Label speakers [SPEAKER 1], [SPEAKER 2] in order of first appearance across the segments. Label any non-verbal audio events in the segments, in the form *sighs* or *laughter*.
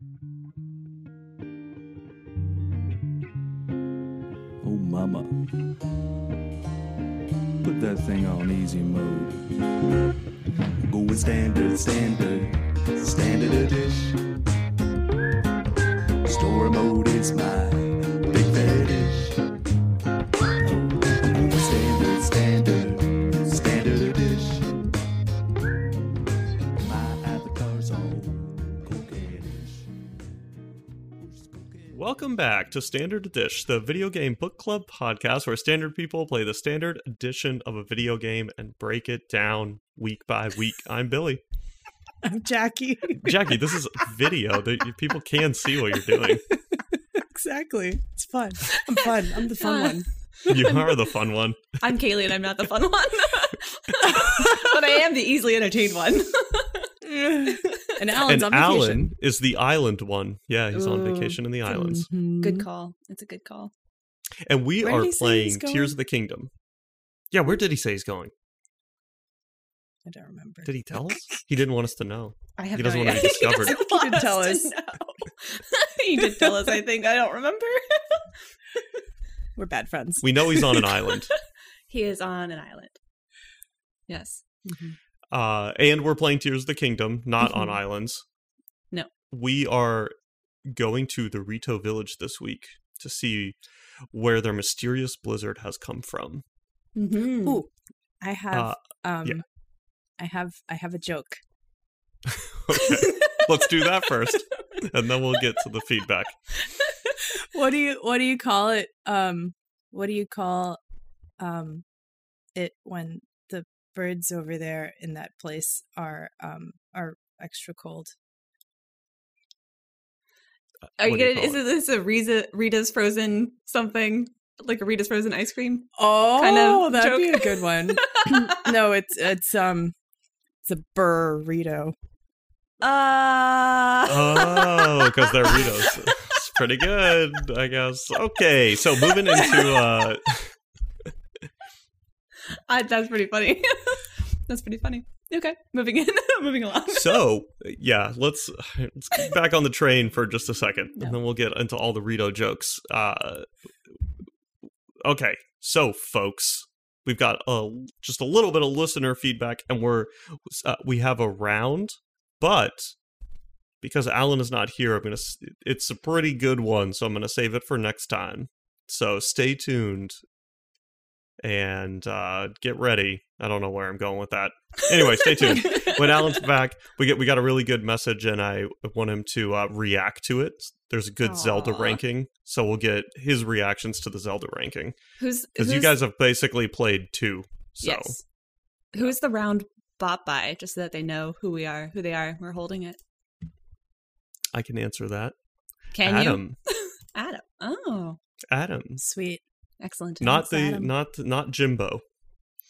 [SPEAKER 1] Oh, mama. Put that thing on easy mode. Going standard, standard, standard edish. Story mode is my
[SPEAKER 2] Welcome back to Standard Edish, the video game book club podcast where standard people play the standard edition of a video game and break it down week by week. I'm Billy.
[SPEAKER 3] I'm Jackie.
[SPEAKER 2] Jackie, this is video that people can see what you're doing. *laughs*
[SPEAKER 3] exactly. It's fun. I'm fun. I'm the fun one.
[SPEAKER 2] You are the fun one.
[SPEAKER 4] I'm Kaylee and I'm not the fun one. *laughs* but I am the easily entertained one. *laughs* *laughs*
[SPEAKER 3] And Alan's
[SPEAKER 2] and
[SPEAKER 3] on
[SPEAKER 2] Alan is the island one. Yeah, he's on vacation in the islands.
[SPEAKER 3] Mhm.
[SPEAKER 4] good call. It's a good call.
[SPEAKER 2] And we
[SPEAKER 3] Where
[SPEAKER 2] are
[SPEAKER 3] did he say
[SPEAKER 2] playing? Tears of the Kingdom. Yeah, where did he say he's going?
[SPEAKER 3] I don't remember.
[SPEAKER 2] Did he tell us? *laughs* He didn't want us to know.
[SPEAKER 4] I have
[SPEAKER 2] He doesn't
[SPEAKER 4] no
[SPEAKER 2] want to be *laughs* discovered.
[SPEAKER 4] He, doesn't
[SPEAKER 3] He did tell us.
[SPEAKER 4] he did tell us, I think. I don't remember.
[SPEAKER 3] We're bad friends.
[SPEAKER 2] We know he's on an island.
[SPEAKER 4] he is on an island. Yes.
[SPEAKER 2] Uh, and we're playing Tears of the Kingdom, not on
[SPEAKER 4] Mhm.
[SPEAKER 2] islands.
[SPEAKER 4] No.
[SPEAKER 2] We are going to the Rito village this week to see where their mysterious blizzard has come from.
[SPEAKER 4] Mm-hmm.
[SPEAKER 3] Ooh, I have
[SPEAKER 2] Uh,
[SPEAKER 3] um
[SPEAKER 2] yeah.
[SPEAKER 3] I have I have a joke. *laughs*
[SPEAKER 2] Okay. Let's do that first, *laughs* and then we'll get to the feedback. *laughs*
[SPEAKER 3] What do you what do you call it? Um what do you call um it when the birds over there in that place are um are extra cold?
[SPEAKER 4] Are you
[SPEAKER 2] What you
[SPEAKER 4] gonna?
[SPEAKER 2] call
[SPEAKER 4] Is this a Rita, Rita's frozen something like a Rita's frozen ice cream?
[SPEAKER 3] Oh,
[SPEAKER 4] Kind of
[SPEAKER 3] that'd be a good one. *laughs* *clears throat* no, it's *laughs* it's um it's a burrito.
[SPEAKER 4] Uh,
[SPEAKER 2] Oh, because they're *laughs* Ritos. It's pretty good, I guess. Okay, so moving into uh *laughs*
[SPEAKER 4] I, that's pretty funny. *laughs* that's pretty funny. Okay, moving in, *laughs* moving along.
[SPEAKER 2] so yeah, let's let's get back on the train for just a second,
[SPEAKER 3] No.
[SPEAKER 2] and then we'll get into all the Rito jokes. Uh, okay, so folks, we've got a just a little bit of listener feedback, and we're uh, we have a round, but because Alan is not here, I'm gonna. It's a pretty good one, so I'm gonna save it for next time. So stay tuned and uh, get ready. I don't know where I'm going with that. Anyway, stay *laughs* tuned *laughs* when Alan's back, we get we got a really good message, and I want him to uh, react to it. There's a good Zelda ranking, so we'll get his reactions to the Zelda ranking
[SPEAKER 4] Who's
[SPEAKER 2] because you guys have basically played two. So
[SPEAKER 4] Yes. Who's the round bought by? Just so that they know who we are, who they are. We're holding it.
[SPEAKER 2] I can answer that.
[SPEAKER 4] Can
[SPEAKER 2] Adam,
[SPEAKER 4] you? *laughs* Adam. Oh,
[SPEAKER 2] Adam,
[SPEAKER 3] Sweet.
[SPEAKER 4] Excellent.
[SPEAKER 2] not the
[SPEAKER 3] Adam.
[SPEAKER 2] not not Jimbo,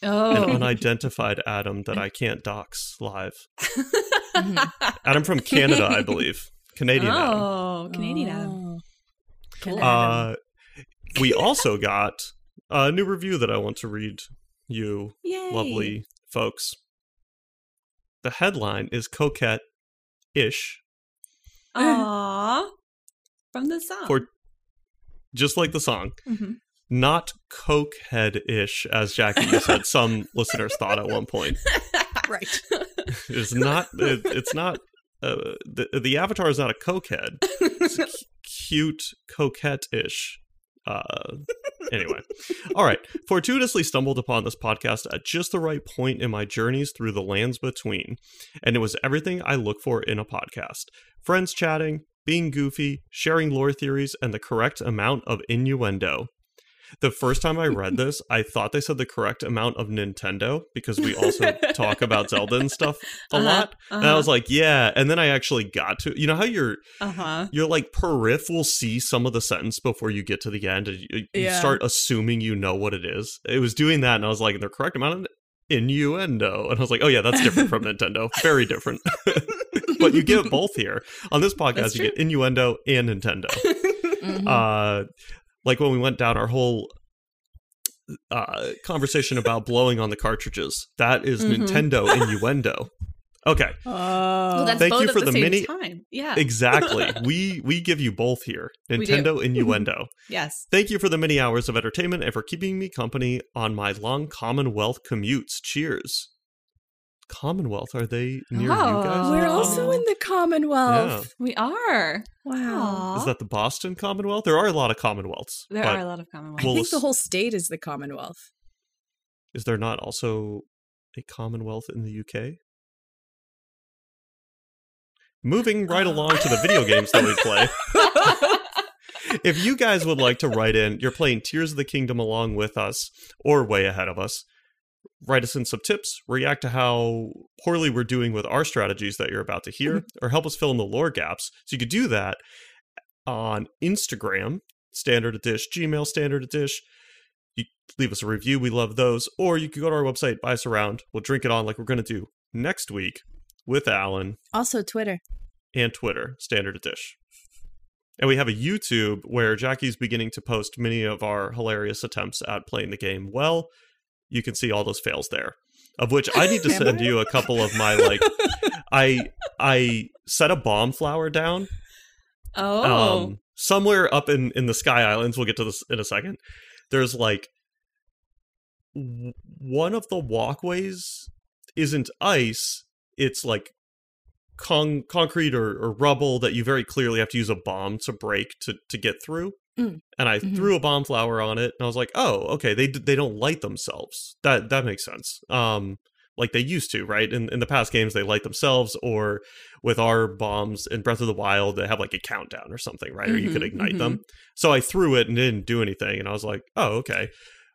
[SPEAKER 2] Oh. an
[SPEAKER 4] oh, *laughs*
[SPEAKER 2] unidentified Adam that I can't dox live.
[SPEAKER 3] Mhm. *laughs*
[SPEAKER 2] Adam from Canada, I *laughs* believe, Canadian Adam.
[SPEAKER 4] oh, Canadian Adam.
[SPEAKER 3] Oh. Cool.
[SPEAKER 2] Uh, we also got a new review that I want to read you
[SPEAKER 4] Yay!
[SPEAKER 2] lovely folks. The headline is coquette ish,
[SPEAKER 4] Aww. From the song.
[SPEAKER 2] For- just like the song.
[SPEAKER 4] Mhm.
[SPEAKER 2] Not cokehead ish, as Jackie you said some *laughs* listeners thought at one point.
[SPEAKER 3] right. *laughs*
[SPEAKER 2] It's not. It, it's not. Uh, the the avatar is not a cokehead. It's cu- cute coquette ish. Uh, anyway, all right. Fortuitously stumbled upon this podcast at just the right point in my journeys through the lands between, and it was everything I look for in a podcast: friends chatting, being goofy, sharing lore theories, and the correct amount of innuendo. The first time I read *laughs* this, I thought they said the correct amount of Nintendo because we also *laughs* talk about Zelda and stuff a
[SPEAKER 4] Uh-huh,
[SPEAKER 2] lot. And I
[SPEAKER 4] uh-huh.
[SPEAKER 2] was like, yeah. And then I actually got to, you know, how you're
[SPEAKER 4] Uh huh.
[SPEAKER 2] you're like periph will see some of the sentence before you get to the end and you, you
[SPEAKER 3] Yeah.
[SPEAKER 2] start assuming you know what it is it was doing that and i was like the correct amount of innuendo and i was like oh yeah that's different from *laughs* nintendo very different but you get both here on this podcast you get innuendo and nintendo
[SPEAKER 3] Mhm.
[SPEAKER 2] uh like when we went down our whole uh conversation about blowing on the cartridges that is
[SPEAKER 4] Mhm.
[SPEAKER 2] nintendo innuendo Okay, *laughs*
[SPEAKER 3] Oh,
[SPEAKER 4] well, that's
[SPEAKER 2] Thank
[SPEAKER 4] both
[SPEAKER 2] you
[SPEAKER 4] at
[SPEAKER 2] for
[SPEAKER 4] the,
[SPEAKER 2] the mini-
[SPEAKER 4] time. Yeah.
[SPEAKER 2] exactly. *laughs* we we give you both here, Nintendo *laughs* innuendo.
[SPEAKER 4] yes.
[SPEAKER 2] Thank you for the many hours of entertainment and for keeping me company on my long Commonwealth commutes. Cheers. Commonwealth, are they near you guys?
[SPEAKER 4] Oh.
[SPEAKER 3] we're
[SPEAKER 2] Oh.
[SPEAKER 3] also in the Commonwealth.
[SPEAKER 4] We are.
[SPEAKER 3] Wow.
[SPEAKER 2] Is that the Boston Commonwealth? There are a lot of Commonwealths.
[SPEAKER 4] There are a lot of Commonwealth.
[SPEAKER 3] I
[SPEAKER 2] Well,
[SPEAKER 3] think the whole state is the Commonwealth.
[SPEAKER 2] Is there not also a Commonwealth in the UK? Moving right uh. along to the video games that we play. *laughs* if you guys would like to write in, you're playing Tears of the Kingdom along with us or way ahead of us. Write us in some tips, react to how poorly we're doing with our strategies that you're about to hear, mm-hmm. or help us fill in the lore gaps. So you could do that on Instagram, Standard Edish, Gmail, Standard Edish. You leave us a review, we love those. Or you could go to our website, buy us around. We'll drink it on like we're going to do next week with Alan
[SPEAKER 3] Also, Twitter.
[SPEAKER 2] and Twitter, Standard Edish. And we have a YouTube where Jackie's beginning to post many of our hilarious attempts at playing the game well. You can see all those fails there. Of which I need to send you a couple of my like *laughs* I I set a bomb flower down
[SPEAKER 4] oh.
[SPEAKER 2] um somewhere up in in the Sky Islands. We'll get to this in a second. There's like w- one of the walkways isn't ice; it's like con- concrete or, or rubble that you very clearly have to use a bomb to break to to get through.
[SPEAKER 3] Mm.
[SPEAKER 2] And I
[SPEAKER 3] Mhm.
[SPEAKER 2] threw a bomb flower on it, and I was like, "Oh, okay. They they don't light themselves. That that makes sense. Um, like they used to, right? In in the past games, they light themselves, or with our bombs in Breath of the Wild, they have like a countdown or something, right? Or you could
[SPEAKER 3] Mhm,
[SPEAKER 2] ignite them. So I threw it and didn't do anything, and I was like, "Oh, okay."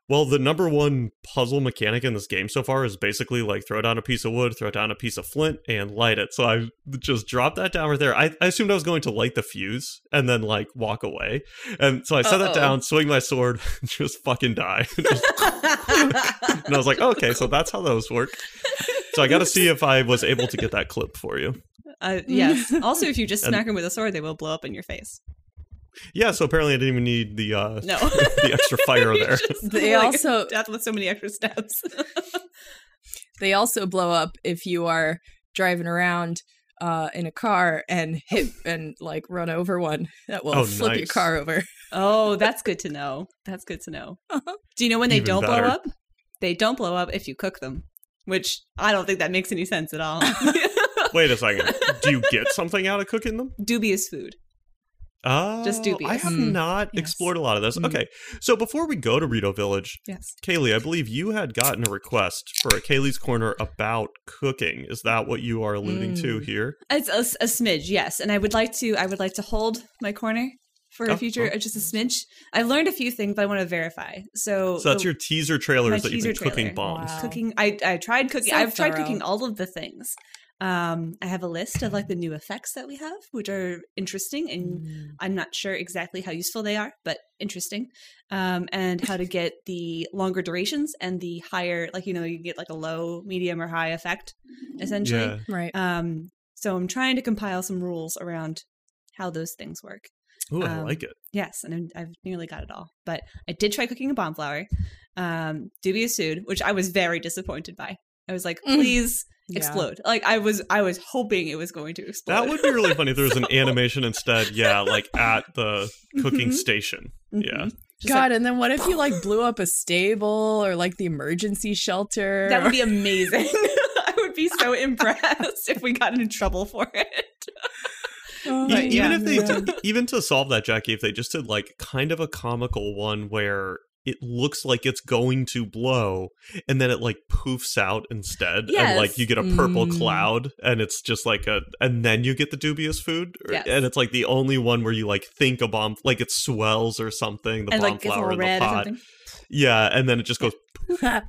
[SPEAKER 2] Well, the number one puzzle mechanic in this game so far is basically like throw down a piece of wood, throw down a piece of flint, and light it. So I just dropped that down right there. I, I assumed I was going to light the fuse and then like walk away. And so I set that
[SPEAKER 4] Uh-oh.
[SPEAKER 2] down, swing my sword, *laughs* just fucking die. *laughs* Just- and I was like, okay, so that's how those work. So I got to see if I was able to get that clip for you.
[SPEAKER 4] Uh, yes. *laughs* Also, if you just
[SPEAKER 2] And-
[SPEAKER 4] smack them with a sword, they will blow up in your face.
[SPEAKER 2] Yeah, so apparently I didn't even need the uh,
[SPEAKER 4] No. *laughs*
[SPEAKER 2] the extra fire *laughs* there.
[SPEAKER 4] just, *laughs*
[SPEAKER 3] They
[SPEAKER 4] like,
[SPEAKER 3] also-
[SPEAKER 4] death with so many extra steps.
[SPEAKER 3] They also blow up if you are driving around uh, in a car and hit and like run over one. That will
[SPEAKER 2] Oh,
[SPEAKER 3] flip your car over.
[SPEAKER 4] oh, that's good to know. That's good to know.
[SPEAKER 3] Uh-huh.
[SPEAKER 4] Do you know when they
[SPEAKER 2] Even
[SPEAKER 4] don't
[SPEAKER 2] better.
[SPEAKER 4] blow up? They don't blow up if you cook them, which I don't think that makes any sense at all.
[SPEAKER 2] Wait a second. Do you get something out of cooking them?
[SPEAKER 4] Dubious food.
[SPEAKER 2] Oh,
[SPEAKER 4] Just dubious.
[SPEAKER 2] I have
[SPEAKER 3] Mm.
[SPEAKER 2] not
[SPEAKER 4] Yes.
[SPEAKER 2] explored a lot of this.
[SPEAKER 4] Mm.
[SPEAKER 2] Okay, so before we go to Rito Village,
[SPEAKER 4] Yes.
[SPEAKER 2] Kaylee, I believe you had gotten a request for a Kaylee's Corner about cooking. Is that what you are alluding to
[SPEAKER 3] Mm.
[SPEAKER 2] here?
[SPEAKER 4] It's a, a smidge, yes. And I would like to I would like to hold my corner for
[SPEAKER 2] Oh,
[SPEAKER 4] a future
[SPEAKER 2] oh.
[SPEAKER 4] uh, just a smidge. I've learned a few things, but I want to verify. So,
[SPEAKER 2] So that's
[SPEAKER 4] the-
[SPEAKER 2] your teaser trailers
[SPEAKER 4] my
[SPEAKER 2] that you've been
[SPEAKER 4] teaser
[SPEAKER 2] cooking bombs.
[SPEAKER 3] Wow.
[SPEAKER 4] cooking I I tried cooking
[SPEAKER 3] So
[SPEAKER 4] I've tried cooking all of the things. Um I have a list of like the new effects that we have, which are interesting and I'm not sure exactly how useful they are, but interesting. Um, and how to get the longer durations and the higher, like you know, you get like a low, medium, or high effect, essentially.
[SPEAKER 2] Yeah.
[SPEAKER 3] Right.
[SPEAKER 4] Um, so I'm trying to compile some rules around how those things work.
[SPEAKER 2] Ooh, I
[SPEAKER 4] Um,
[SPEAKER 2] like it.
[SPEAKER 4] Yes, and I'm, I've nearly got it all. But I did try cooking a bomb flower, um, dubious food, which I was very disappointed by. I was like,
[SPEAKER 3] Mm.
[SPEAKER 4] Please
[SPEAKER 3] Yeah.
[SPEAKER 4] explode! Like I was, I was hoping it was going to explode.
[SPEAKER 2] That would be really funny if there was *laughs* an animation instead. Yeah, like at the *laughs* cooking
[SPEAKER 4] Mhm.
[SPEAKER 2] station. Yeah.
[SPEAKER 4] Mhm. Just
[SPEAKER 3] God,
[SPEAKER 4] like-
[SPEAKER 3] and then what if you like *laughs* blew up a stable or like the emergency shelter?
[SPEAKER 4] that would be amazing. I would be so impressed if we got in trouble for it.
[SPEAKER 3] Oh,
[SPEAKER 2] even
[SPEAKER 4] yeah,
[SPEAKER 2] if they
[SPEAKER 3] yeah.
[SPEAKER 2] did, even to solve that jackie if they just did like kind of a comical one where it looks like it's going to blow and then it like poofs out instead and like you get a purple
[SPEAKER 3] Mm.
[SPEAKER 2] cloud and it's just like a and then you get the dubious food Or-
[SPEAKER 4] Yes.
[SPEAKER 2] and it's like the only one where you like think a bomb like it swells or something the
[SPEAKER 4] and
[SPEAKER 2] bomb
[SPEAKER 4] like
[SPEAKER 2] flower in the pot yeah and then it just goes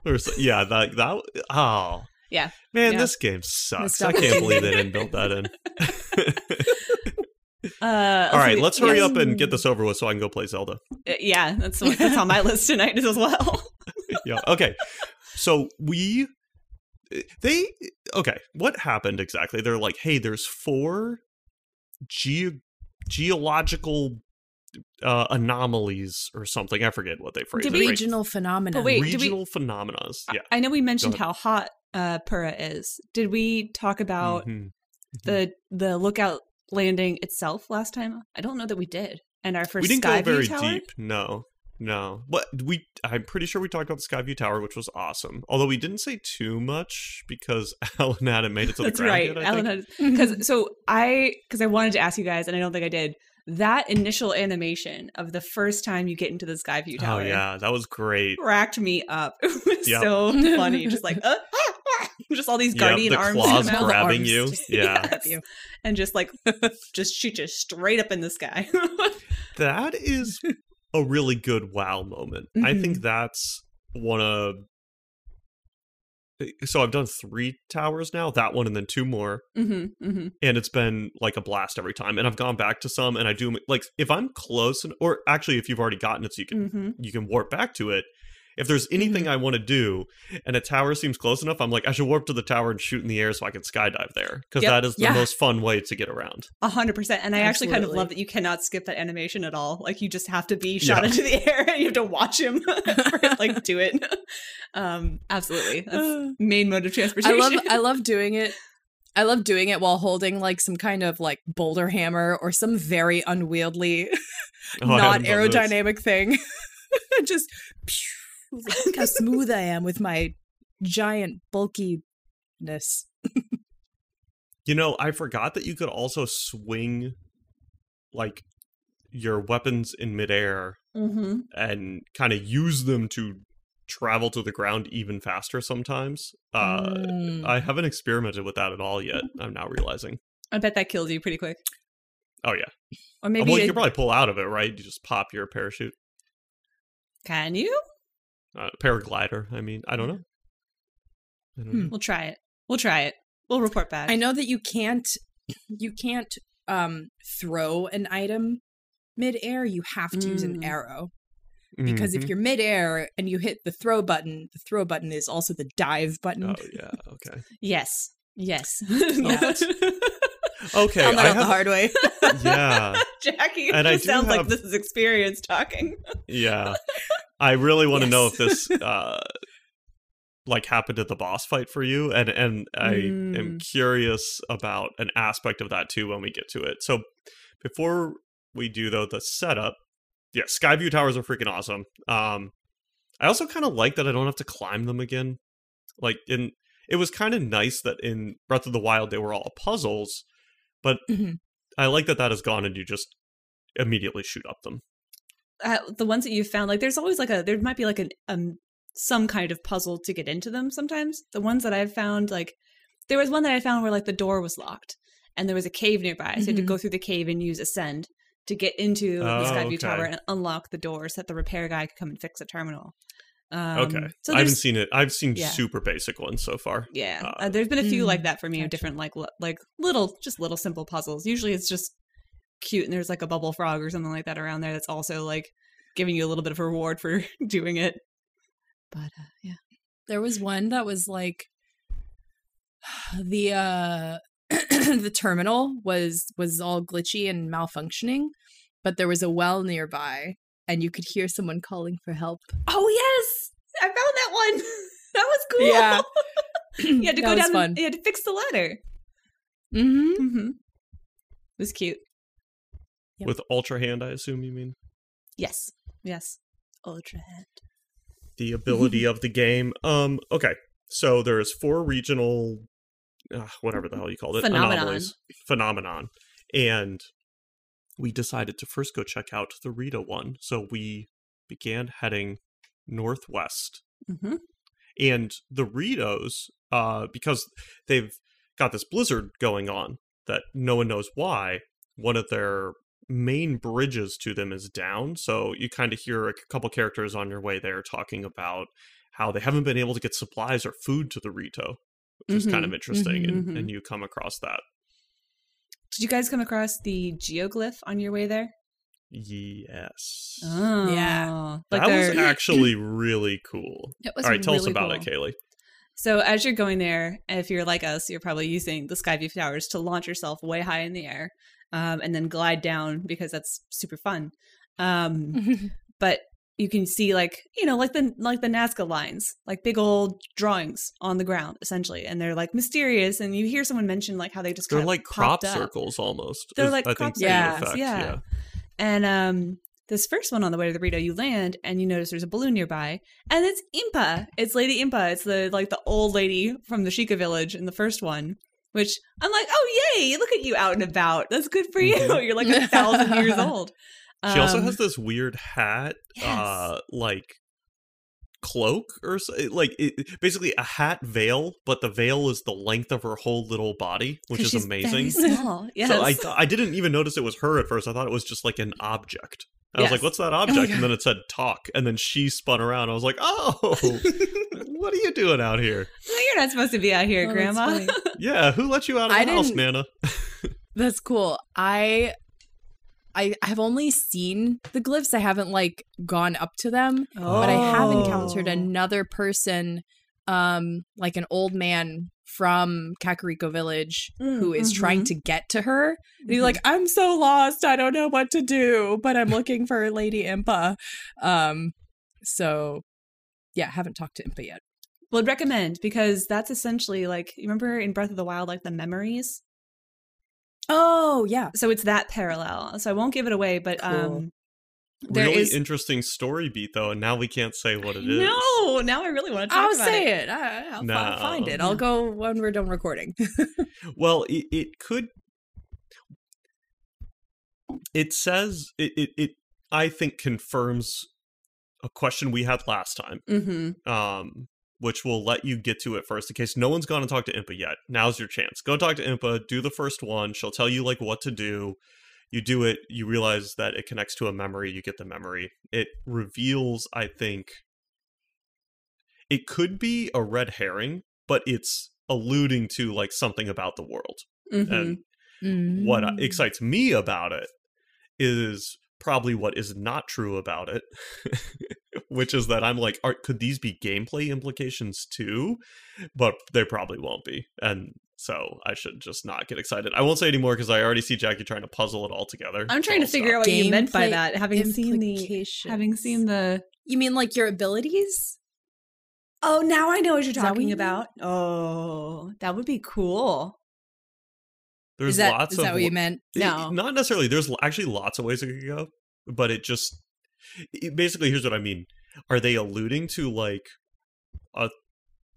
[SPEAKER 2] or so, *laughs* yeah that that oh
[SPEAKER 4] Yeah.
[SPEAKER 2] man
[SPEAKER 4] Yeah.
[SPEAKER 2] this game sucks i can't believe they didn't build that *laughs* in *laughs*
[SPEAKER 4] Uh,
[SPEAKER 2] all right let's hurry
[SPEAKER 4] yes.
[SPEAKER 2] up and get this over with so i can go play zelda
[SPEAKER 4] Uh, Yeah, that's that's on my *laughs* list tonight as well. *laughs*
[SPEAKER 2] yeah. Okay. So we they okay, what happened exactly? They're like, "Hey, there's four ge- geological uh anomalies or something. I forget what they phrased
[SPEAKER 4] Did
[SPEAKER 2] it.
[SPEAKER 4] we-
[SPEAKER 2] right?
[SPEAKER 3] regional phenomena.
[SPEAKER 4] But wait, did we-
[SPEAKER 2] regional phenomena. Yeah.
[SPEAKER 4] I know we mentioned how hot uh, Purah is. Did we talk about
[SPEAKER 2] Mhm.
[SPEAKER 4] the the lookout landing itself last time? I don't know that we did. And our first
[SPEAKER 2] we didn't
[SPEAKER 4] Skyview
[SPEAKER 2] go very
[SPEAKER 4] tower?
[SPEAKER 2] deep. No, no. But we, I'm pretty sure we talked about the Skyview Tower, which was awesome. Although we didn't say too much because *laughs* Alan hadn't made it to the
[SPEAKER 4] That's
[SPEAKER 2] ground
[SPEAKER 4] right.
[SPEAKER 2] yet. I
[SPEAKER 4] Alan
[SPEAKER 2] think.
[SPEAKER 4] had because so I because I wanted to ask you guys, and I don't think I did. That initial animation of the first time you get into the Skyview
[SPEAKER 2] Oh
[SPEAKER 4] Tower,
[SPEAKER 2] yeah, that was great.
[SPEAKER 4] Racked me up. *laughs* It was
[SPEAKER 2] Yep.
[SPEAKER 4] so funny, just like *laughs* uh, *laughs* just all these guardian
[SPEAKER 2] the
[SPEAKER 4] arms
[SPEAKER 2] claws grabbing
[SPEAKER 3] arms
[SPEAKER 2] you. *laughs* Yeah,
[SPEAKER 4] Yes. and just like *laughs* just shoot you straight up in the sky.
[SPEAKER 2] that is a really good wow moment. I
[SPEAKER 4] Mm-hmm.
[SPEAKER 2] think that's one of. So I've done three towers now, that one and then two more,
[SPEAKER 4] hmm hmm
[SPEAKER 2] and it's been like a blast every time. And I've gone back to some, and I do like if I'm close, and, or actually if you've already gotten it, so you can
[SPEAKER 4] hmm
[SPEAKER 2] you can warp back to it. If there's anything I want to do and a tower seems close enough, I'm like, I should warp to the tower and shoot in the air so I can skydive there. Because
[SPEAKER 4] Yep.
[SPEAKER 2] that is the
[SPEAKER 3] Yeah.
[SPEAKER 2] most fun way to get around.
[SPEAKER 4] A hundred percent. And I actually kind of love that you cannot skip that animation at all. Like you just have to be shot
[SPEAKER 2] Yeah.
[SPEAKER 4] into the *laughs* air and you have to watch him *laughs* for, like do it. *laughs* Um, absolutely. That's *sighs* main mode of transportation.
[SPEAKER 3] I
[SPEAKER 4] transportation.
[SPEAKER 3] love I love doing it. I love doing it while holding like some kind of like boulder hammer or some very unwieldy,
[SPEAKER 2] Oh,
[SPEAKER 3] not
[SPEAKER 2] haven't done this.
[SPEAKER 3] aerodynamic thing. Just look how smooth I am with my giant bulkiness.
[SPEAKER 2] You know, I forgot that you could also swing like your weapons in midair
[SPEAKER 4] hmm
[SPEAKER 2] and kind of use them to travel to the ground even faster sometimes. Uh,
[SPEAKER 3] Mm.
[SPEAKER 2] I haven't experimented with that at all yet. I'm now realizing.
[SPEAKER 4] I bet that kills you pretty quick.
[SPEAKER 2] Oh yeah.
[SPEAKER 4] Or maybe
[SPEAKER 2] well, you can probably pull out of it, right? You just pop your parachute,
[SPEAKER 4] can you?
[SPEAKER 2] Uh, paraglider. I mean, I don't know. I don't
[SPEAKER 3] Hmm.
[SPEAKER 2] know.
[SPEAKER 4] We'll try it. We'll try it. We'll report back.
[SPEAKER 3] I know that you can't you can't um throw an item midair. You have to use an
[SPEAKER 4] Mm.
[SPEAKER 3] arrow. Because
[SPEAKER 2] Mhm.
[SPEAKER 3] if you're midair and you hit the throw button, the throw button is also the dive button.
[SPEAKER 2] oh yeah, okay, *laughs*
[SPEAKER 4] Yes. Yes. *laughs*
[SPEAKER 3] Yeah. *laughs*
[SPEAKER 2] okay.
[SPEAKER 3] Found that
[SPEAKER 2] I
[SPEAKER 3] out the hard way.
[SPEAKER 2] yeah,
[SPEAKER 4] Jackie,
[SPEAKER 2] And I
[SPEAKER 4] this
[SPEAKER 2] do
[SPEAKER 4] sounds like this is experience talking.
[SPEAKER 2] yeah. I really want to know if this *laughs* uh like happened at the boss fight for you, and and I am
[SPEAKER 4] Mm.
[SPEAKER 2] curious about an aspect of that too when we get to it. So before we do though, the setup. Yeah, Skyview towers are freaking awesome. Um, I also kind of like that I don't have to climb them again. Like in, it was kind of nice that in Breath of the Wild they were all puzzles, but
[SPEAKER 3] Mhm.
[SPEAKER 2] I like that that is gone and you just immediately shoot up them.
[SPEAKER 4] Uh, the ones that you found, like there's always like a there might be like an um some kind of puzzle to get into them. Sometimes the ones that I've found, like there was one that I found where like the door was locked and there was a cave nearby, so you had to go through the cave and use ascend to get into
[SPEAKER 2] Oh,
[SPEAKER 4] the Skyview
[SPEAKER 2] okay.
[SPEAKER 4] Tower and unlock the door so that the repair guy could come and fix the terminal. Um,
[SPEAKER 2] okay,
[SPEAKER 4] so
[SPEAKER 2] I haven't seen it. I've seen
[SPEAKER 4] Yeah.
[SPEAKER 2] super basic ones so far.
[SPEAKER 4] yeah,
[SPEAKER 2] uh,
[SPEAKER 4] uh, there's been a few
[SPEAKER 3] Mm,
[SPEAKER 4] like that for me
[SPEAKER 3] gotcha.
[SPEAKER 4] different like li- like little just little simple puzzles. Usually it's just cute and there's like a bubble frog or something like that around there that's also like giving you a little bit of reward for *laughs* doing it. But uh, yeah.
[SPEAKER 3] There was one that was like *sighs* the uh *clears throat* the terminal was was all glitchy and malfunctioning, but there was a well nearby and you could hear someone calling for help.
[SPEAKER 4] Oh yes, I found that one. *laughs* that was cool.
[SPEAKER 3] Yeah. *laughs*
[SPEAKER 4] you had to
[SPEAKER 3] That
[SPEAKER 4] go down.
[SPEAKER 3] fun.
[SPEAKER 4] And, you had to fix the ladder.
[SPEAKER 3] hmm
[SPEAKER 4] Mm-hmm. It was cute.
[SPEAKER 3] Yep.
[SPEAKER 2] With Ultra Hand, I assume you mean
[SPEAKER 4] Yes. Yes. Ultra hand.
[SPEAKER 2] the *laughs* ability of the game. Um, okay, so there's four regional, uh, whatever the hell you called it,
[SPEAKER 4] Phenomenon.
[SPEAKER 2] anomalies, phenomenon, and we decided to first go check out the Rito one. So we began heading northwest
[SPEAKER 4] Mm-hmm.
[SPEAKER 2] and the Ritos, uh, because they've got this blizzard going on that no one knows why, one of their main bridges to them is down. So you kind of hear a couple characters on your way there talking about how they haven't been able to get supplies or food to the Rito, which is kind of
[SPEAKER 4] Mhm,
[SPEAKER 2] interesting.
[SPEAKER 4] mhm,
[SPEAKER 2] and,
[SPEAKER 4] mhm.
[SPEAKER 2] and you come across that.
[SPEAKER 4] Did you guys come across the geoglyph on your way there?
[SPEAKER 2] Yes.
[SPEAKER 4] Oh,
[SPEAKER 3] Yeah.
[SPEAKER 4] Like
[SPEAKER 2] that was
[SPEAKER 4] they're- *clears throat*
[SPEAKER 2] actually really cool.
[SPEAKER 4] it was
[SPEAKER 2] All right, tell us about
[SPEAKER 4] cool.
[SPEAKER 2] it, Kaylee.
[SPEAKER 4] So as you're going there, if you're like us, you're probably using the Skyview towers to launch yourself way high in the air, um, and then glide down because that's super fun. Um, *laughs* but you can see like you know like the like the Nazca lines, like big old drawings on the ground essentially, and they're like mysterious. And you hear someone mention like how they just
[SPEAKER 2] They're
[SPEAKER 4] kind of
[SPEAKER 2] like crop
[SPEAKER 4] popped up.
[SPEAKER 2] circles almost.
[SPEAKER 4] They're like
[SPEAKER 2] I
[SPEAKER 4] crop
[SPEAKER 2] think the
[SPEAKER 3] circles,
[SPEAKER 2] effect,
[SPEAKER 4] yeah. And um, this first one on the way to the burrito, you land and you notice there's a balloon nearby, and it's Impa. It's Lady Impa. It's the like the old lady from the Sheikah village in the first one. Which I'm like, oh yay! Look at you out and about. That's good for you.
[SPEAKER 2] Mhm.
[SPEAKER 4] You're like a thousand years *laughs* old.
[SPEAKER 2] She also
[SPEAKER 4] Um,
[SPEAKER 2] has this weird hat,
[SPEAKER 4] yes.
[SPEAKER 2] uh, like cloak or so, like it, basically a hat veil, but the veil is the length of her whole little body, which is amazing.
[SPEAKER 4] Yes. *laughs*
[SPEAKER 2] So I I didn't even notice it was her at first. I thought it was just like an object. I was like, "What's that object?" and then it said "talk," and then she spun around. I was like, "Oh, *laughs* what are you doing out here?
[SPEAKER 4] No, you're not supposed to be out here,
[SPEAKER 3] Oh,
[SPEAKER 4] Grandma. *laughs*
[SPEAKER 2] Yeah, who let you out of
[SPEAKER 3] I
[SPEAKER 2] the house,
[SPEAKER 3] didn't-
[SPEAKER 2] Nana?" *laughs*
[SPEAKER 3] That's cool. I I have only seen the glyphs. I haven't like gone up to them, but I have encountered
[SPEAKER 4] Oh.
[SPEAKER 3] another person um like an old man from Kakariko village who is trying
[SPEAKER 4] Mhm.
[SPEAKER 3] to get to her. And he's like, I'm so lost. I don't know what to do, but I'm looking for Lady Impa. Um so yeah, haven't talked to Impa yet.
[SPEAKER 4] Would recommend because that's essentially like you remember in Breath of the Wild, like the memories.
[SPEAKER 3] Oh, yeah.
[SPEAKER 4] So it's that parallel. So I won't give it away, but
[SPEAKER 3] Cool.
[SPEAKER 4] um, there
[SPEAKER 2] really
[SPEAKER 4] is
[SPEAKER 2] interesting story beat though, and now we can't say what it is.
[SPEAKER 4] no. Now I really want to talk
[SPEAKER 3] I'll
[SPEAKER 4] about
[SPEAKER 3] say
[SPEAKER 4] it.
[SPEAKER 3] it. I, I'll
[SPEAKER 2] No.
[SPEAKER 3] find it. I'll go when we're done recording. *laughs*
[SPEAKER 2] Well, it, it could. It says it, it. It I think confirms a question we had last time.
[SPEAKER 4] Mm-hmm.
[SPEAKER 2] Um, which will let you get to it first in case no one's gone and talked to Impa yet. Now's your chance. Go talk to Impa. Do the first one. She'll tell you like what to do. You do it. You realize that it connects to a memory. You get the memory. It reveals. I think. It could be a red herring, but it's alluding to like something about the world.
[SPEAKER 4] Mm-hmm.
[SPEAKER 2] And what
[SPEAKER 3] Mm.
[SPEAKER 2] excites me about it is probably what is not true about it, *laughs* which is that I'm like, are, could these be gameplay implications too? But they probably won't be. And so I should just not get excited. I won't say anymore because I already see Jackie trying to puzzle it all together.
[SPEAKER 4] I'm trying to figure
[SPEAKER 2] stop.
[SPEAKER 4] out what you meant by that. Having seen the
[SPEAKER 3] implications.
[SPEAKER 4] having seen the
[SPEAKER 3] You mean like your abilities?
[SPEAKER 4] Oh, now I know what you're
[SPEAKER 3] Is what
[SPEAKER 4] talking
[SPEAKER 3] you mean?
[SPEAKER 4] about. Oh, that would be cool.
[SPEAKER 2] There's
[SPEAKER 3] is that,
[SPEAKER 2] lots
[SPEAKER 3] is
[SPEAKER 2] of
[SPEAKER 3] that what you meant?
[SPEAKER 4] Eh, no.
[SPEAKER 2] Eh, not necessarily. There's actually lots of ways it could go, but it just it- basically here's what I mean. Are they alluding to like a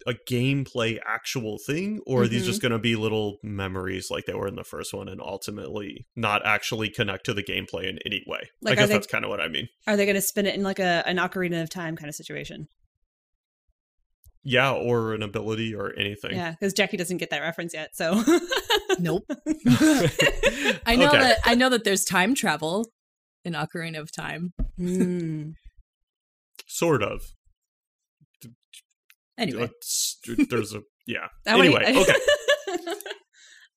[SPEAKER 2] a gameplay actual thing, or are these
[SPEAKER 3] Mm-hmm.
[SPEAKER 2] just going to be little memories like they were in the first one, and ultimately not actually connect to the gameplay in any way?
[SPEAKER 4] Like,
[SPEAKER 2] I guess
[SPEAKER 4] they-
[SPEAKER 2] that's kind of what I mean.
[SPEAKER 4] Are they going to spin it in like a an Ocarina of Time kind of situation?
[SPEAKER 2] Yeah, or an ability or anything.
[SPEAKER 4] Yeah, because Jackie doesn't get that reference yet. So
[SPEAKER 3] Nope. *laughs* I know
[SPEAKER 2] Okay.
[SPEAKER 3] that I know that there's time travel in Ocarina of Time.
[SPEAKER 4] Mm.
[SPEAKER 2] Sort of.
[SPEAKER 3] Anyway,
[SPEAKER 2] It's- There's a *laughs* yeah.
[SPEAKER 4] I
[SPEAKER 2] anyway, okay. *laughs*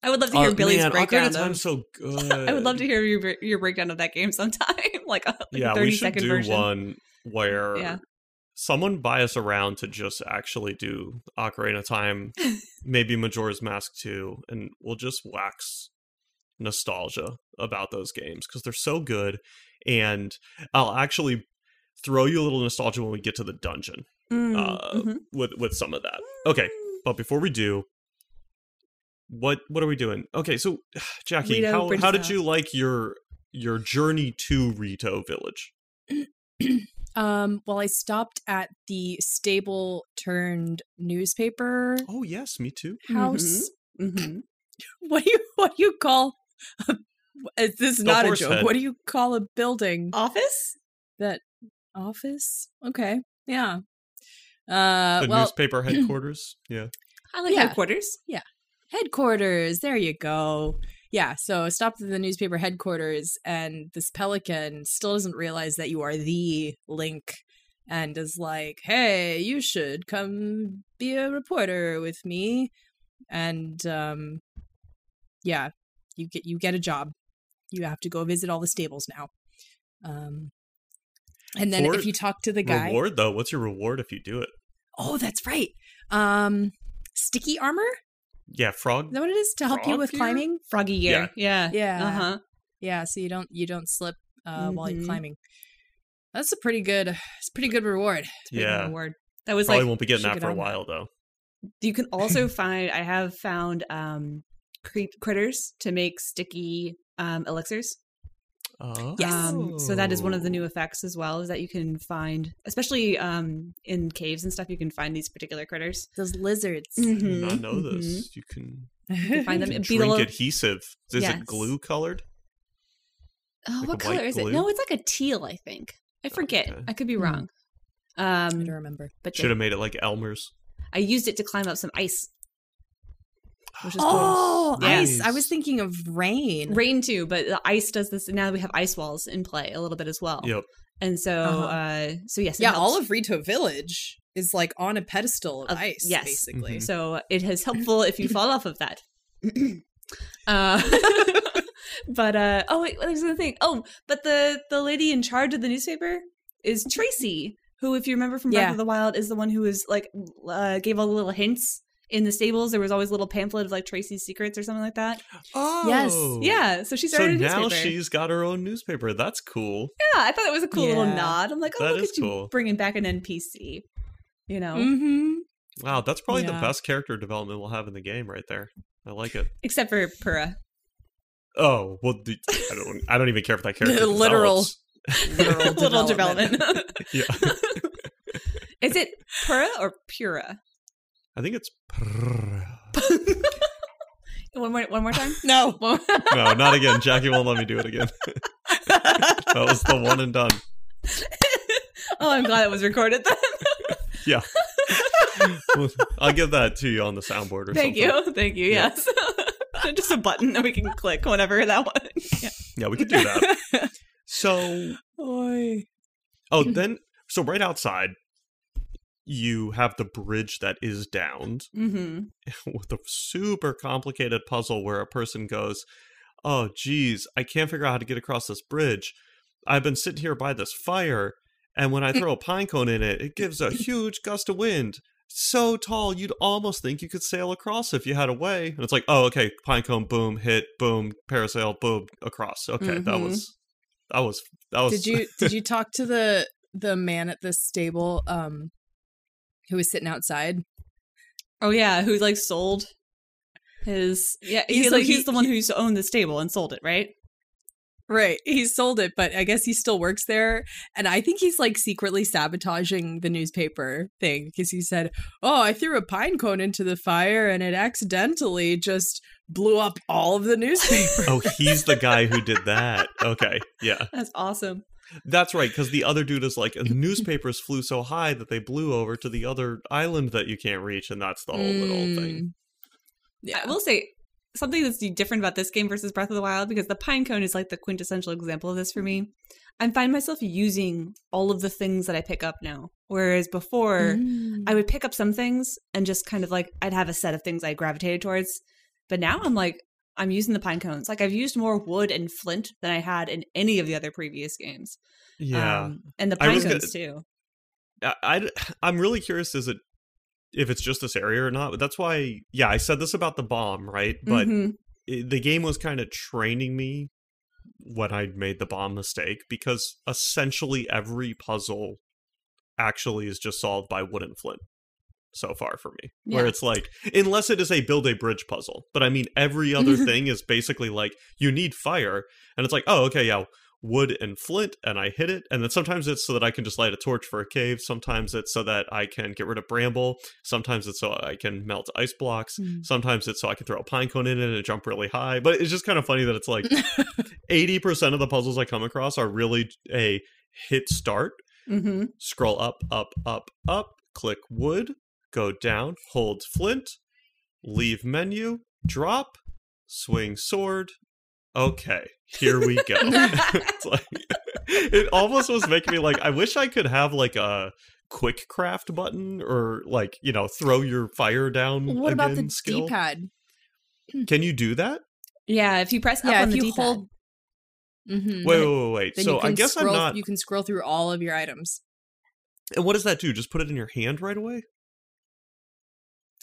[SPEAKER 4] I would love to hear
[SPEAKER 2] Uh,
[SPEAKER 4] Billy's
[SPEAKER 2] man,
[SPEAKER 4] breakdown.
[SPEAKER 2] of Time's
[SPEAKER 4] Of,
[SPEAKER 2] so good. *laughs*
[SPEAKER 4] I would love to hear your your breakdown of that game sometime, like a, like
[SPEAKER 2] yeah,
[SPEAKER 4] thirty
[SPEAKER 2] we should
[SPEAKER 4] second
[SPEAKER 2] do
[SPEAKER 4] version.
[SPEAKER 2] one where
[SPEAKER 4] Yeah.
[SPEAKER 2] someone buy us around to just actually do Ocarina of Time, maybe Majora's Mask 2, and we'll just wax nostalgia about those games because they're so good. And I'll actually throw you a little nostalgia when we get to the dungeon
[SPEAKER 4] Mm,
[SPEAKER 2] uh,
[SPEAKER 4] mhm.
[SPEAKER 2] with with some of that. Okay, but before we do, what what are we doing? Okay, so *sighs* Jackie,
[SPEAKER 4] Rito
[SPEAKER 2] how
[SPEAKER 4] Bridge
[SPEAKER 2] how did you like your your journey to Rito Village? *clears throat*
[SPEAKER 3] um, well, I stopped at the stable turned newspaper
[SPEAKER 2] Oh yes, me too.
[SPEAKER 3] house. *clears throat*
[SPEAKER 4] Mhm.
[SPEAKER 3] What do you *laughs* what do you call? A, is this
[SPEAKER 2] The
[SPEAKER 3] not a joke?
[SPEAKER 2] head.
[SPEAKER 3] What do you call a building?
[SPEAKER 4] Office.
[SPEAKER 3] that office? Okay, yeah. Uh,
[SPEAKER 2] The
[SPEAKER 3] well, *clears throat*
[SPEAKER 2] newspaper headquarters. Yeah.
[SPEAKER 4] I like
[SPEAKER 3] Yeah.
[SPEAKER 4] headquarters. Yeah.
[SPEAKER 3] Headquarters. There you go. Yeah, so I stopped at the newspaper headquarters, and this pelican still doesn't realize that you are the Link, and is like, "Hey, you should come be a reporter with me." And um, yeah, you get you get a job. You have to go visit all the stables now. Um, and then
[SPEAKER 2] For
[SPEAKER 3] if you talk to the guy,
[SPEAKER 2] Reward though, what's your reward if you do it?
[SPEAKER 3] oh, that's right. Um, sticky armor.
[SPEAKER 2] Yeah, frog.
[SPEAKER 3] Is that what it is to help you with
[SPEAKER 2] gear?
[SPEAKER 3] climbing?
[SPEAKER 4] Froggy gear. Yeah.
[SPEAKER 3] Yeah.
[SPEAKER 4] Uh huh.
[SPEAKER 3] Yeah, so you don't you don't slip uh, while you're
[SPEAKER 4] Mhm.
[SPEAKER 3] climbing. That's a pretty good. It's pretty good reward.
[SPEAKER 4] Big
[SPEAKER 2] Yeah.
[SPEAKER 4] reward. That was
[SPEAKER 2] Probably
[SPEAKER 4] like
[SPEAKER 2] won't be getting that
[SPEAKER 3] get
[SPEAKER 2] for a while though.
[SPEAKER 4] you can also *laughs* find. I have found um creep critters to make sticky um elixirs.
[SPEAKER 2] Oh.
[SPEAKER 4] Um, so that is one of the new effects as well. Is that you can find, especially um in caves and stuff, you can find these particular critters.
[SPEAKER 3] Those lizards.
[SPEAKER 2] I did not know
[SPEAKER 4] mhm.
[SPEAKER 2] this. You can,
[SPEAKER 4] You can find *laughs* them.
[SPEAKER 2] you can
[SPEAKER 4] be the
[SPEAKER 2] drink
[SPEAKER 4] little-
[SPEAKER 2] adhesive. Is
[SPEAKER 4] Yes.
[SPEAKER 2] it glue colored?
[SPEAKER 4] Oh,
[SPEAKER 2] Like
[SPEAKER 4] what color is it? No, it's like a teal. I think. I forget.
[SPEAKER 2] Okay.
[SPEAKER 4] I could be
[SPEAKER 3] Hmm.
[SPEAKER 4] wrong.
[SPEAKER 3] I
[SPEAKER 4] Um,
[SPEAKER 3] don't remember.
[SPEAKER 4] but
[SPEAKER 2] Should have made it like Elmer's.
[SPEAKER 4] I used it to climb up some ice, which is
[SPEAKER 3] Oh,
[SPEAKER 4] cool.
[SPEAKER 3] ice!
[SPEAKER 2] Nice.
[SPEAKER 3] I was thinking of rain.
[SPEAKER 4] Rain too, but the ice does this. Now we have ice walls in play a little bit as well.
[SPEAKER 2] Yep.
[SPEAKER 4] And so,
[SPEAKER 3] Uh-huh.
[SPEAKER 4] uh so yes,
[SPEAKER 3] yeah, all of Rito Village is like on a pedestal of,
[SPEAKER 4] Of-
[SPEAKER 3] ice.
[SPEAKER 4] yes.
[SPEAKER 3] basically.
[SPEAKER 2] Mhm.
[SPEAKER 4] So it is helpful if you fall off of that. *laughs* uh, *laughs* but uh oh wait, there's another thing. Oh, but the the lady in charge of the newspaper is Traysi, who, if you remember from Breath
[SPEAKER 3] Yeah.
[SPEAKER 4] of the Wild, is the one who was like uh, gave all the little hints in the stables. There was always a little pamphlet of like Traysi's secrets or something like that.
[SPEAKER 2] Oh.
[SPEAKER 4] yes, Yeah, so she started a
[SPEAKER 2] now
[SPEAKER 4] newspaper.
[SPEAKER 2] she's got her own newspaper. That's cool.
[SPEAKER 4] yeah, I thought it was a cool little nod. I'm like, oh,
[SPEAKER 2] That
[SPEAKER 4] look
[SPEAKER 2] is
[SPEAKER 4] at you bringing back an NPC. You know,
[SPEAKER 3] Mm-hmm.
[SPEAKER 2] Wow, that's probably the best character development we'll have in the game right there. I like it.
[SPEAKER 4] except for Purah.
[SPEAKER 2] Oh well, the, I don't. I don't even care if that *laughs* character.
[SPEAKER 3] Literal-
[SPEAKER 2] develops.
[SPEAKER 3] Literal *laughs*
[SPEAKER 4] little
[SPEAKER 3] development.
[SPEAKER 4] development. *laughs*
[SPEAKER 2] Yeah,
[SPEAKER 4] Is it Purah or Purah?
[SPEAKER 2] I think it's. *laughs*
[SPEAKER 4] One more, one more time.
[SPEAKER 3] No. *laughs* *laughs*
[SPEAKER 2] No, not again. Jackie won't let me do it again. that was the one and done.
[SPEAKER 4] oh, I'm glad it was recorded then.
[SPEAKER 2] Yeah. I'll give that to you on the soundboard or
[SPEAKER 4] Thank
[SPEAKER 2] something.
[SPEAKER 4] you, thank you.
[SPEAKER 2] Yeah.
[SPEAKER 4] Yes, just a button that we can click whenever that one. Yeah.
[SPEAKER 2] Yeah, we could do that. So,
[SPEAKER 3] Oy.
[SPEAKER 2] oh, then, so right outside, you have the bridge that is downed
[SPEAKER 4] Mm-hmm. *laughs*
[SPEAKER 2] with a super complicated puzzle where a person goes, Oh, geez, I can't figure out how to get across this bridge. I've been sitting here by this fire, and when I *laughs* throw a pine cone in it, it gives a huge gust of wind. So tall, you'd almost think you could sail across if you had a way. And it's like, oh, okay, pine cone, boom, hit, boom, parasail, boom, across. Okay, that
[SPEAKER 4] Mhm.
[SPEAKER 2] was, that was, that was.
[SPEAKER 3] Did you did *laughs* you talk to the the man at the stable um who was sitting outside?
[SPEAKER 4] Oh yeah, who like sold his? Yeah,
[SPEAKER 3] He's
[SPEAKER 4] he's
[SPEAKER 3] like-
[SPEAKER 4] like he's the one who owned the stable and sold it, right?
[SPEAKER 3] Right. He sold it, but I guess he still works there. And I think he's like secretly sabotaging the newspaper thing because he said, Oh, I threw a pine cone into the fire and it accidentally just blew up all of the *laughs* newspaper.
[SPEAKER 2] oh, he's the guy who did that. Okay, yeah.
[SPEAKER 4] That's awesome.
[SPEAKER 2] That's right, because the other dude is like, the *laughs* newspapers flew so high that they blew over to the other island that you can't reach, and that's the whole little thing.
[SPEAKER 3] Mm. Yeah.
[SPEAKER 4] I will say something that's different about this game versus Breath of the Wild because the pine cone is like the quintessential example of this for me. I find myself using all of the things that I pick up now, whereas before
[SPEAKER 3] Mm.
[SPEAKER 4] I would pick up some things and just kind of like I'd have a set of things I gravitated towards. But now I'm like I'm using the pine cones. Like I've used more wood and flint than I had in any of the other previous games.
[SPEAKER 2] Yeah,
[SPEAKER 4] Um, and the pine cones
[SPEAKER 2] gonna-
[SPEAKER 4] too.
[SPEAKER 2] I, I *laughs* I'm really curious is it if it's just this area or not. But that's why, yeah, I said this about the bomb, right? But
[SPEAKER 4] Mhm.
[SPEAKER 2] it, the game was kind of training me when I made the bomb mistake because essentially every puzzle actually is just solved by wood and flint so far for me. Where it's like, unless it is a build a bridge puzzle, but I mean, every other *laughs* thing is basically like, you need fire. And it's like, oh, okay, yeah, wood and flint, and I hit it. And then sometimes it's so that I can just light a torch for a cave. Sometimes it's so that I can get rid of bramble. Sometimes it's so I can melt ice blocks.
[SPEAKER 3] Mm.
[SPEAKER 2] Sometimes it's so I can throw a pine cone in it and jump really high. But it's just kind of funny that it's like *laughs* 80% of the puzzles I come across are really a hit start,
[SPEAKER 4] Mhm.
[SPEAKER 2] scroll up, up, up, up, click wood, go down, hold flint, leave menu, drop, swing sword. Okay, here we go. *laughs* it's like it almost was making me like I wish I could have like a quick craft button or like, you know, throw your fire down
[SPEAKER 3] what about the
[SPEAKER 2] again skill.
[SPEAKER 3] D-pad?
[SPEAKER 2] Can you do that?
[SPEAKER 4] Yeah, if you press up
[SPEAKER 3] Yeah,
[SPEAKER 4] on
[SPEAKER 3] if
[SPEAKER 4] the
[SPEAKER 3] you
[SPEAKER 4] D-pad.
[SPEAKER 3] hold Mhm.
[SPEAKER 2] Wait, wait, wait, wait.
[SPEAKER 3] Then
[SPEAKER 2] So I guess
[SPEAKER 3] scroll,
[SPEAKER 2] I'm not.
[SPEAKER 3] You can scroll through all of your items.
[SPEAKER 2] And what does that do? Just put it in your hand right away?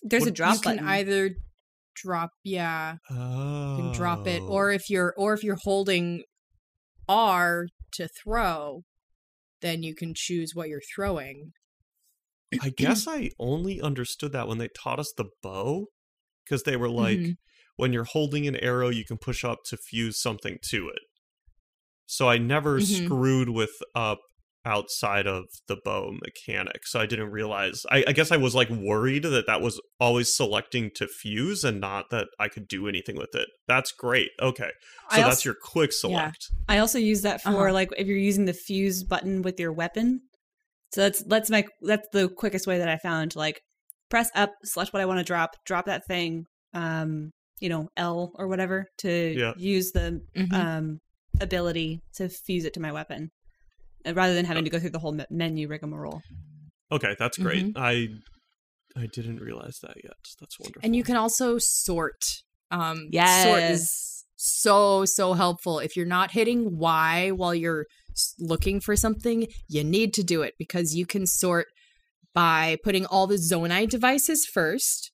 [SPEAKER 4] There's
[SPEAKER 2] What-
[SPEAKER 4] a drop
[SPEAKER 3] you can either drop, yeah,
[SPEAKER 2] Oh.
[SPEAKER 3] you can drop it, or if you're or if you're holding R to throw, then you can choose what you're throwing.
[SPEAKER 2] I guess I only understood that when they taught us the bow, because they were *clears throat* like,
[SPEAKER 3] Mhm.
[SPEAKER 2] when you're holding an arrow, you can push up to fuse something to it. So I never
[SPEAKER 3] Mhm.
[SPEAKER 2] screwed with up outside of the bow mechanic. So I didn't realize. I, I guess I was like worried that that was always selecting to fuse and not that I could do anything with it. That's great. Okay, so
[SPEAKER 4] I
[SPEAKER 2] that's your quick select.
[SPEAKER 4] I also use that for
[SPEAKER 3] Uh-huh.
[SPEAKER 4] like if you're using the fuse button with your weapon. So that's that's my that's the quickest way that I found to like press up, select what I want to drop, drop that thing, um, you know, L or whatever to
[SPEAKER 2] Yeah.
[SPEAKER 4] use the
[SPEAKER 3] Mhm.
[SPEAKER 4] um ability to fuse it to my weapon. And rather than having to go through the whole menu rigmarole.
[SPEAKER 2] Okay, that's great.
[SPEAKER 3] Mm-hmm.
[SPEAKER 2] I I didn't realize that yet. That's wonderful.
[SPEAKER 3] and you can also sort. Um, sort
[SPEAKER 4] Yes.
[SPEAKER 3] is so so helpful. If you're not hitting Y while you're looking for something, you need to do it because you can sort by putting all the Zonai devices first,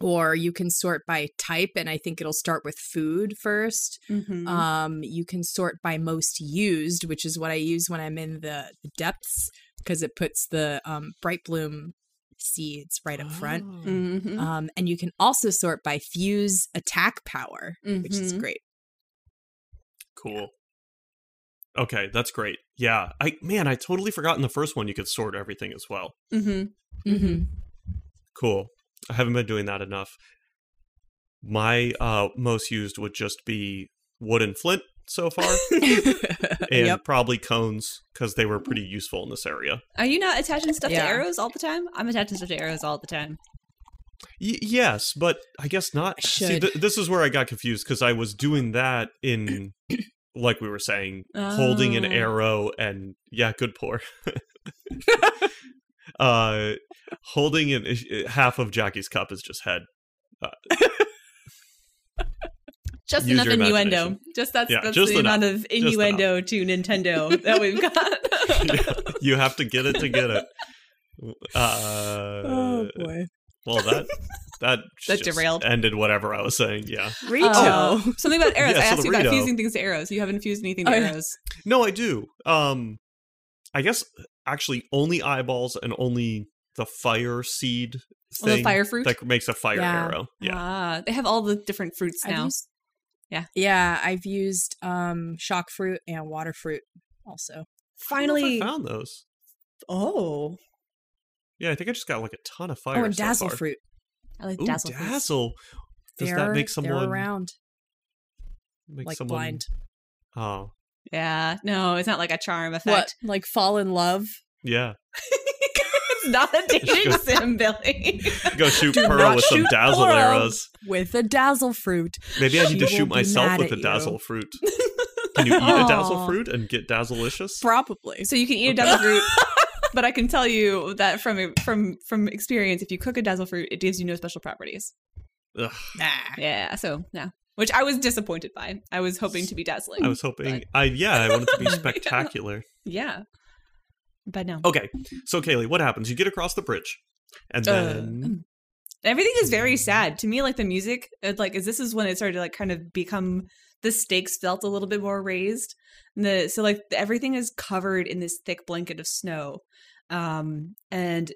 [SPEAKER 3] or you can sort by type, and I think it'll start with food 1st
[SPEAKER 4] Mhm.
[SPEAKER 3] Um, you can sort by most used, which is what I use when I'm in the, the depths because it puts the um, bright bloom seeds right up front.
[SPEAKER 2] Oh.
[SPEAKER 4] Mhm.
[SPEAKER 3] Um, and you can also sort by fuse attack power, which is
[SPEAKER 4] Mhm.
[SPEAKER 3] great.
[SPEAKER 2] Cool. Okay, that's great. Yeah, I man, I totally forgot in the first one you could sort everything as well.
[SPEAKER 4] Mhm.
[SPEAKER 3] Mm-hmm.
[SPEAKER 2] Cool. I haven't been doing that enough. My uh most used would just be wood and flint so far, *laughs* and
[SPEAKER 3] yep.
[SPEAKER 2] probably cones because they were pretty useful in this area.
[SPEAKER 4] Are you not attaching stuff
[SPEAKER 3] Yeah.
[SPEAKER 4] to arrows all the time? I'm attaching stuff to arrows all the time.
[SPEAKER 2] Y- yes, but I guess not. See, th- this is where I got confused because I was doing that in, *coughs* like we were saying, holding an
[SPEAKER 4] Oh.
[SPEAKER 2] arrow and yeah, good pour. *laughs* uh, holding an half of Jackie's cup is just head. *laughs*
[SPEAKER 4] Just
[SPEAKER 2] Use
[SPEAKER 4] enough innuendo. Just that's
[SPEAKER 2] Yeah,
[SPEAKER 4] that's
[SPEAKER 2] just
[SPEAKER 4] the
[SPEAKER 2] enough.
[SPEAKER 4] amount of innuendo to Nintendo that we've got. *laughs*
[SPEAKER 2] you have to get it to get it. *laughs* Uh,
[SPEAKER 3] oh boy.
[SPEAKER 2] Well, that that
[SPEAKER 4] That
[SPEAKER 2] just
[SPEAKER 4] derailed.
[SPEAKER 2] ended whatever I was saying. Yeah.
[SPEAKER 3] Rito.
[SPEAKER 4] Oh, something about arrows.
[SPEAKER 2] Yeah,
[SPEAKER 4] I
[SPEAKER 2] so
[SPEAKER 4] asked
[SPEAKER 2] the
[SPEAKER 4] you about
[SPEAKER 2] Rito-
[SPEAKER 4] fusing things to arrows. You haven't fused anything to
[SPEAKER 3] Oh, yeah.
[SPEAKER 4] arrows.
[SPEAKER 2] No, I do. Um, I guess actually only eyeballs and only the fire seed
[SPEAKER 4] Well, the
[SPEAKER 2] thing
[SPEAKER 4] fire fruit?
[SPEAKER 2] that makes a fire
[SPEAKER 3] Yeah.
[SPEAKER 2] arrow. Yeah.
[SPEAKER 4] Ah, they have all the different fruits
[SPEAKER 3] I've
[SPEAKER 4] now.
[SPEAKER 3] used-
[SPEAKER 4] Yeah.
[SPEAKER 3] Yeah, I've used um shock fruit and water fruit also.
[SPEAKER 2] I don't know if
[SPEAKER 4] Finally,
[SPEAKER 2] I found those.
[SPEAKER 4] oh,
[SPEAKER 2] Yeah, I think I just got like a ton of fire.
[SPEAKER 3] oh, and
[SPEAKER 2] so
[SPEAKER 3] dazzle
[SPEAKER 2] far.
[SPEAKER 3] fruit.
[SPEAKER 4] I like
[SPEAKER 2] Ooh,
[SPEAKER 4] dazzle. fruits.
[SPEAKER 2] dazzle. Does
[SPEAKER 3] they're,
[SPEAKER 2] that make someone
[SPEAKER 3] around
[SPEAKER 2] make
[SPEAKER 3] like
[SPEAKER 2] someone
[SPEAKER 3] blind?
[SPEAKER 2] Oh,
[SPEAKER 4] Yeah, no, it's not like a charm
[SPEAKER 3] What?
[SPEAKER 4] effect.
[SPEAKER 3] Like fall in love?
[SPEAKER 2] yeah. *laughs*
[SPEAKER 4] it's not a *laughs* dating *laughs* sim, Billy.
[SPEAKER 2] Go shoot
[SPEAKER 3] Do
[SPEAKER 2] Pearl
[SPEAKER 3] not
[SPEAKER 2] with some dazzle
[SPEAKER 3] Pearl.
[SPEAKER 2] arrows.
[SPEAKER 3] With a dazzle fruit.
[SPEAKER 2] Maybe I need
[SPEAKER 3] She
[SPEAKER 2] to shoot myself with
[SPEAKER 3] at
[SPEAKER 2] a dazzle fruit. Can you eat a dazzle fruit and get dazzleicious?
[SPEAKER 3] Probably.
[SPEAKER 4] so you can eat a dazzle fruit, but I can tell you that from from from experience, if you cook a dazzle fruit, it gives you no special properties.
[SPEAKER 2] Ugh,
[SPEAKER 3] Nah.
[SPEAKER 4] Yeah, so yeah, which I was disappointed by. I was hoping to be dazzling.
[SPEAKER 2] I was hoping. I yeah, I wanted to be *laughs* spectacular.
[SPEAKER 4] yeah, but no.
[SPEAKER 2] Okay, so Kaylee, what happens? You get across the bridge, and
[SPEAKER 3] Uh,
[SPEAKER 2] then *clears throat*
[SPEAKER 4] Everything is very sad to me. Like the music, it, like is this is when it started to like kind of become the stakes felt a little bit more raised. And the so like everything is covered in this thick blanket of snow, um, and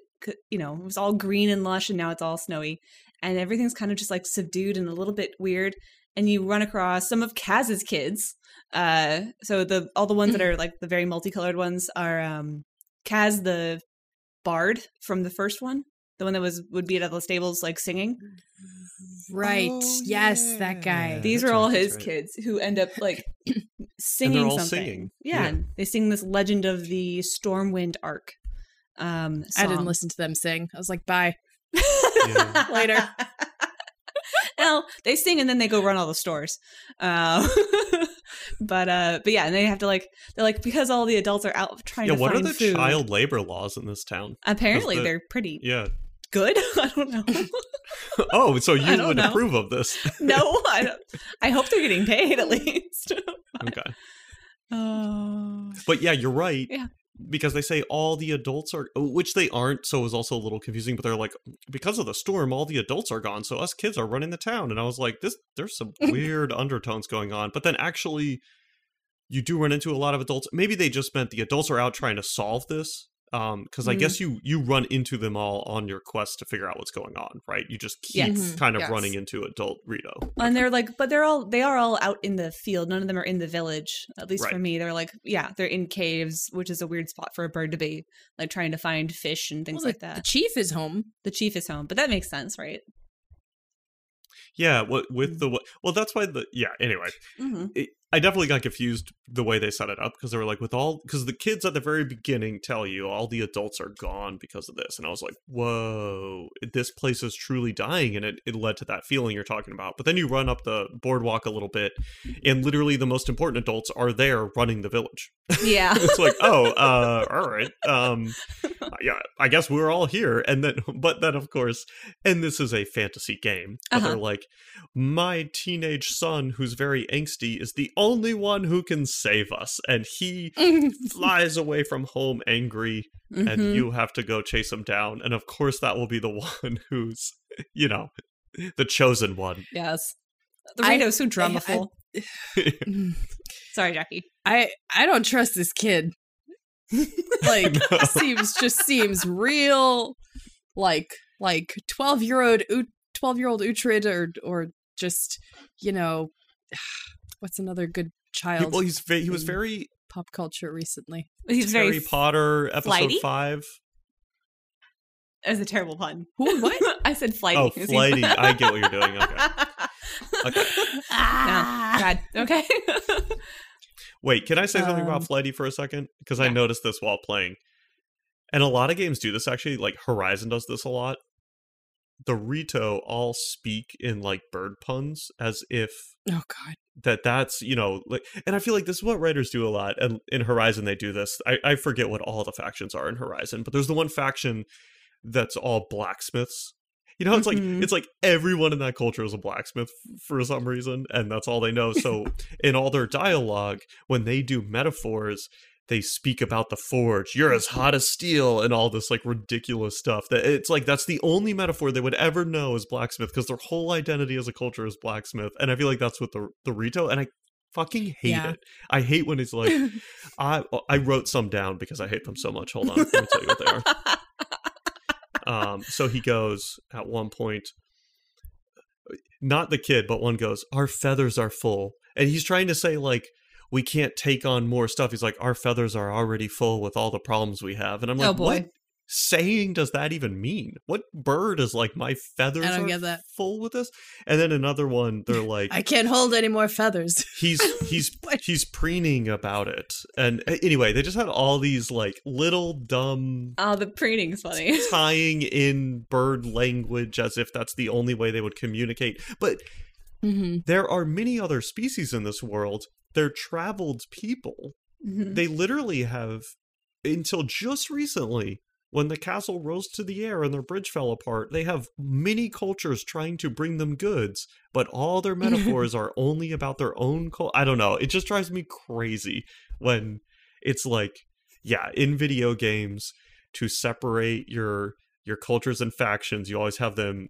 [SPEAKER 4] you know it was all green and lush, and now it's all snowy, and everything's kind of just like subdued and a little bit weird. And you run across some of Kass's kids. Uh, so the all the ones that are like the very multicolored ones are um, Kass the bard from the first one the one that was would be at the stables like singing.
[SPEAKER 3] Right.
[SPEAKER 2] Oh,
[SPEAKER 3] yes, that guy.
[SPEAKER 2] yeah.
[SPEAKER 4] These
[SPEAKER 2] that's
[SPEAKER 4] are all
[SPEAKER 2] right,
[SPEAKER 4] his
[SPEAKER 2] right.
[SPEAKER 4] kids who end up like *clears throat* singing
[SPEAKER 2] all
[SPEAKER 4] something.
[SPEAKER 2] singing.
[SPEAKER 4] Yeah,
[SPEAKER 2] Yeah.
[SPEAKER 4] and they sing this legend of the Stormwind Ark. Um,
[SPEAKER 3] I didn't listen to them sing. I was like, bye.
[SPEAKER 2] Yeah. *laughs*
[SPEAKER 3] Later. *laughs*
[SPEAKER 4] no, they sing and then they go run all the stores. Uh, *laughs* but uh, but yeah, and they have to like they're like because all the adults are out trying
[SPEAKER 2] yeah,
[SPEAKER 4] to
[SPEAKER 2] what are the
[SPEAKER 4] food.
[SPEAKER 2] child labor laws in this town?
[SPEAKER 4] Apparently,
[SPEAKER 2] the-
[SPEAKER 4] they're pretty
[SPEAKER 2] Yeah.
[SPEAKER 4] good. *laughs* I don't know. *laughs*
[SPEAKER 2] Oh, so you would
[SPEAKER 4] know.
[SPEAKER 2] approve of this?
[SPEAKER 4] no, I don't. I hope they're getting paid at least.
[SPEAKER 2] okay.
[SPEAKER 4] Oh.
[SPEAKER 2] But yeah, you're right.
[SPEAKER 4] Yeah.
[SPEAKER 2] Because they say all the adults are, oh, which they aren't, so it was also a little confusing. But they're like, because of the storm, all the adults are gone, so us kids are running the town. And I was like, this, there's some *laughs* weird undertones going on. But then actually, you do run into a lot of adults. Maybe they just meant the adults are out trying to solve this. Um, because I
[SPEAKER 4] Mm.
[SPEAKER 2] guess you you run into them all on your quest to figure out what's going on, right? You just keep
[SPEAKER 4] Yes.
[SPEAKER 2] Kind of
[SPEAKER 4] Yes.
[SPEAKER 2] running into adult Rito.
[SPEAKER 4] And they're like, but they're all they are all out in the field. None of them are in the village. At least for me, they're like, yeah, they're in caves, which is a weird spot for a bird to be, like trying to find fish and things
[SPEAKER 3] Well,
[SPEAKER 4] like
[SPEAKER 3] the,
[SPEAKER 4] that.
[SPEAKER 3] the chief is home.
[SPEAKER 4] The chief is home, but that makes sense, right?
[SPEAKER 2] Yeah, what with
[SPEAKER 4] Mm.
[SPEAKER 2] the well, that's why the yeah. Anyway,
[SPEAKER 4] Mm-hmm.
[SPEAKER 2] it, I definitely got confused the way they set it up because they were like with all because the kids at the very beginning tell you all the adults are gone because of this, and I was like, whoa, this place is truly dying, and it it led to that feeling you're talking about. But then you run up the boardwalk a little bit, and literally the most important adults are there running the village.
[SPEAKER 4] Yeah. *laughs*
[SPEAKER 2] it's like, oh, *laughs* uh, all right, um, yeah, I guess we're all here, and then, *laughs* but then of course, and this is a fantasy game, but
[SPEAKER 4] Uh-huh.
[SPEAKER 2] they're like, my teenage son, who's very angsty, is the only one who can save us, and he *laughs* flies away from home angry, and
[SPEAKER 4] Mhm.
[SPEAKER 2] you have to go chase him down, and of course, that will be the *laughs* one who's, you know, the chosen one.
[SPEAKER 4] yes. The
[SPEAKER 3] I-
[SPEAKER 4] radio's so
[SPEAKER 3] I-
[SPEAKER 4] dramaful. *laughs* Sorry, Jackie.
[SPEAKER 3] I I don't trust this kid. Like
[SPEAKER 2] No.
[SPEAKER 3] seems just seems real like like 12 year old 12 year old Uhtred or or just you know what's another good
[SPEAKER 2] He-
[SPEAKER 3] child
[SPEAKER 2] well, he's ve- he was very
[SPEAKER 3] pop culture recently.
[SPEAKER 4] He's
[SPEAKER 2] Harry
[SPEAKER 4] very
[SPEAKER 2] Potter episode
[SPEAKER 4] flighty?
[SPEAKER 2] five.
[SPEAKER 4] It was a terrible pun.
[SPEAKER 3] Who what? *laughs*
[SPEAKER 4] I said flighty.
[SPEAKER 2] Oh, flighty. I get what you're doing. *laughs* Okay. Okay.
[SPEAKER 4] No, God. Okay. *laughs*
[SPEAKER 2] Wait, can I say something
[SPEAKER 3] Um,
[SPEAKER 2] about Flighty for a second? Because I noticed this while playing. And a lot of games do this actually. Like Horizon does this a lot. The Rito all speak in like bird puns as if
[SPEAKER 3] Oh god.
[SPEAKER 2] that that's you know like and i feel like this is what writers do a lot and in horizon they do this i, I forget what all the factions are in horizon but there's the one faction that's all blacksmiths you know it's
[SPEAKER 4] Mhm.
[SPEAKER 2] like it's like everyone in that culture is a blacksmith for some reason and that's all they know so *laughs* in all their dialogue when they do metaphors they speak about the forge. You're as mm-hmm. hot as steel and all this like ridiculous stuff that it's like that's the only metaphor they would ever know as blacksmith because their whole identity as a culture is blacksmith and i feel like that's what the the rito and i fucking hate
[SPEAKER 3] Yeah.
[SPEAKER 2] it. I hate when it's *laughs* like i uh, i wrote some down because i hate them so much. Hold on let me tell you what they are. Um *laughs* so he goes at one point uh, not the kid but one goes our feathers are full and he's trying to say like we can't take on more stuff he's like our feathers are already full with all the problems we have and i'm like
[SPEAKER 4] Oh, boy.
[SPEAKER 2] what saying does that even mean what bird is like my feathers
[SPEAKER 3] don't
[SPEAKER 2] are
[SPEAKER 3] get that.
[SPEAKER 2] full with this and then another one they're *laughs* like
[SPEAKER 3] I can't hold any more feathers. *laughs*
[SPEAKER 2] he's he's *laughs* he's preening about it and anyway they just had all these like little dumb
[SPEAKER 4] oh, the preening's funny.
[SPEAKER 2] tying in bird language as if that's the only way they would communicate but
[SPEAKER 3] hmm
[SPEAKER 2] there are many other species in this world they're traveled people
[SPEAKER 4] Mhm.
[SPEAKER 2] they literally have until just recently when the castle rose to the air and their bridge fell apart they have many cultures trying to bring them goods but all their *laughs* metaphors are only about their own cul- i don't know it just drives me crazy when it's like yeah in video games to separate your your cultures and factions you always have them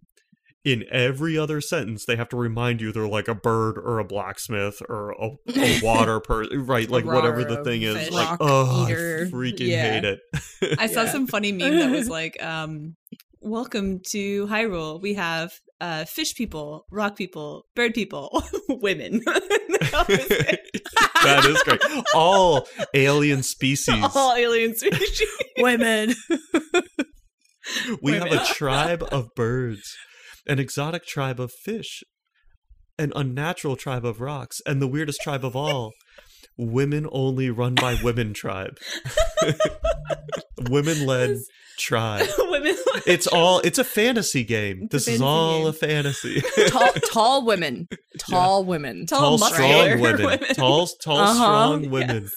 [SPEAKER 2] in every other sentence they have to remind you they're like a bird or a blacksmith or a, a *laughs* water person right like whatever the thing is
[SPEAKER 3] fish,
[SPEAKER 2] like
[SPEAKER 3] rock
[SPEAKER 2] oh
[SPEAKER 3] eater.
[SPEAKER 2] i freaking
[SPEAKER 3] Yeah.
[SPEAKER 2] hate it *laughs*
[SPEAKER 4] I saw
[SPEAKER 3] Yeah.
[SPEAKER 4] some funny meme that was *laughs* like, um, "Welcome to Hyrule. We have uh, fish people, rock people, bird people, women." That was it.
[SPEAKER 2] that is great all alien species
[SPEAKER 4] All alien species.
[SPEAKER 3] Women.
[SPEAKER 2] we
[SPEAKER 4] Wait
[SPEAKER 2] have a
[SPEAKER 4] minute.
[SPEAKER 2] tribe of birds an exotic tribe of fish an unnatural tribe of rocks and the weirdest tribe of all women only run by women tribe *laughs* women led tribe *laughs*
[SPEAKER 4] women.
[SPEAKER 2] it's all it's a fantasy game this is
[SPEAKER 4] fantasy
[SPEAKER 2] all
[SPEAKER 4] game.
[SPEAKER 2] a fantasy *laughs*
[SPEAKER 3] tall, tall women. Tall women.
[SPEAKER 4] Tall,
[SPEAKER 2] tall
[SPEAKER 4] muscular
[SPEAKER 2] strong women. tall tall
[SPEAKER 3] Uh-huh.
[SPEAKER 2] strong women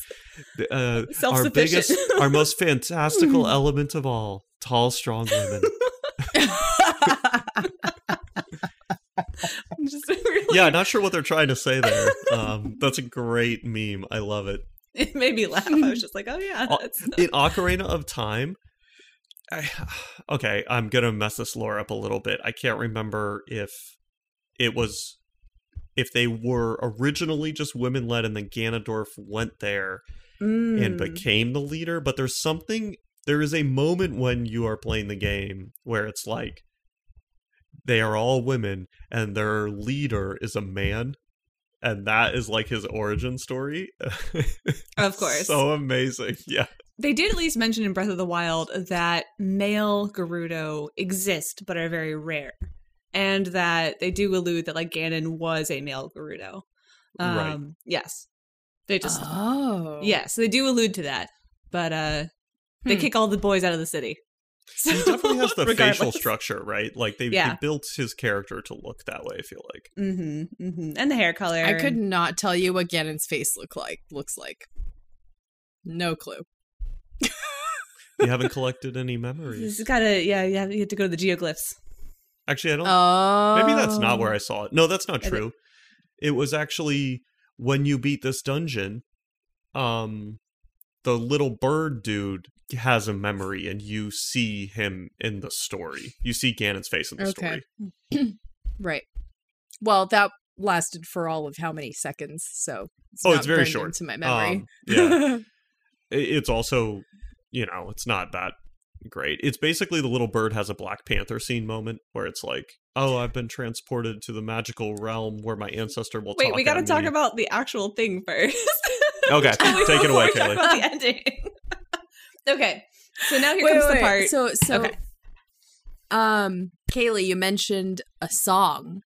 [SPEAKER 2] uh, our
[SPEAKER 4] Self-sufficient.
[SPEAKER 2] biggest our most fantastical element of all tall strong women *laughs*
[SPEAKER 4] Just *laughs* really,
[SPEAKER 2] yeah not sure what they're trying to say there um that's a great meme i love it
[SPEAKER 4] it made me laugh. I was just like, "Oh yeah, that's
[SPEAKER 2] in Ocarina of Time. I, *sighs* okay, I'm gonna mess this lore up a little bit. I can't remember if it was if they were originally just women led and then Ganondorf went there and
[SPEAKER 4] Mm.
[SPEAKER 2] became the leader, but there's something there is a moment when you are playing the game where it's like they are all women and their leader is a man and that is like his origin story. *laughs*
[SPEAKER 4] Of course.
[SPEAKER 2] so amazing. Yeah.
[SPEAKER 4] They did at least mention in Breath of the Wild that male Gerudo exist but are very rare. And that they do allude that like Ganon was a male Gerudo. Um
[SPEAKER 2] Right.
[SPEAKER 4] yes. They just
[SPEAKER 3] Oh.
[SPEAKER 4] Yes, they do allude to that. But uh they
[SPEAKER 3] Hmm.
[SPEAKER 4] kick all the boys out of the city.
[SPEAKER 2] He definitely has the facial structure, right? Like they,
[SPEAKER 4] Yeah.
[SPEAKER 2] they built his character to look that way, I feel like.
[SPEAKER 4] Mm-hmm, mm-hmm. And the hair color.
[SPEAKER 3] I could not tell you what Ganon's face look like looks like. No clue. *laughs*
[SPEAKER 2] You haven't collected any memories.
[SPEAKER 4] This has gotta yeah, you have, you have to go to the geoglyphs.
[SPEAKER 2] Actually, I don't
[SPEAKER 3] Oh.
[SPEAKER 2] Maybe that's not where I saw it. No, that's not true. It was actually when you beat this dungeon, um the little bird dude has a memory and you see him in the story. You see Ganon's face in the
[SPEAKER 3] Okay.
[SPEAKER 2] story. *clears throat*
[SPEAKER 3] Right. Well, that lasted for all of how many seconds, so it's
[SPEAKER 2] Oh,
[SPEAKER 3] not
[SPEAKER 2] it's very short.
[SPEAKER 3] into my memory.
[SPEAKER 2] Um, yeah. *laughs* It's also, you know, it's not that great. It's basically the little bird has a Black Panther scene moment where it's like, "Oh, I've been transported to the magical realm where my ancestor will
[SPEAKER 4] Wait,
[SPEAKER 2] talk
[SPEAKER 4] we gotta talk about the actual thing first. *laughs*
[SPEAKER 2] Okay, *laughs* take it away,
[SPEAKER 4] Before we talk
[SPEAKER 2] Kaylee.
[SPEAKER 4] about the ending. *laughs* okay. So now here
[SPEAKER 3] Wait,
[SPEAKER 4] comes
[SPEAKER 3] wait,
[SPEAKER 4] the
[SPEAKER 3] wait.
[SPEAKER 4] part.
[SPEAKER 3] So, so,
[SPEAKER 4] Okay.
[SPEAKER 3] um, Kaylee, you mentioned a song,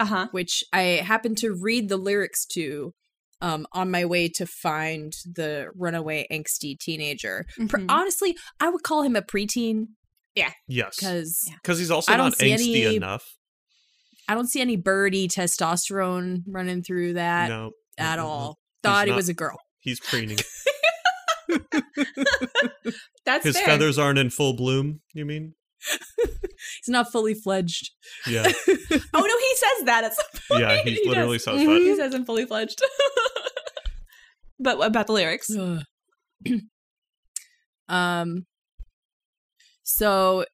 [SPEAKER 4] uh-huh.
[SPEAKER 3] which I happened to read the lyrics to, um, on my way to find the runaway angsty teenager. Pr-
[SPEAKER 4] Mhm.
[SPEAKER 3] honestly, I would call him a preteen Yeah.
[SPEAKER 2] Yes.
[SPEAKER 3] because
[SPEAKER 4] Yeah.
[SPEAKER 2] Because he's also
[SPEAKER 3] I don't
[SPEAKER 2] not
[SPEAKER 3] see
[SPEAKER 2] angsty
[SPEAKER 3] any-
[SPEAKER 2] enough.
[SPEAKER 3] I don't see any birdie testosterone running through that
[SPEAKER 2] no.
[SPEAKER 3] at
[SPEAKER 2] Mm-mm.
[SPEAKER 3] all. Thought he
[SPEAKER 2] not-
[SPEAKER 3] was a girl.
[SPEAKER 2] He's preening. *laughs*
[SPEAKER 4] That's
[SPEAKER 2] His
[SPEAKER 4] fair.
[SPEAKER 2] feathers aren't in full bloom, you mean? *laughs*
[SPEAKER 3] He's not fully fledged.
[SPEAKER 2] Yeah. *laughs*
[SPEAKER 4] Oh no, he says that at some point.
[SPEAKER 2] Yeah, he literally
[SPEAKER 4] does.
[SPEAKER 2] says
[SPEAKER 3] Mhm.
[SPEAKER 2] that.
[SPEAKER 4] He says I'm fully fledged. but what about the lyrics? *clears throat*
[SPEAKER 3] Um. So,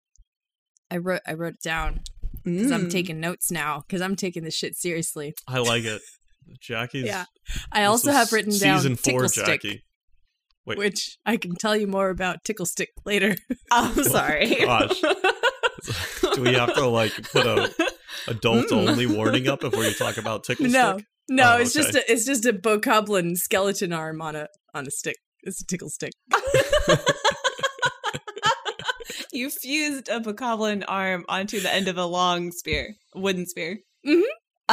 [SPEAKER 3] I wrote I wrote it down because I'm
[SPEAKER 4] Mm.
[SPEAKER 3] taking notes now because I'm taking this shit seriously.
[SPEAKER 2] I like it. Jackie's.
[SPEAKER 3] Yeah. I also have written down
[SPEAKER 2] season four,
[SPEAKER 3] tickle stick,
[SPEAKER 2] Jackie. Wait.
[SPEAKER 3] which I can tell you more about tickle stick later.
[SPEAKER 4] I'm *laughs* sorry. *laughs*
[SPEAKER 2] gosh. *laughs* Do we have to like put a adult only warning up before you talk about tickle
[SPEAKER 3] no,
[SPEAKER 2] stick?
[SPEAKER 3] no,
[SPEAKER 2] Oh,
[SPEAKER 3] it's just a, it's just a bokoblin skeleton arm on a on a stick. It's a tickle stick.
[SPEAKER 4] you fused a bokoblin arm onto the end of a long spear, wooden spear.
[SPEAKER 3] Mhm.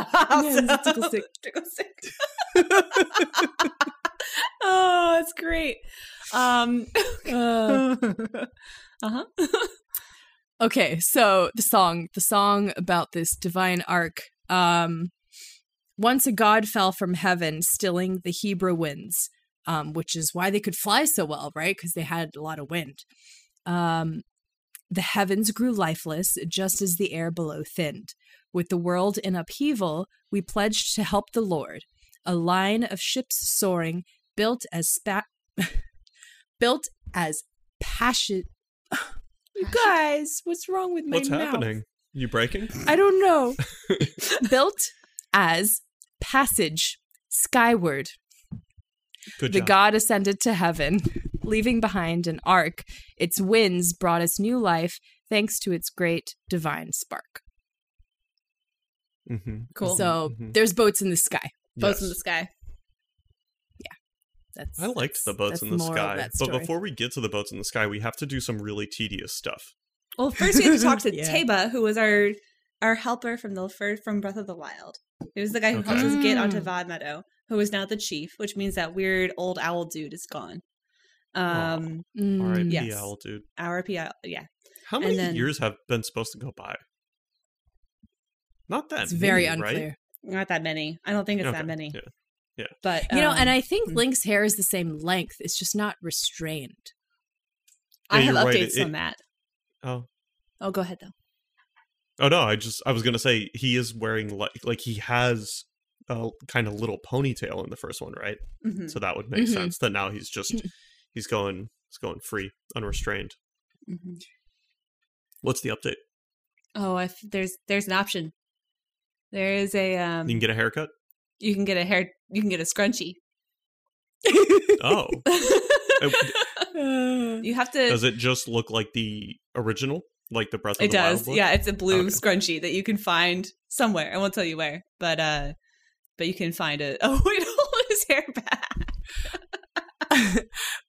[SPEAKER 3] *laughs* Yeah, it's *laughs* tickle stick.
[SPEAKER 4] Tickle *laughs* stick. oh, that's great. Um,
[SPEAKER 3] Uh,
[SPEAKER 4] uh-huh.
[SPEAKER 3] okay so the song the song about this divine ark um once a god fell from heaven stilling the Hebra winds um which is why they could fly so well right because they had a lot of wind um the heavens grew lifeless just as the air below thinned with the world in upheaval we pledged to help the lord a line of ships soaring built as spa- *laughs* built as passion *laughs* you guys, what's wrong with my
[SPEAKER 2] What's
[SPEAKER 3] mouth?
[SPEAKER 2] happening? You breaking?
[SPEAKER 3] I don't know. *laughs* Built as passage skyward.
[SPEAKER 2] Good
[SPEAKER 3] the
[SPEAKER 2] job.
[SPEAKER 3] god ascended to heaven, leaving behind an ark. Its winds brought us new life thanks to its great divine spark.
[SPEAKER 2] Mhm.
[SPEAKER 4] Cool.
[SPEAKER 3] So
[SPEAKER 2] Mhm.
[SPEAKER 3] there's boats in the sky.
[SPEAKER 4] Boats in the sky. Yeah.
[SPEAKER 3] That's
[SPEAKER 2] I liked the boats in the sky, but before we get to the boats in the sky, we have to do some really tedious stuff.
[SPEAKER 4] Well, first we have to talk to *laughs*
[SPEAKER 3] Yeah.
[SPEAKER 4] Teba, who was our our helper from the first from Breath of the Wild. He was the guy who helped us get onto
[SPEAKER 3] Mm.
[SPEAKER 4] Vah Medoh, who is now the chief, which means that weird old owl dude is gone. Um,
[SPEAKER 3] Mm,
[SPEAKER 2] R.I.P.
[SPEAKER 4] yes.
[SPEAKER 2] Owl, dude.
[SPEAKER 4] our PI, yeah,
[SPEAKER 2] How many
[SPEAKER 4] then-
[SPEAKER 2] years have been supposed to go by? Not that
[SPEAKER 3] it's very
[SPEAKER 2] many, right?
[SPEAKER 3] unclear.
[SPEAKER 4] not that many. I don't think it's
[SPEAKER 2] Okay,
[SPEAKER 4] that many,
[SPEAKER 2] yeah.
[SPEAKER 4] but
[SPEAKER 3] You know, and
[SPEAKER 4] um,
[SPEAKER 3] I think
[SPEAKER 4] mm.
[SPEAKER 3] Link's hair is the same length. It's just not restrained.
[SPEAKER 4] I have
[SPEAKER 2] right.
[SPEAKER 4] updates
[SPEAKER 2] It-
[SPEAKER 4] on that.
[SPEAKER 2] Oh,
[SPEAKER 4] Oh, go ahead though.
[SPEAKER 2] oh no! I just I was gonna say he is wearing like like he has a kind of little ponytail in the first one, right?
[SPEAKER 4] Mhm,
[SPEAKER 2] So that would make
[SPEAKER 3] Mhm.
[SPEAKER 2] sense. That now he's just he's going he's going free, unrestrained.
[SPEAKER 4] mhm.
[SPEAKER 2] What's the update?
[SPEAKER 4] Oh, if there's there's an option. There is a um
[SPEAKER 2] You can get a haircut.
[SPEAKER 4] you can get a hair you can get a scrunchie.
[SPEAKER 2] Oh, *laughs* *laughs*
[SPEAKER 4] you have to
[SPEAKER 2] does it just look like the original, like the Breath of
[SPEAKER 4] It
[SPEAKER 2] the
[SPEAKER 4] does. Yeah, it's a blue
[SPEAKER 2] Okay.
[SPEAKER 4] scrunchie that you can find somewhere. I won't tell you where, but uh but you can find it. *laughs* Oh, wait, hold his hair back.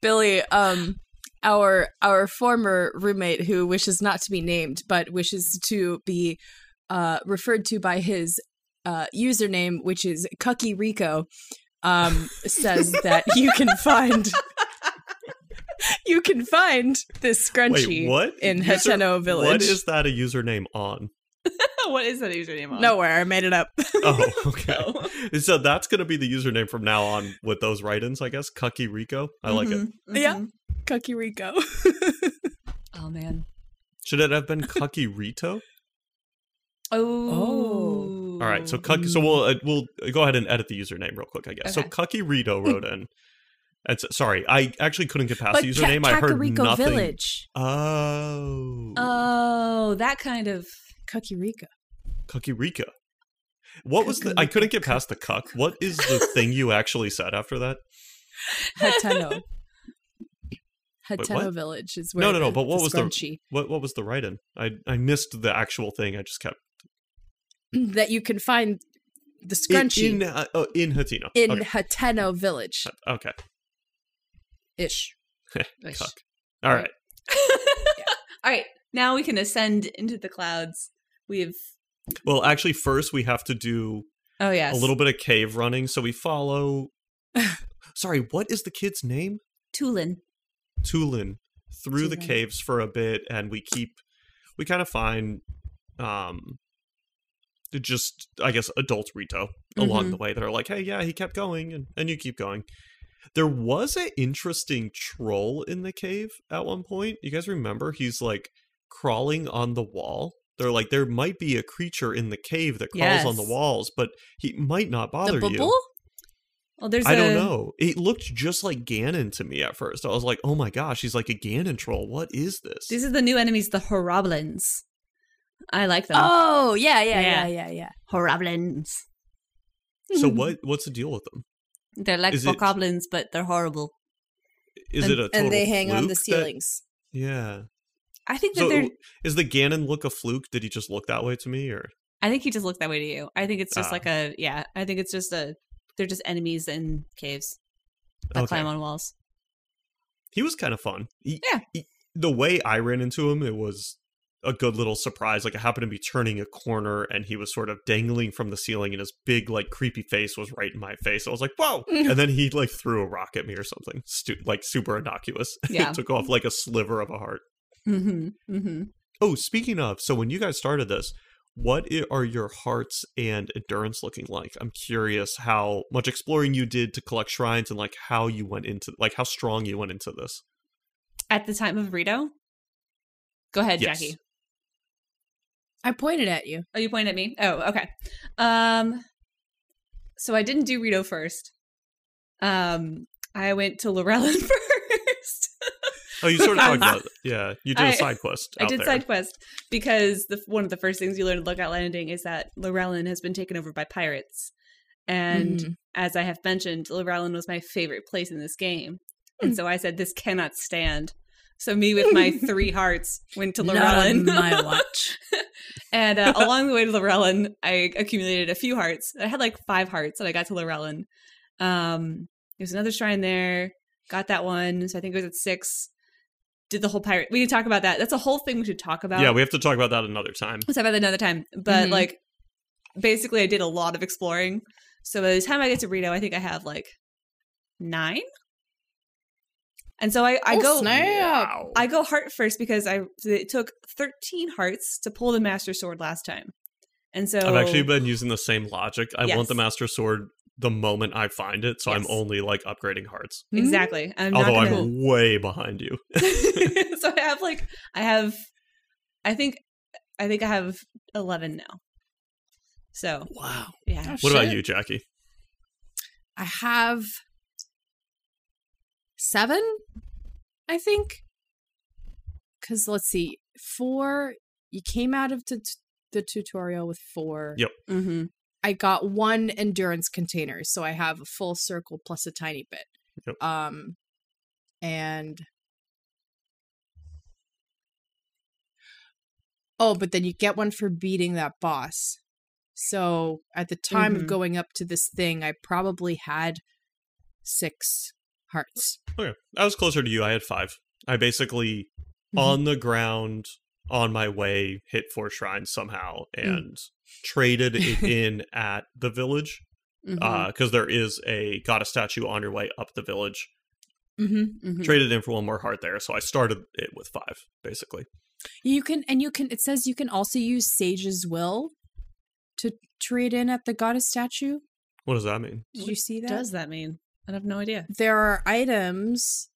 [SPEAKER 3] Billy, um, our our former roommate who wishes not to be named but wishes to be uh, referred to by his uh, username, which is Cucky Rico, um, says *laughs* that you can find you can find this scrunchie
[SPEAKER 2] Wait, what?
[SPEAKER 3] in
[SPEAKER 2] User-
[SPEAKER 3] Hateno Village.
[SPEAKER 2] What is that a username on? *laughs*
[SPEAKER 4] what is that username on?
[SPEAKER 3] Nowhere. I made it up.
[SPEAKER 2] Oh, *laughs* *laughs* okay.
[SPEAKER 4] No.
[SPEAKER 2] So that's going to be the username from now on with those write-ins, I guess. Cucky Rico. I like it.
[SPEAKER 4] Mhm,
[SPEAKER 3] Yeah.
[SPEAKER 4] mhm.
[SPEAKER 3] Cucky Rico.
[SPEAKER 4] Oh man.
[SPEAKER 2] Should it have been Cucky Rito?
[SPEAKER 4] Oh.
[SPEAKER 2] All right. So Cucky. So we'll uh, we'll go ahead and edit the username real quick, I guess.
[SPEAKER 4] Okay.
[SPEAKER 2] So Cucky Rito wrote in. And so- sorry, I actually couldn't get past
[SPEAKER 3] but
[SPEAKER 2] the
[SPEAKER 3] Ca-
[SPEAKER 2] username. I heard nothing.
[SPEAKER 3] Village.
[SPEAKER 2] Oh,
[SPEAKER 4] Oh, that kind of
[SPEAKER 3] Cucky Rico.
[SPEAKER 2] Cucky Rico. What was the? I couldn't get past the cuck. What is the thing you actually said after that?
[SPEAKER 3] Hateno. *laughs* Hateno
[SPEAKER 2] what?
[SPEAKER 3] Village is where.
[SPEAKER 2] No,
[SPEAKER 3] where
[SPEAKER 2] no, no, but what was the- What what was the write-in? I I missed the actual thing. I just kept *clears throat*
[SPEAKER 3] that you can find the
[SPEAKER 2] in
[SPEAKER 3] scrunchie
[SPEAKER 2] in, uh, oh, in Hateno.
[SPEAKER 3] in
[SPEAKER 2] okay.
[SPEAKER 3] Hateno Village
[SPEAKER 2] okay. *laughs*
[SPEAKER 3] ish.
[SPEAKER 2] Cuck. All right. *laughs*
[SPEAKER 4] All right. Now we can ascend into the clouds. We've
[SPEAKER 2] Well, actually, first we have to do
[SPEAKER 4] Oh yes.
[SPEAKER 2] a little bit of cave running. So we follow. *laughs* Sorry, what is the kid's name?
[SPEAKER 4] Tulin.
[SPEAKER 2] Tulin through the caves for a bit, and we keep. We kind of find, um, just I guess adult Rito along
[SPEAKER 4] Mhm.
[SPEAKER 2] the way that are like, hey, yeah, he kept going, and and you keep going. There was an interesting troll in the cave at one point. You guys remember? He's like crawling on the wall. They're like, there might be a creature in the cave that crawls on the walls, but he might not bother
[SPEAKER 3] the
[SPEAKER 2] you.
[SPEAKER 3] bubble?
[SPEAKER 4] Well, there's
[SPEAKER 2] I
[SPEAKER 4] a-
[SPEAKER 2] don't know. It looked just like Ganon to me at first. I was like, oh my gosh, he's like a Ganon troll. What is this?
[SPEAKER 4] These are the new enemies, the Horriblins. I like them.
[SPEAKER 3] Oh yeah, yeah,
[SPEAKER 4] Yeah.
[SPEAKER 3] yeah, yeah, yeah.
[SPEAKER 4] Horriblins.
[SPEAKER 2] so *laughs* what? What's the deal with them?
[SPEAKER 4] They're like
[SPEAKER 2] Is it-
[SPEAKER 4] but they're horrible.
[SPEAKER 2] Is
[SPEAKER 3] and,
[SPEAKER 2] it a total
[SPEAKER 3] and they hang on the
[SPEAKER 2] fluke that-
[SPEAKER 3] ceilings.
[SPEAKER 2] yeah.
[SPEAKER 4] I think that
[SPEAKER 2] So
[SPEAKER 4] they're.
[SPEAKER 2] is the Ganon look a fluke? Did he just look that way to me, or
[SPEAKER 4] I think he just looked that way to you. I think it's just
[SPEAKER 2] Ah.
[SPEAKER 4] like a yeah. I think it's just a. They're just enemies in caves that
[SPEAKER 2] Okay.
[SPEAKER 4] climb on walls.
[SPEAKER 2] he was kind of fun? He-
[SPEAKER 4] Yeah.
[SPEAKER 2] he- the way I ran into him, it was a good little surprise. Like I happened to be turning a corner, and he was sort of dangling from the ceiling, and his big, like, creepy face was right in my face. I was like, "Whoa!" *laughs* and then he like threw a rock at me or something, Stu- like super innocuous. *laughs*
[SPEAKER 4] Yeah.
[SPEAKER 2] it took off like a sliver of a heart.
[SPEAKER 4] Mm-hmm. Mm-hmm.
[SPEAKER 2] Oh, speaking of, so when you guys started this, what are your hearts and endurance looking like? I'm curious how much exploring you did to collect shrines and like how you went into like how strong you went into this.
[SPEAKER 4] At the time of Rito. Go ahead,
[SPEAKER 2] Yes.
[SPEAKER 4] Jackie.
[SPEAKER 3] I pointed at you.
[SPEAKER 4] Oh, you pointed at me. Oh, okay. Um, so I didn't do Rito first. Um, I went to Lurelin *laughs* first.
[SPEAKER 2] Oh, you sort of talked *laughs*
[SPEAKER 4] Because-
[SPEAKER 2] about yeah, you did a
[SPEAKER 4] I-
[SPEAKER 2] side quest.
[SPEAKER 4] I did
[SPEAKER 2] there.
[SPEAKER 4] side quest because the one of the first things you learn at Lookout Landing is that Lurelin has been taken over by pirates, and
[SPEAKER 3] Mhm.
[SPEAKER 4] as I have mentioned, Lurelin was my favorite place in this game, and so I said this cannot stand. So me with my *laughs* three hearts went to
[SPEAKER 3] Not
[SPEAKER 4] Lurelin.
[SPEAKER 3] on my *laughs* watch.
[SPEAKER 4] and uh, along the way to Lurelin, I accumulated a few hearts. I had like five hearts, and I got to Lurelin. Um, there's another shrine there. Got that one, so I think it was at six. Did the whole pirate? We can talk about that. That's a whole thing we should talk about.
[SPEAKER 2] Yeah, we have to talk about that another time.
[SPEAKER 4] Let's talk about that another time. But
[SPEAKER 3] Mhm.
[SPEAKER 4] like, basically, I did a lot of exploring. So by the time I get to Rito, I think I have like nine. And so I, I
[SPEAKER 3] Oh,
[SPEAKER 4] go
[SPEAKER 3] snap.
[SPEAKER 4] I go heart first because I it took 13 hearts to pull the master sword last time. And so
[SPEAKER 2] I've actually been using the same logic. I
[SPEAKER 4] Yes.
[SPEAKER 2] want the master sword the moment I find it, so I'm only like upgrading hearts.
[SPEAKER 4] exactly. I'm
[SPEAKER 2] Although
[SPEAKER 4] not
[SPEAKER 2] I'm way behind you. *laughs*
[SPEAKER 4] so I have like I have I think I think I have 11 now. So,
[SPEAKER 2] wow.
[SPEAKER 4] yeah.
[SPEAKER 3] Oh,
[SPEAKER 2] What about you, Jackie?
[SPEAKER 3] I have seven, I think. Because let's see, four. You came out of t- the tutorial with four.
[SPEAKER 2] Yep.
[SPEAKER 4] Mm-hmm.
[SPEAKER 3] I got one endurance container, so I have a full circle plus a tiny bit.
[SPEAKER 2] Yep.
[SPEAKER 3] Um, and oh, but then you get one for beating that boss. So at the time
[SPEAKER 4] Mhm.
[SPEAKER 3] of going up to this thing, I probably had six hearts.
[SPEAKER 2] Okay. I was closer to you. I had five. I basically
[SPEAKER 3] Mhm.
[SPEAKER 2] on the ground on my way hit four shrines somehow and traded it *laughs* in at the village
[SPEAKER 4] Mm-hmm.
[SPEAKER 2] because there is a goddess statue on your way up the village.
[SPEAKER 3] Mm-hmm.
[SPEAKER 4] Mhm.
[SPEAKER 2] Traded in for one more heart there, so I started it with five basically.
[SPEAKER 3] You can, and you can. It says you can also use Sage's Will to trade in at the goddess statue.
[SPEAKER 2] What does that mean?
[SPEAKER 3] Did
[SPEAKER 4] What
[SPEAKER 3] you see that?
[SPEAKER 4] does that mean? I have no idea.
[SPEAKER 3] there are items.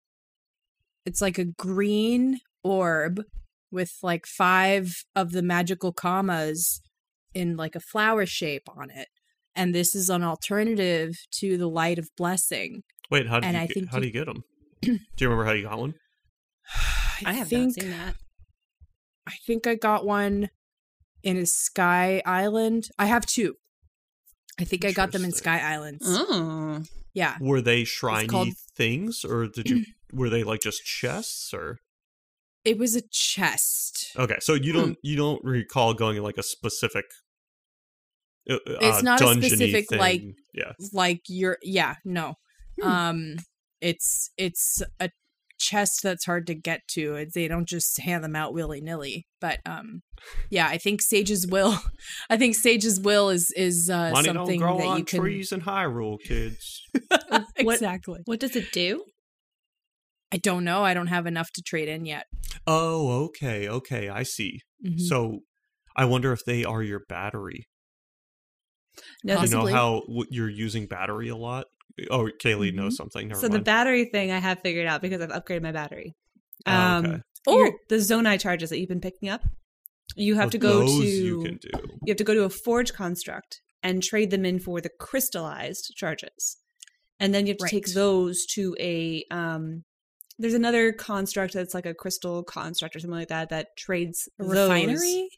[SPEAKER 3] It's like a green orb with like five of the magical commas in like a flower shape on it. And this is an alternative to the light of blessing.
[SPEAKER 2] Wait, how did
[SPEAKER 3] And
[SPEAKER 2] you
[SPEAKER 3] I
[SPEAKER 2] get,
[SPEAKER 3] think
[SPEAKER 2] how do
[SPEAKER 3] you-
[SPEAKER 2] you get them? *clears throat* do you remember how you got one?
[SPEAKER 4] I have
[SPEAKER 3] think,
[SPEAKER 4] not seen that.
[SPEAKER 3] I think I got one in a Sky Island. I have two. I think I got them in Sky Islands.
[SPEAKER 4] Oh,
[SPEAKER 3] Yeah.
[SPEAKER 2] Were they shiny
[SPEAKER 3] called-
[SPEAKER 2] things, or did you? *clears throat* were they like just chests, or
[SPEAKER 3] It was a chest.
[SPEAKER 2] okay? So you
[SPEAKER 3] Hmm.
[SPEAKER 2] don't you don't recall going in like a specific. Uh,
[SPEAKER 3] It's
[SPEAKER 2] uh,
[SPEAKER 3] not a
[SPEAKER 2] dungeony
[SPEAKER 3] specific, like,
[SPEAKER 2] yeah.
[SPEAKER 3] like you're yeah no
[SPEAKER 4] Hmm.
[SPEAKER 3] um it's it's a chest that's hard to get to It's- they don't just hand them out willy-nilly but um yeah i think sage's will *laughs* i think sage's will is is uh
[SPEAKER 2] Money
[SPEAKER 3] something
[SPEAKER 2] don't grow
[SPEAKER 3] that
[SPEAKER 2] on
[SPEAKER 3] you can
[SPEAKER 2] trees in Hyrule, kids. *laughs*
[SPEAKER 4] What-
[SPEAKER 3] exactly
[SPEAKER 4] what does it do?
[SPEAKER 3] i don't know i don't have enough to trade in yet
[SPEAKER 2] oh, okay, okay, I see.
[SPEAKER 3] Mhm.
[SPEAKER 2] So, I wonder if they are your battery.
[SPEAKER 4] No,
[SPEAKER 2] You know how w- you're using battery a lot. Oh, Kaylee knows something. Never
[SPEAKER 4] so the battery thing I have figured out because I've upgraded my battery.
[SPEAKER 2] Oh,
[SPEAKER 4] Um,
[SPEAKER 2] okay.
[SPEAKER 4] your- the Zonai charges that you've been picking up, you have
[SPEAKER 2] Oh,
[SPEAKER 4] to go
[SPEAKER 2] those
[SPEAKER 4] to
[SPEAKER 2] you can do.
[SPEAKER 4] you have to go to a forge construct and trade them in for the crystallized charges and then you have to take those to a um there's another construct that's like a crystal construct or something like that that trades
[SPEAKER 3] a
[SPEAKER 4] those-
[SPEAKER 3] refinery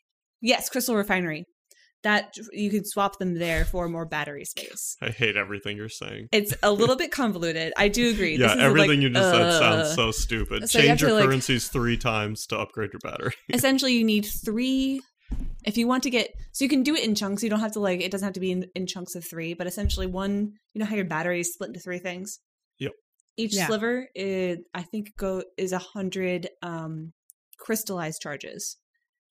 [SPEAKER 4] yes crystal refinery that you can swap them there for more battery space
[SPEAKER 2] I hate everything you're saying.
[SPEAKER 4] it's a little bit convoluted i do agree *laughs*
[SPEAKER 2] Yeah,
[SPEAKER 4] This
[SPEAKER 2] everything
[SPEAKER 4] like,
[SPEAKER 2] you just said sounds
[SPEAKER 4] uh,
[SPEAKER 2] so stupid.
[SPEAKER 4] so you
[SPEAKER 2] Change your
[SPEAKER 4] to, like-
[SPEAKER 2] currencies three times to upgrade your battery. *laughs*
[SPEAKER 4] essentially you need three if you want to get so you can do it in chunks you don't have to like it doesn't have to be in, in chunks of three but essentially one you know how your battery is split into three things
[SPEAKER 2] Yep.
[SPEAKER 4] each
[SPEAKER 3] Yeah.
[SPEAKER 4] sliver is i think go is a hundred um crystallized charges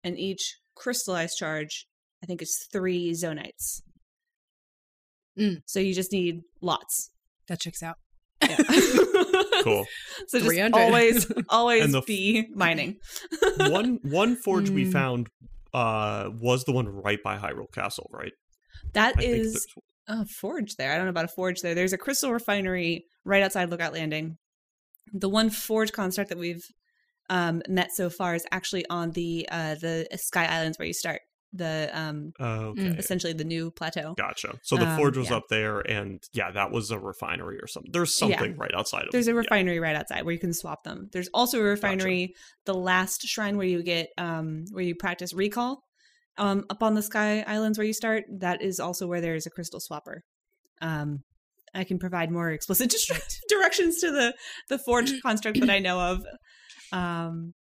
[SPEAKER 4] and each crystallized charge i think it's three zonaites
[SPEAKER 3] Mm.
[SPEAKER 4] so you just need lots
[SPEAKER 3] that checks out
[SPEAKER 4] Yeah. *laughs*
[SPEAKER 2] cool. *laughs*
[SPEAKER 4] so just always *laughs* always
[SPEAKER 2] And the f-
[SPEAKER 4] be mining
[SPEAKER 2] one one forge we
[SPEAKER 3] Mm.
[SPEAKER 2] found uh was the one right by Hyrule Castle, right?
[SPEAKER 4] That
[SPEAKER 2] I
[SPEAKER 4] is
[SPEAKER 2] that's-
[SPEAKER 4] a forge there. I don't know about a forge there. There's a crystal refinery right outside Lookout Landing. The one forge construct that we've um, met so far is actually on the uh, the Sky Islands where you start. The um,
[SPEAKER 2] okay.
[SPEAKER 4] Essentially the new plateau.
[SPEAKER 2] Gotcha. So the
[SPEAKER 4] Um,
[SPEAKER 2] forge was
[SPEAKER 4] yeah.
[SPEAKER 2] up there, and yeah, that was a refinery or something. There's
[SPEAKER 4] Yeah.
[SPEAKER 2] something right outside of.
[SPEAKER 4] There's a
[SPEAKER 2] yeah.
[SPEAKER 4] refinery right outside where you can swap them. There's also a refinery, the last shrine where you get um where you practice recall. Um up on the Sky Islands where you start, that is also where there is a crystal swapper. Um I can provide more explicit *laughs* *laughs* directions to the the forge construct that I know of. Um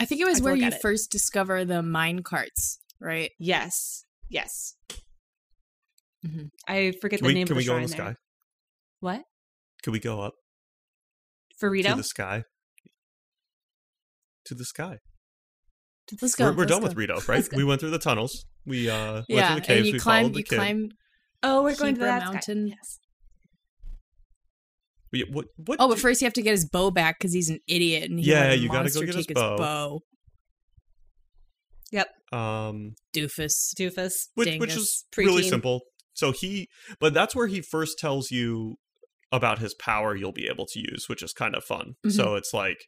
[SPEAKER 3] i think it was where you
[SPEAKER 4] at it.
[SPEAKER 3] first discover the mine carts right
[SPEAKER 4] yes. Yes.
[SPEAKER 3] Mhm.
[SPEAKER 4] I forget
[SPEAKER 2] Can
[SPEAKER 4] the
[SPEAKER 2] we,
[SPEAKER 4] name
[SPEAKER 2] can
[SPEAKER 4] of
[SPEAKER 2] we
[SPEAKER 4] the
[SPEAKER 2] go in
[SPEAKER 4] shrine
[SPEAKER 2] the
[SPEAKER 4] there.
[SPEAKER 2] sky?
[SPEAKER 4] What?
[SPEAKER 2] Can we go up
[SPEAKER 4] For
[SPEAKER 2] to the sky? To the sky.
[SPEAKER 3] let's go
[SPEAKER 2] we're we're
[SPEAKER 3] let's
[SPEAKER 2] done
[SPEAKER 3] go.
[SPEAKER 2] with Rito, *laughs* right? We went through the tunnels. We uh went
[SPEAKER 3] yeah
[SPEAKER 2] through the caves.
[SPEAKER 3] and you
[SPEAKER 2] we
[SPEAKER 3] climb
[SPEAKER 2] followed the
[SPEAKER 3] you
[SPEAKER 2] kid.
[SPEAKER 3] climb
[SPEAKER 4] oh, we're going to
[SPEAKER 3] Hebra
[SPEAKER 4] that sky-
[SPEAKER 3] Mountain.
[SPEAKER 4] Yes.
[SPEAKER 2] We, what? What?
[SPEAKER 3] Oh, but
[SPEAKER 2] do-
[SPEAKER 3] first you have to get his bow back because he's an idiot and he
[SPEAKER 2] Yeah,
[SPEAKER 3] let
[SPEAKER 2] you gotta go
[SPEAKER 3] monster
[SPEAKER 2] get his
[SPEAKER 3] take
[SPEAKER 2] bow.
[SPEAKER 4] Yep.
[SPEAKER 2] um,
[SPEAKER 3] Doofus.
[SPEAKER 4] Doofus.
[SPEAKER 2] which which
[SPEAKER 3] Dingus,
[SPEAKER 2] is really simple. So he, but that's where he first tells you about his power you'll be able to use, which is kind of fun.
[SPEAKER 3] Mm-hmm.
[SPEAKER 2] So it's like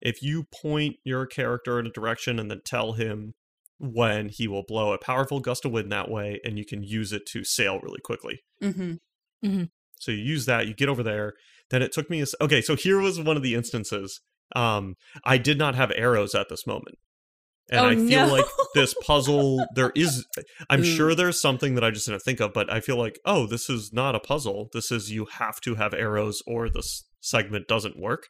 [SPEAKER 2] if you point your character in a direction and then tell him when he will blow a powerful gust of wind that way, and you can use it to sail really quickly.
[SPEAKER 4] Mm-hmm.
[SPEAKER 2] So you use that, you get over there. Then it took me a okay. So here was one of the instances. Um, I did not have arrows at this moment. And
[SPEAKER 4] Oh,
[SPEAKER 2] I feel
[SPEAKER 4] no.
[SPEAKER 2] like this puzzle, there *laughs* is, I'm
[SPEAKER 3] Ooh.
[SPEAKER 2] sure there's something that I just didn't think of, but I feel like, oh, this is not a puzzle. This is you have to have arrows or this segment doesn't work.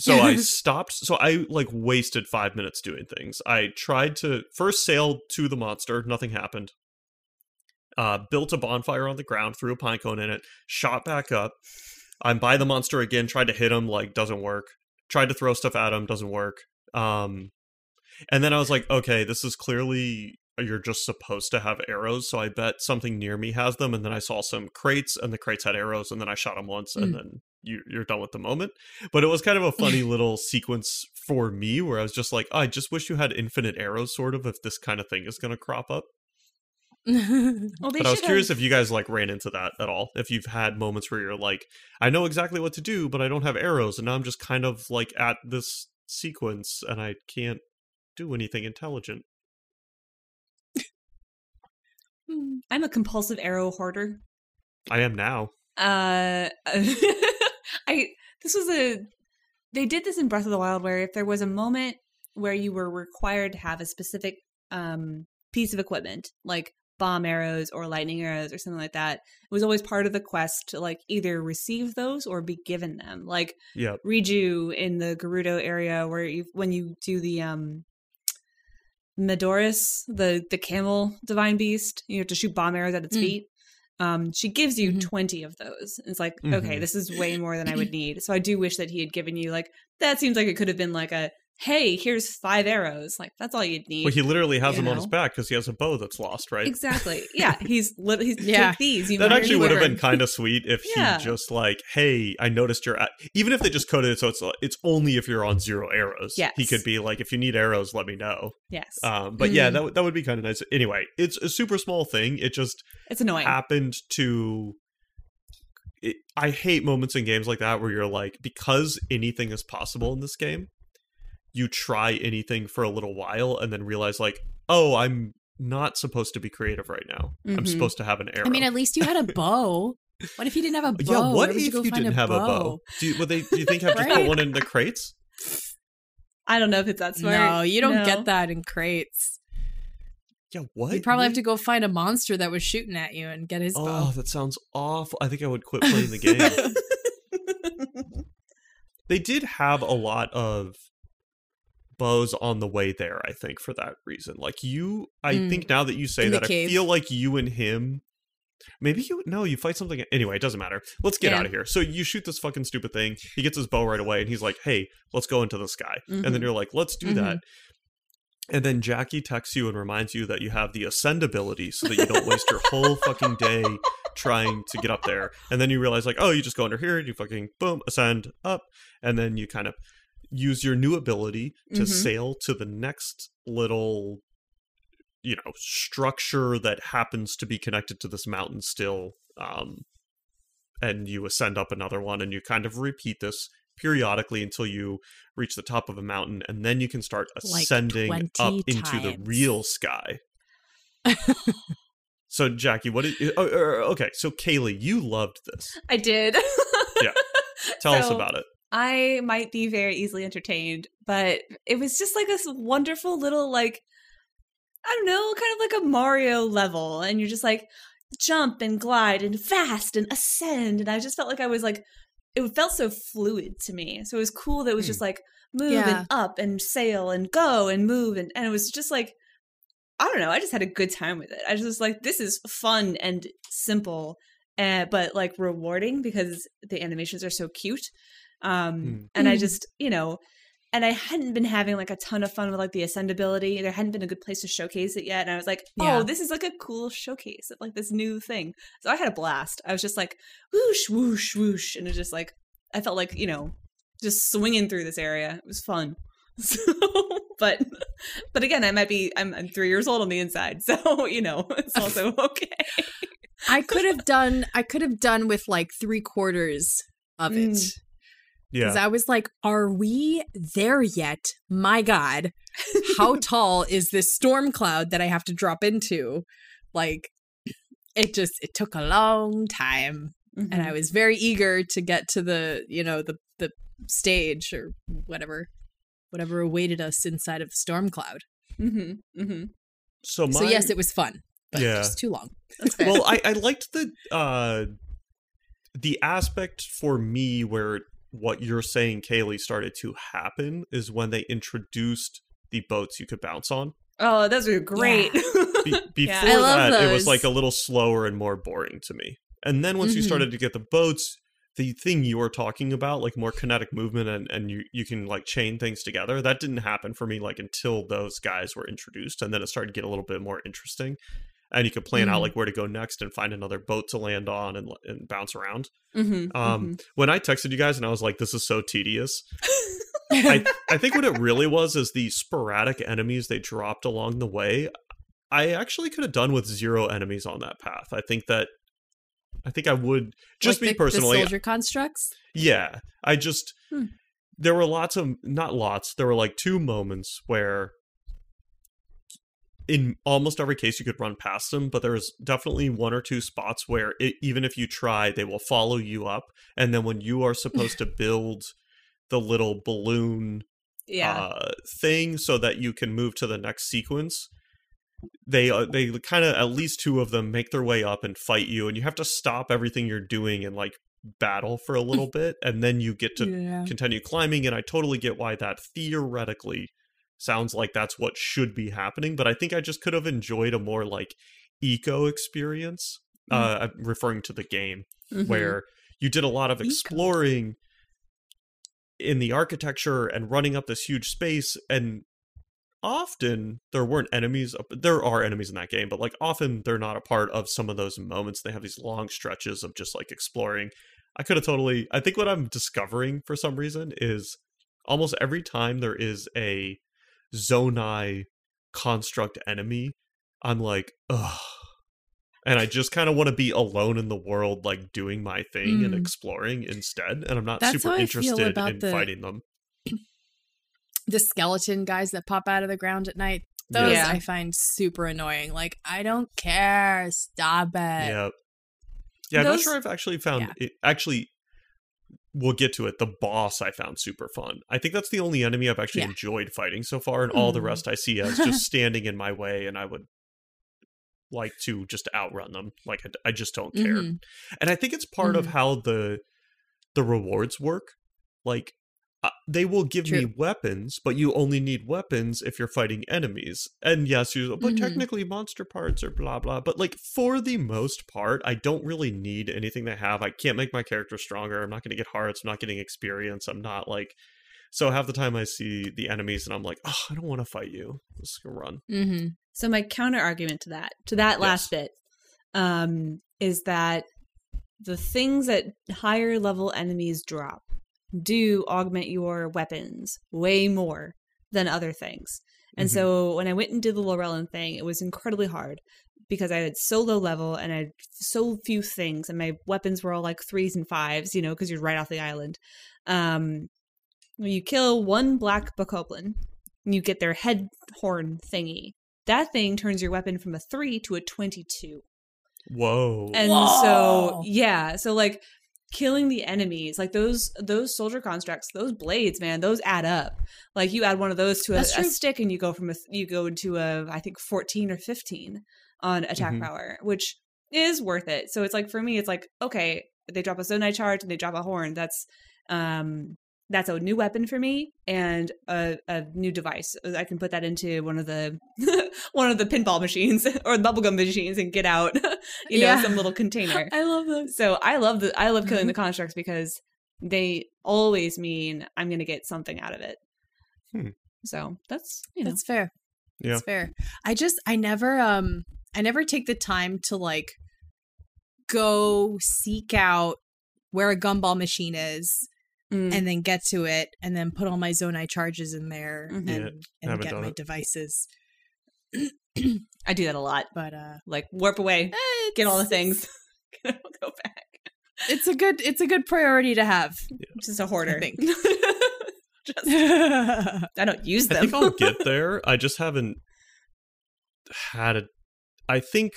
[SPEAKER 2] So I *laughs* stopped. So I like wasted five minutes doing things. I tried to first sail to the monster, nothing happened. Uh, built a bonfire on the ground, threw a pine cone in it, shot back up. I'm by the monster again, tried to hit him, like doesn't work. Tried to throw stuff at him, doesn't work. Um, and then I was like, okay, this is clearly you're just supposed to have arrows, so I bet something near me has them. And then I saw some crates, and the crates had arrows, and then I shot them once, and
[SPEAKER 3] Mm.
[SPEAKER 2] then you, you're done with the moment. But it was kind of a funny *laughs* little sequence for me where I was just like, I just wish you had infinite arrows, sort of, if this kind of thing is going to crop up. *laughs*
[SPEAKER 4] Well,
[SPEAKER 2] But I was curious
[SPEAKER 4] have-
[SPEAKER 2] if you guys like ran into that at all. If you've had moments where you're like, I know exactly what to do, but I don't have arrows, and now I'm just kind of like at this sequence and I can't do anything intelligent.
[SPEAKER 4] I'm a compulsive arrow hoarder.
[SPEAKER 2] I am now.
[SPEAKER 4] Uh, *laughs* I this was a they did this in Breath of the Wild where if there was a moment where you were required to have a specific um piece of equipment like bomb arrows or lightning arrows or something like that it was always part of the quest to like either receive those or be given them like
[SPEAKER 2] Yep.
[SPEAKER 4] Riju in the Gerudo area where you when you do the um Medoris, the the camel divine beast, you have to shoot bomb arrows at its
[SPEAKER 3] Mm.
[SPEAKER 4] feet. Um, she gives you
[SPEAKER 3] Mhm.
[SPEAKER 4] 20 of those. It's like, okay,
[SPEAKER 2] Mhm.
[SPEAKER 4] this is way more than I would *clears throat* need. So I do wish that he had given you like that seems like it could have been like a hey, here's five arrows. Like that's all you'd need.
[SPEAKER 2] Well, he literally has
[SPEAKER 4] you
[SPEAKER 2] them on his back because he has a bow that's lost, right?
[SPEAKER 4] Exactly. Yeah, *laughs* he's lit- he's
[SPEAKER 3] Yeah.
[SPEAKER 4] take these. You
[SPEAKER 2] That actually would have been kind of sweet if
[SPEAKER 4] Yeah.
[SPEAKER 2] he just like, hey, I noticed you're at. Even if they just coded it so it's it's only if you're on zero arrows. He could be like, if you need arrows, let me know.
[SPEAKER 4] Yes.
[SPEAKER 2] Um, but yeah,
[SPEAKER 3] Mhm.
[SPEAKER 2] that would that would be kind of nice. Anyway, it's a super small thing. It just
[SPEAKER 4] it's annoying.
[SPEAKER 2] happened to it, i hate moments in games like that where you're like because anything is possible in this game you try anything for a little while and then realize like oh i'm not supposed to be creative right now i'm
[SPEAKER 4] Mhm.
[SPEAKER 2] supposed to have an arrow
[SPEAKER 3] I mean, at least you had a *laughs* bow. What if you didn't have a bow?
[SPEAKER 2] yeah what if
[SPEAKER 3] you,
[SPEAKER 2] you didn't have a bow do you, would they do you think *laughs* have to put one in the crates
[SPEAKER 4] I don't know if it's that smart.
[SPEAKER 3] No, you don't
[SPEAKER 4] No.
[SPEAKER 3] get that in crates.
[SPEAKER 2] yeah what
[SPEAKER 3] You'd probably have to go find a monster that was shooting at you and get his
[SPEAKER 2] oh
[SPEAKER 3] bow.
[SPEAKER 2] that sounds awful i think i would quit playing the game *laughs* they did have a lot of bows on the way there i think for that reason like you i
[SPEAKER 3] Mm.
[SPEAKER 2] think now that you say
[SPEAKER 3] In
[SPEAKER 2] that i feel like you and him maybe you no you fight something anyway it doesn't matter let's get
[SPEAKER 4] Yeah.
[SPEAKER 2] out of here so you shoot this fucking stupid thing he gets his bow right away and he's like hey let's go into the sky and then
[SPEAKER 4] Mhm.
[SPEAKER 2] you're like let's do that and then Jackie texts you and reminds you that you have the ascend ability so that you don't waste your whole fucking day trying to get up there. And then you realize, like, oh, you just go under here and you fucking boom, ascend up. And then you kind of use your new ability to
[SPEAKER 4] Mhm.
[SPEAKER 2] sail to the next little, you know, structure that happens to be connected to this mountain still. Um, and you ascend up another one and you kind of repeat this periodically until you reach the top of a mountain and then you can start
[SPEAKER 3] Like
[SPEAKER 2] ascending up
[SPEAKER 3] 20
[SPEAKER 2] into the real sky *laughs* so jackie what did oh, er, okay so kaylee you loved this
[SPEAKER 4] I did.
[SPEAKER 2] Yeah. *laughs* tell us about it
[SPEAKER 4] I might be very easily entertained, but it was just like this wonderful little like I don't know, kind of like a Mario level and you're just like jump and glide and fast and ascend and I just felt like I was like it felt so fluid to me. So it was cool that it was
[SPEAKER 2] Hmm.
[SPEAKER 4] just like move
[SPEAKER 3] Yeah.
[SPEAKER 4] and up and sail and go and move and and it was just like I don't know, I just had a good time with it. I just was like this is fun and simple uh, but like rewarding because the animations are so cute. Um,
[SPEAKER 2] Hmm.
[SPEAKER 4] and I
[SPEAKER 3] Mhm.
[SPEAKER 4] just, you know, and I hadn't been having like a ton of fun with like the ascendability. There hadn't been a good place to showcase it yet. And I was like, oh,
[SPEAKER 3] Yeah.
[SPEAKER 4] this is like a cool showcase of like this new thing. So I had a blast. I was just like, whoosh, whoosh, whoosh. And it was just like, I felt like, you know, just swinging through this area. It was fun. *laughs* So, but, but again, I might be, I'm, I'm three years old on the inside. *laughs* So, you know, it's *laughs* also okay.
[SPEAKER 3] I could have done. I could have done with like three quarters of it.
[SPEAKER 4] Mm.
[SPEAKER 3] Because
[SPEAKER 2] yeah
[SPEAKER 3] I was like, are we there yet? My God. How *laughs* tall is this storm cloud that I have to drop into? Like, it just, it took a long time. And
[SPEAKER 4] Mm-hmm.
[SPEAKER 3] I was very eager to get to the, you know, the, the stage or whatever, whatever awaited us inside of the storm cloud.
[SPEAKER 4] Mm-hmm. Mm-hmm.
[SPEAKER 2] So my
[SPEAKER 3] so yes, it was fun, but
[SPEAKER 2] Yeah.
[SPEAKER 3] just too long. *laughs*
[SPEAKER 2] Well, I, I liked the uh the aspect for me where what you're saying, Kaylee, started to happen is when they introduced the boats you could bounce on.
[SPEAKER 4] oh, those are great. *laughs*
[SPEAKER 2] Be- before
[SPEAKER 3] I love
[SPEAKER 2] that, it was like a little slower and more boring to me. And then once you
[SPEAKER 3] Mhm.
[SPEAKER 2] started to get the boats, the thing you were talking about, like more kinetic movement and, and you, you can like chain things together, that didn't happen for me like until those guys were introduced. And then it started to get a little bit more interesting. And you could plan out
[SPEAKER 3] Mhm.
[SPEAKER 2] like where to go next and find another boat to land on and, and bounce around.
[SPEAKER 4] mm-hmm.
[SPEAKER 2] Um, When I texted you guys and I was like, this is so tedious, I, *laughs* I think what it really was is the sporadic enemies they dropped along the way. I actually could have done with zero enemies on that path. I think that I think I would just
[SPEAKER 3] Like
[SPEAKER 2] me
[SPEAKER 3] the-
[SPEAKER 2] personally.
[SPEAKER 3] The soldier constructs.
[SPEAKER 2] yeah, I just
[SPEAKER 3] Hmm.
[SPEAKER 2] there were lots of not lots. There were like two moments where in almost every case you could run past them, but there's definitely one or two spots where it, even if you try, they will follow you up, and then when you are supposed to *laughs* build the little balloon
[SPEAKER 4] yeah.
[SPEAKER 2] uh, thing so that you can move to the next sequence. They uh, they kind of at least two of them make their way up and fight you, and you have to stop everything you're doing and like battle for a little *laughs* bit, and then you get to
[SPEAKER 3] yeah.
[SPEAKER 2] continue climbing. And I totally get why that theoretically sounds like that's what should be happening, but I think I just could have enjoyed a more like Ico experience. Uh, I'm referring to the game
[SPEAKER 4] Mhm.
[SPEAKER 2] where you did a lot of
[SPEAKER 3] Ico.
[SPEAKER 2] exploring in the architecture and running up this huge space and often there weren't enemies there are enemies in that game but like often they're not a part of some of those moments they have these long stretches of just like exploring i could have totally i think what i'm discovering for some reason is almost every time there is a zonai construct enemy i'm like ugh and I just kind of want to be alone in the world, like doing my thing and
[SPEAKER 3] Mm.
[SPEAKER 2] exploring instead. And I'm not
[SPEAKER 3] That's
[SPEAKER 2] super
[SPEAKER 3] how I feel
[SPEAKER 2] interested in
[SPEAKER 3] the-
[SPEAKER 2] fighting them. *clears throat*
[SPEAKER 3] the skeleton guys that pop out of the ground at night. Those
[SPEAKER 4] Yeah.
[SPEAKER 3] I find super annoying. Like, I don't care. Stop it.
[SPEAKER 2] Yeah, yeah. I'm not sure I've actually found
[SPEAKER 3] yeah.
[SPEAKER 2] it. Actually, we'll get to it. The boss I found super fun. I think that's the only enemy I've actually
[SPEAKER 3] Yeah.
[SPEAKER 2] enjoyed fighting so far, and all the
[SPEAKER 3] Mm.
[SPEAKER 2] rest I see as just standing in my way, and I would like to just outrun them. Like I, I just don't care.
[SPEAKER 3] Mhm.
[SPEAKER 2] and i think it's part of
[SPEAKER 3] Mhm.
[SPEAKER 2] how the the rewards work like uh, they will give me weapons but you only need weapons if you're fighting enemies. And yes you but
[SPEAKER 3] Mhm.
[SPEAKER 2] technically monster parts are blah blah but like for the most part i don't really need anything they have. I can't make my character stronger. I'm not going to get hearts. I'm not getting experience. I'm not like so half the time i see the enemies and i'm like oh i don't want to fight you. Let's go run.
[SPEAKER 3] Mhm.
[SPEAKER 4] So my counter argument to that, to that last bit, um, is that the things that higher level enemies drop do augment your weapons way more than other things. And
[SPEAKER 2] Mhm.
[SPEAKER 4] so when I went and did the Lurelin thing, it was incredibly hard because I had so low level and I had so few things, and my weapons were all like threes and fives, you know, because you're right off the island. Um, when you kill one black bokoblin, you get their head horn thingy. That thing turns your weapon from a three to a twenty-two.
[SPEAKER 2] whoa
[SPEAKER 4] And
[SPEAKER 3] Whoa.
[SPEAKER 4] so yeah, so like killing the enemies, like those those soldier constructs, those blades, man, those add up. Like you add one of those to a, a stick, and you go from a you go into a I think fourteen or fifteen on attack
[SPEAKER 2] Mhm.
[SPEAKER 4] power, which is worth it. So it's like for me, it's like okay, they drop a zonai charge and they drop a horn. That's um that's a new weapon for me and a, a new device. I can put that into one of the *laughs* one of the pinball machines *laughs* or the bubblegum machines and get out, *laughs* you know,
[SPEAKER 3] Yeah.
[SPEAKER 4] some little container.
[SPEAKER 3] I love those.
[SPEAKER 4] So I love the I love killing
[SPEAKER 3] Mm-hmm.
[SPEAKER 4] the constructs because they always mean I'm going to get something out of it.
[SPEAKER 2] Hmm.
[SPEAKER 4] So that's you know
[SPEAKER 3] That's fair.
[SPEAKER 2] Yeah.
[SPEAKER 3] That's fair. I just I never um I never take the time to like go seek out where a gumball machine is
[SPEAKER 4] Mm.
[SPEAKER 3] and then get to it and then put all my zonai charges in there
[SPEAKER 4] Mhm.
[SPEAKER 3] and,
[SPEAKER 2] Yeah,
[SPEAKER 3] and get my
[SPEAKER 2] it.
[SPEAKER 3] devices. *clears throat*
[SPEAKER 4] I do that a lot.
[SPEAKER 3] But uh
[SPEAKER 4] Like warp away, get all the things, *laughs* go back.
[SPEAKER 3] It's a good it's a good priority to have.
[SPEAKER 4] Just a hoarder.
[SPEAKER 3] think. *laughs*
[SPEAKER 4] Just *laughs* I don't use
[SPEAKER 2] I
[SPEAKER 4] them.
[SPEAKER 2] think I'll get there. I just haven't had a. I think.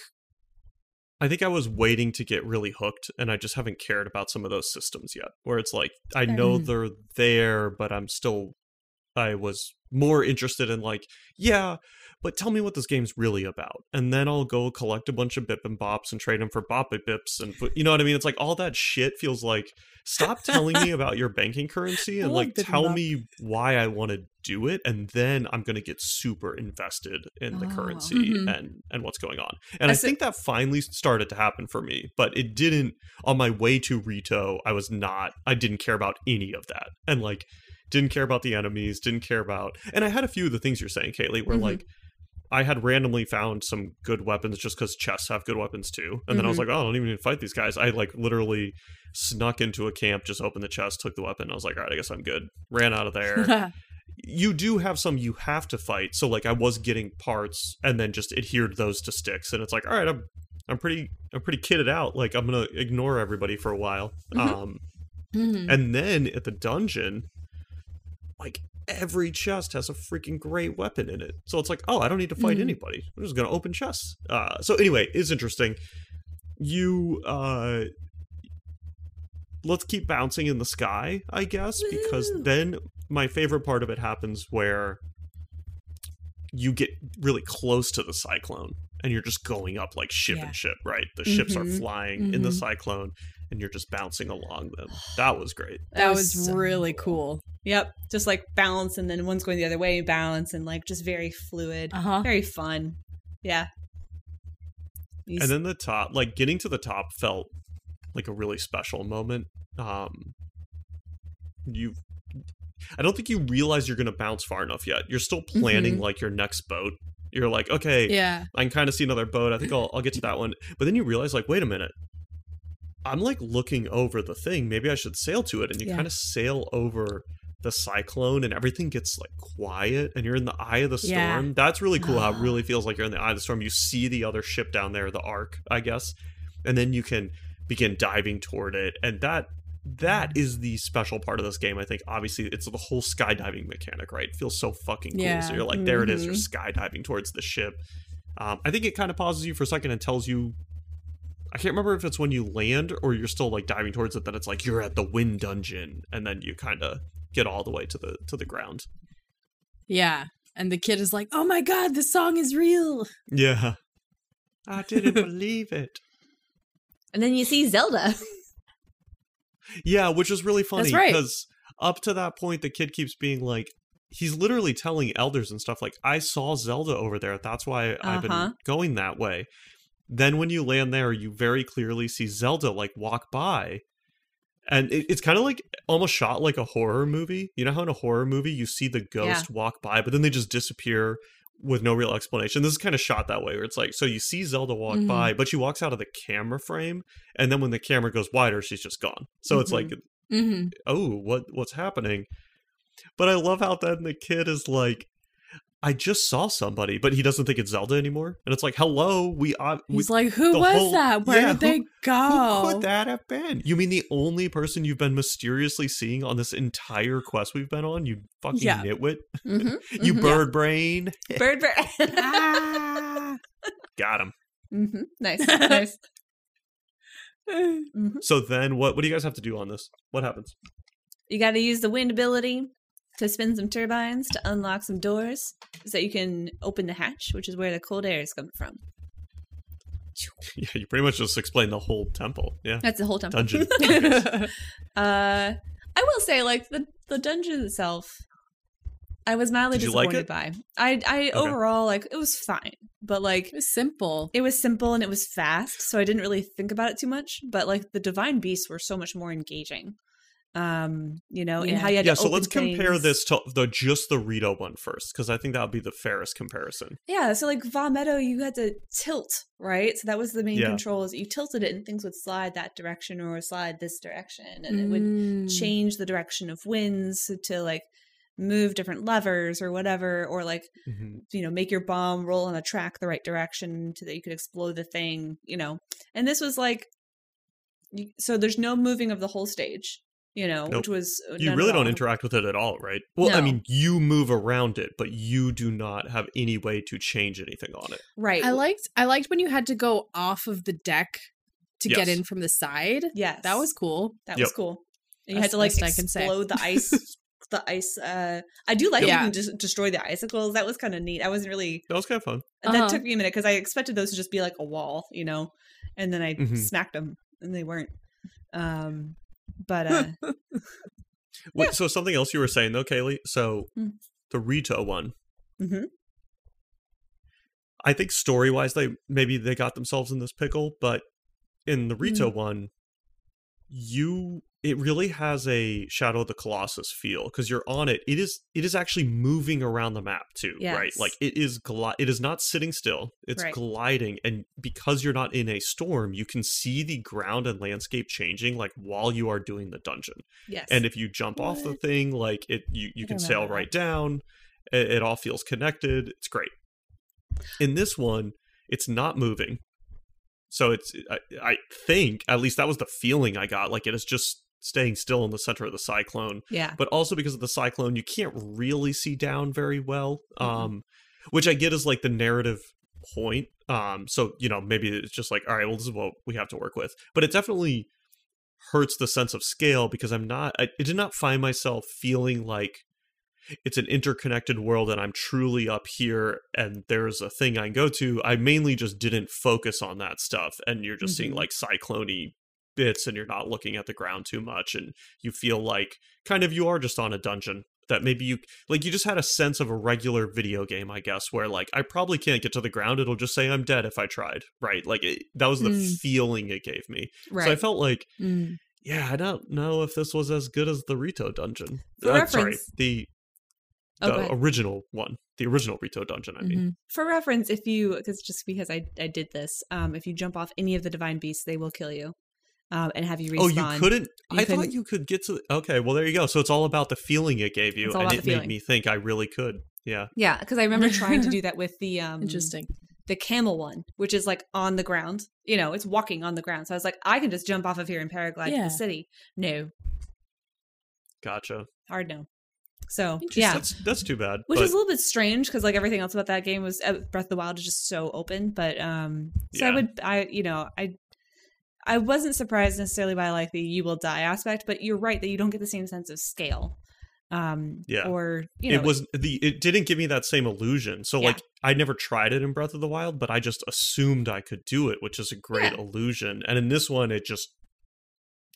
[SPEAKER 2] I think I was waiting to get really hooked, and I just haven't cared about some of those systems yet. Where it's like I know they're there, but I'm still I was more interested in like, yeah, but tell me what this game's really about. And then I'll go collect a bunch of bip and bops and trade them for bop and bips and put, you know what I mean? It's like all that shit feels like stop telling me about your banking currency and *laughs* like tell me why I want to do it and then I'm going to get super invested in the
[SPEAKER 4] Oh.
[SPEAKER 2] currency
[SPEAKER 3] Mhm.
[SPEAKER 2] and and what's going on. And I
[SPEAKER 4] I
[SPEAKER 2] think that finally started to happen for me, but it didn't on my way to Rito, I was not I didn't care about any of that. And like didn't care about the enemies, didn't care about and I had a few of the things you're saying, Kaylee, where
[SPEAKER 3] Mhm.
[SPEAKER 2] like I had randomly found some good weapons just because chests have good weapons too. And then I was
[SPEAKER 3] Mhm.
[SPEAKER 2] like, oh, I don't even need to fight these guys. I like literally snuck into a camp, just opened the chest, took the weapon. I was like, all right, I guess I'm good. Ran out of there. *laughs* you do have some you have to fight. So like I was getting parts and then just adhered those to sticks. And it's like, all right, I'm I'm pretty I'm pretty kitted out. Like I'm gonna ignore everybody for a while.
[SPEAKER 3] Mhm.
[SPEAKER 2] Um
[SPEAKER 3] Mhm.
[SPEAKER 2] and then at the dungeon, like every chest has a freaking great weapon in it. So it's like, oh, I don't need to fight
[SPEAKER 3] Mhm.
[SPEAKER 2] anybody. I'm just gonna open chests. Uh, so anyway, it's interesting. You uh, let's keep bouncing in the sky, I guess, because then my favorite part of it happens where you get really close to the cyclone and you're just going up like ship
[SPEAKER 3] Yeah.
[SPEAKER 2] and ship, right? The ships are
[SPEAKER 4] Mhm.
[SPEAKER 2] flying in the
[SPEAKER 3] Mhm.
[SPEAKER 2] cyclone and you're just bouncing along them. That was great.
[SPEAKER 3] that was
[SPEAKER 4] so
[SPEAKER 3] really cool.
[SPEAKER 4] Yep, just like balance, and then one's going the other way, balance, and like just very fluid,
[SPEAKER 3] Uh huh.
[SPEAKER 4] very fun. Yeah. These-
[SPEAKER 2] and then the top like getting to the top felt like a really special moment um you i don't think you realize you're going to bounce far enough yet you're still planning
[SPEAKER 3] Mhm.
[SPEAKER 2] like your next boat you're like okay
[SPEAKER 3] Yeah.
[SPEAKER 2] i can kind of see another boat i think I'll, I'll get to that one but then you realize like wait a minute i'm like looking over the thing maybe i should sail to it and you
[SPEAKER 3] Yeah.
[SPEAKER 2] kind of sail over the cyclone and everything gets like quiet and you're in the eye of the storm
[SPEAKER 3] Yeah.
[SPEAKER 2] that's really cool how it *gasps* really feels like you're in the eye of the storm. You see the other ship down there the ark i guess and then you can begin diving toward it and that that is the special part of this game i think. Obviously it's the whole skydiving mechanic right? It feels so fucking cool. So you're like there it is you're
[SPEAKER 4] Mhm.
[SPEAKER 2] skydiving towards the ship. Um, i think it kind of pauses you for a second and tells you i can't remember if it's when you land or you're still like diving towards it then it's like you're at the wind dungeon and then you kind of get all the way to the to the ground
[SPEAKER 3] Yeah. And the kid is like, "Oh my god, the song is real."
[SPEAKER 2] yeah i didn't *laughs* believe it
[SPEAKER 4] and then you see Zelda.
[SPEAKER 2] Yeah, which is really funny
[SPEAKER 3] That's right.
[SPEAKER 2] because up to that point, the kid keeps being like, he's literally telling elders and stuff like, "I saw Zelda over there. That's why I've
[SPEAKER 4] Uh-huh.
[SPEAKER 2] been going that way." Then when you land there, you very clearly see Zelda like walk by, and it, it's kind of like almost shot like a horror movie. You know how in a horror movie you see the ghost walk by, but then they just disappear with no real explanation. This is kind of shot that way, where it's like, so you see Zelda walk
[SPEAKER 3] Mhm.
[SPEAKER 2] by, but she walks out of the camera frame, and then when the camera goes wider, she's just gone. So it's like
[SPEAKER 3] Mm-hmm.
[SPEAKER 2] oh what what's happening but i love how then the kid is like i just saw somebody but he doesn't think it's zelda anymore and it's like hello we uh, we
[SPEAKER 3] He's like, "Who was
[SPEAKER 2] whole-
[SPEAKER 3] that? Where
[SPEAKER 2] yeah,
[SPEAKER 3] did they
[SPEAKER 2] who
[SPEAKER 3] go?"
[SPEAKER 2] Who could that have been you mean the only person you've been mysteriously seeing on this entire quest we've been on you fucking
[SPEAKER 3] Yeah.
[SPEAKER 2] nitwit
[SPEAKER 4] mm-hmm. *laughs*
[SPEAKER 2] you
[SPEAKER 3] Mhm.
[SPEAKER 2] bird brain *laughs*
[SPEAKER 4] Bird, brain.
[SPEAKER 3] Ah. *laughs*
[SPEAKER 2] got him
[SPEAKER 4] hmm Nice, nice. hmm
[SPEAKER 2] so then what what do you guys have to do on this what happens
[SPEAKER 4] You got to use the wind ability to spin some turbines to unlock some doors so that you can open the hatch, which is where the cold air is coming from. *laughs*
[SPEAKER 2] yeah you pretty much just explained the whole temple yeah
[SPEAKER 4] That's the whole temple.
[SPEAKER 2] dungeon *laughs* *laughs*
[SPEAKER 4] uh, I will say, like the the dungeon itself, I was mildly
[SPEAKER 2] Did you like
[SPEAKER 4] disappointed by. I I overall like it was fine, but like
[SPEAKER 3] it was simple.
[SPEAKER 4] it was simple and it was fast, so I didn't really think about it too much. But like the divine beasts were so much more engaging. Um, you know, and how you had
[SPEAKER 2] yeah
[SPEAKER 4] to
[SPEAKER 2] so let's compare this to the just the rito one first because i think that would be the fairest comparison
[SPEAKER 4] Yeah, so like Vah Medoh, you had to tilt, right? So that was the main
[SPEAKER 2] Yeah.
[SPEAKER 4] controls. You tilted it and things would slide that direction or slide this direction. And it would
[SPEAKER 3] Mm.
[SPEAKER 4] change the direction of winds to like move different levers or whatever, or like,
[SPEAKER 2] Mhm.
[SPEAKER 4] you know, make your bomb roll on a track the right direction so that you could explode the thing, you know. And this was like, so there's no moving of the whole stage, you know,
[SPEAKER 2] Nope.
[SPEAKER 4] which was uh,
[SPEAKER 2] you really don't interact with it at all, right? Well, I mean, you move around it, but you do not have any way to change anything on it.
[SPEAKER 4] Right.
[SPEAKER 3] I liked I liked when you had to go off of the deck to get in from the side.
[SPEAKER 4] Yes.
[SPEAKER 3] That was cool.
[SPEAKER 4] That
[SPEAKER 2] Yep.
[SPEAKER 4] was cool. And you
[SPEAKER 3] That's
[SPEAKER 4] had to like
[SPEAKER 3] the best I can say.
[SPEAKER 4] explode the ice *laughs* the ice. Uh, I do like
[SPEAKER 3] Yeah.
[SPEAKER 4] you can just destroy the icicles. That was kind of neat. I wasn't really.
[SPEAKER 2] That was kind of fun.
[SPEAKER 3] Uh-huh.
[SPEAKER 4] That took me a minute because I expected those to just be like a wall, you know, and then I
[SPEAKER 2] Mhm.
[SPEAKER 4] smacked them and they weren't. Um, but uh, *laughs*
[SPEAKER 2] Wait, So something else you were saying though, Kaylee. So
[SPEAKER 4] Hmm.
[SPEAKER 2] the Rito one.
[SPEAKER 4] Mhm.
[SPEAKER 2] I think story wise, they maybe they got themselves in this pickle, but in the Rito
[SPEAKER 4] Hmm.
[SPEAKER 2] one, you it really has a Shadow of the Colossus feel because you're on it. It is it is actually moving around the map too, right? Like it is gli- it is not sitting still. It's
[SPEAKER 4] Right.
[SPEAKER 2] gliding, and because you're not in a storm, you can see the ground and landscape changing like while you are doing the dungeon.
[SPEAKER 4] yes,
[SPEAKER 2] And if you jump off the thing, like it, you you
[SPEAKER 3] I
[SPEAKER 2] can sail right down. It, it all feels connected. It's great. In this one, it's not moving, so it's I, I think at least that was the feeling I got. Like it is just staying still in the center of the cyclone.
[SPEAKER 4] yeah,
[SPEAKER 2] But also because of the cyclone, you can't really see down very well.
[SPEAKER 4] Mhm.
[SPEAKER 2] Um, which I get is like the narrative point. Um, so you know maybe it's just like all right, well this is what we have to work with. But it definitely hurts the sense of scale because I'm not. I, I did not find myself feeling like it's an interconnected world and I'm truly up here and there's a thing I can go to. I mainly just didn't focus on that stuff, and you're just seeing
[SPEAKER 4] Mhm.
[SPEAKER 2] like cyclone bits and you're not looking at the ground too much and you feel like kind of you are just on a dungeon that maybe you like you just had a sense of a regular video game i guess where like i probably can't get to the ground it'll just say i'm dead if i tried right like it, that was the
[SPEAKER 3] Mm.
[SPEAKER 2] feeling it gave me
[SPEAKER 4] right.
[SPEAKER 2] so i felt like
[SPEAKER 3] Mm.
[SPEAKER 2] yeah i don't know if this was as good as the rito dungeon
[SPEAKER 4] For
[SPEAKER 2] Uh, sorry the
[SPEAKER 4] Oh,
[SPEAKER 2] the
[SPEAKER 4] ahead.
[SPEAKER 2] original one the original rito dungeon i mean
[SPEAKER 3] Mhm.
[SPEAKER 4] For reference, if you because just because I I did this, um, if you jump off any of the divine beasts, they will kill you, um, and have you respawn.
[SPEAKER 2] Oh, you couldn't.
[SPEAKER 4] You
[SPEAKER 2] I thought
[SPEAKER 4] couldn't-
[SPEAKER 2] you could get to. Okay, well there you go. So it's all about the feeling it gave you,
[SPEAKER 4] It's all
[SPEAKER 2] and
[SPEAKER 4] about
[SPEAKER 2] it
[SPEAKER 4] the
[SPEAKER 2] made me think I really could. Yeah.
[SPEAKER 4] Yeah, because I remember trying to do *laughs* that with the um
[SPEAKER 3] Interesting.
[SPEAKER 4] the camel one, which is like on the ground. You know, it's walking on the ground. So I was like, I can just jump off of here and paraglide to
[SPEAKER 3] Yeah.
[SPEAKER 4] the city. No,
[SPEAKER 2] Gotcha.
[SPEAKER 4] hard no. So yeah,
[SPEAKER 2] That's that's too bad.
[SPEAKER 4] which
[SPEAKER 2] but
[SPEAKER 4] is a little bit strange because like everything else about that game was uh, Breath of the Wild is just so open. But um, so I would I you know I I wasn't surprised necessarily by like the you will die aspect, but you're right that you don't get the same sense of scale. Um,
[SPEAKER 2] Yeah.
[SPEAKER 4] or you know,
[SPEAKER 2] it was the it didn't give me that same illusion. So
[SPEAKER 4] Yeah.
[SPEAKER 2] like I never tried it in Breath of the Wild, but I just assumed I could do it, which is a great
[SPEAKER 4] Yeah.
[SPEAKER 2] illusion. And in this one, it just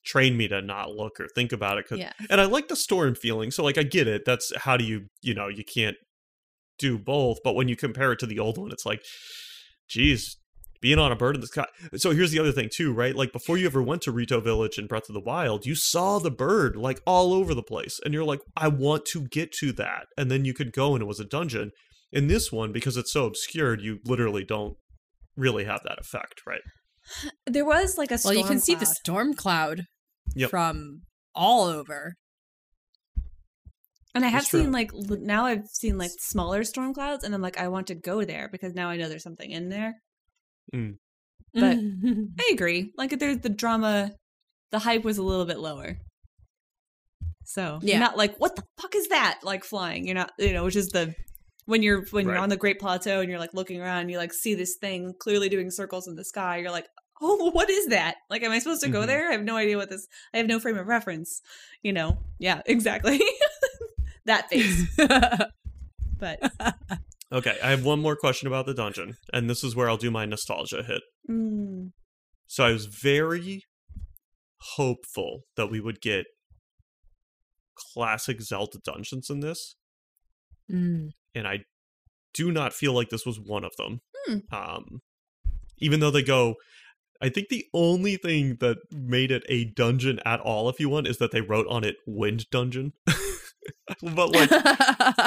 [SPEAKER 2] trained me to not look or think about it. 'cause-
[SPEAKER 4] yeah,
[SPEAKER 2] And I like the storm feeling. So like I get it. That's how do you you know you can't do both. But when you compare it to the old one, it's like, geez, being on a bird in the sky. So here's the other thing too, right? Like before you ever went to Rito Village in Breath of the Wild, you saw the bird like all over the place, and you're like, I want to get to that, and then you could go and it was a dungeon. In this one, because it's so obscured, you literally don't really have that effect, right? *sighs*
[SPEAKER 4] there was like a
[SPEAKER 3] Well, you can see the storm cloud
[SPEAKER 2] Yep.
[SPEAKER 3] from all over.
[SPEAKER 4] And I have seen like now I've seen like smaller storm clouds, and I'm like I want to go there because now I know there's something in there. But- *laughs* I agree. Like there's the drama, the hype was a little bit lower. So
[SPEAKER 3] Yeah.
[SPEAKER 4] you're not like what the fuck is that like flying? You're not you know which is the when you're when you're on the Great Plateau and you're like looking around, and you like see this thing clearly doing circles in the sky. You're like, oh, what is that? Like, am I supposed to go
[SPEAKER 2] Mhm.
[SPEAKER 4] there? I have no idea what this. I have no frame of reference. You know? Yeah, *laughs* exactly. *laughs* that face, but
[SPEAKER 2] Okay, I have one more question about the dungeon, and this is where I'll do my nostalgia hit.
[SPEAKER 4] mm,
[SPEAKER 2] So I was very hopeful that we would get classic Zelda dungeons in this,
[SPEAKER 3] Mm.
[SPEAKER 2] and I do not feel like this was one of them.
[SPEAKER 4] Hmm.
[SPEAKER 2] Um, even though they go, I think the only thing that made it a dungeon at all, if you want, is that they wrote on it "Wind Dungeon." *laughs* *laughs* but like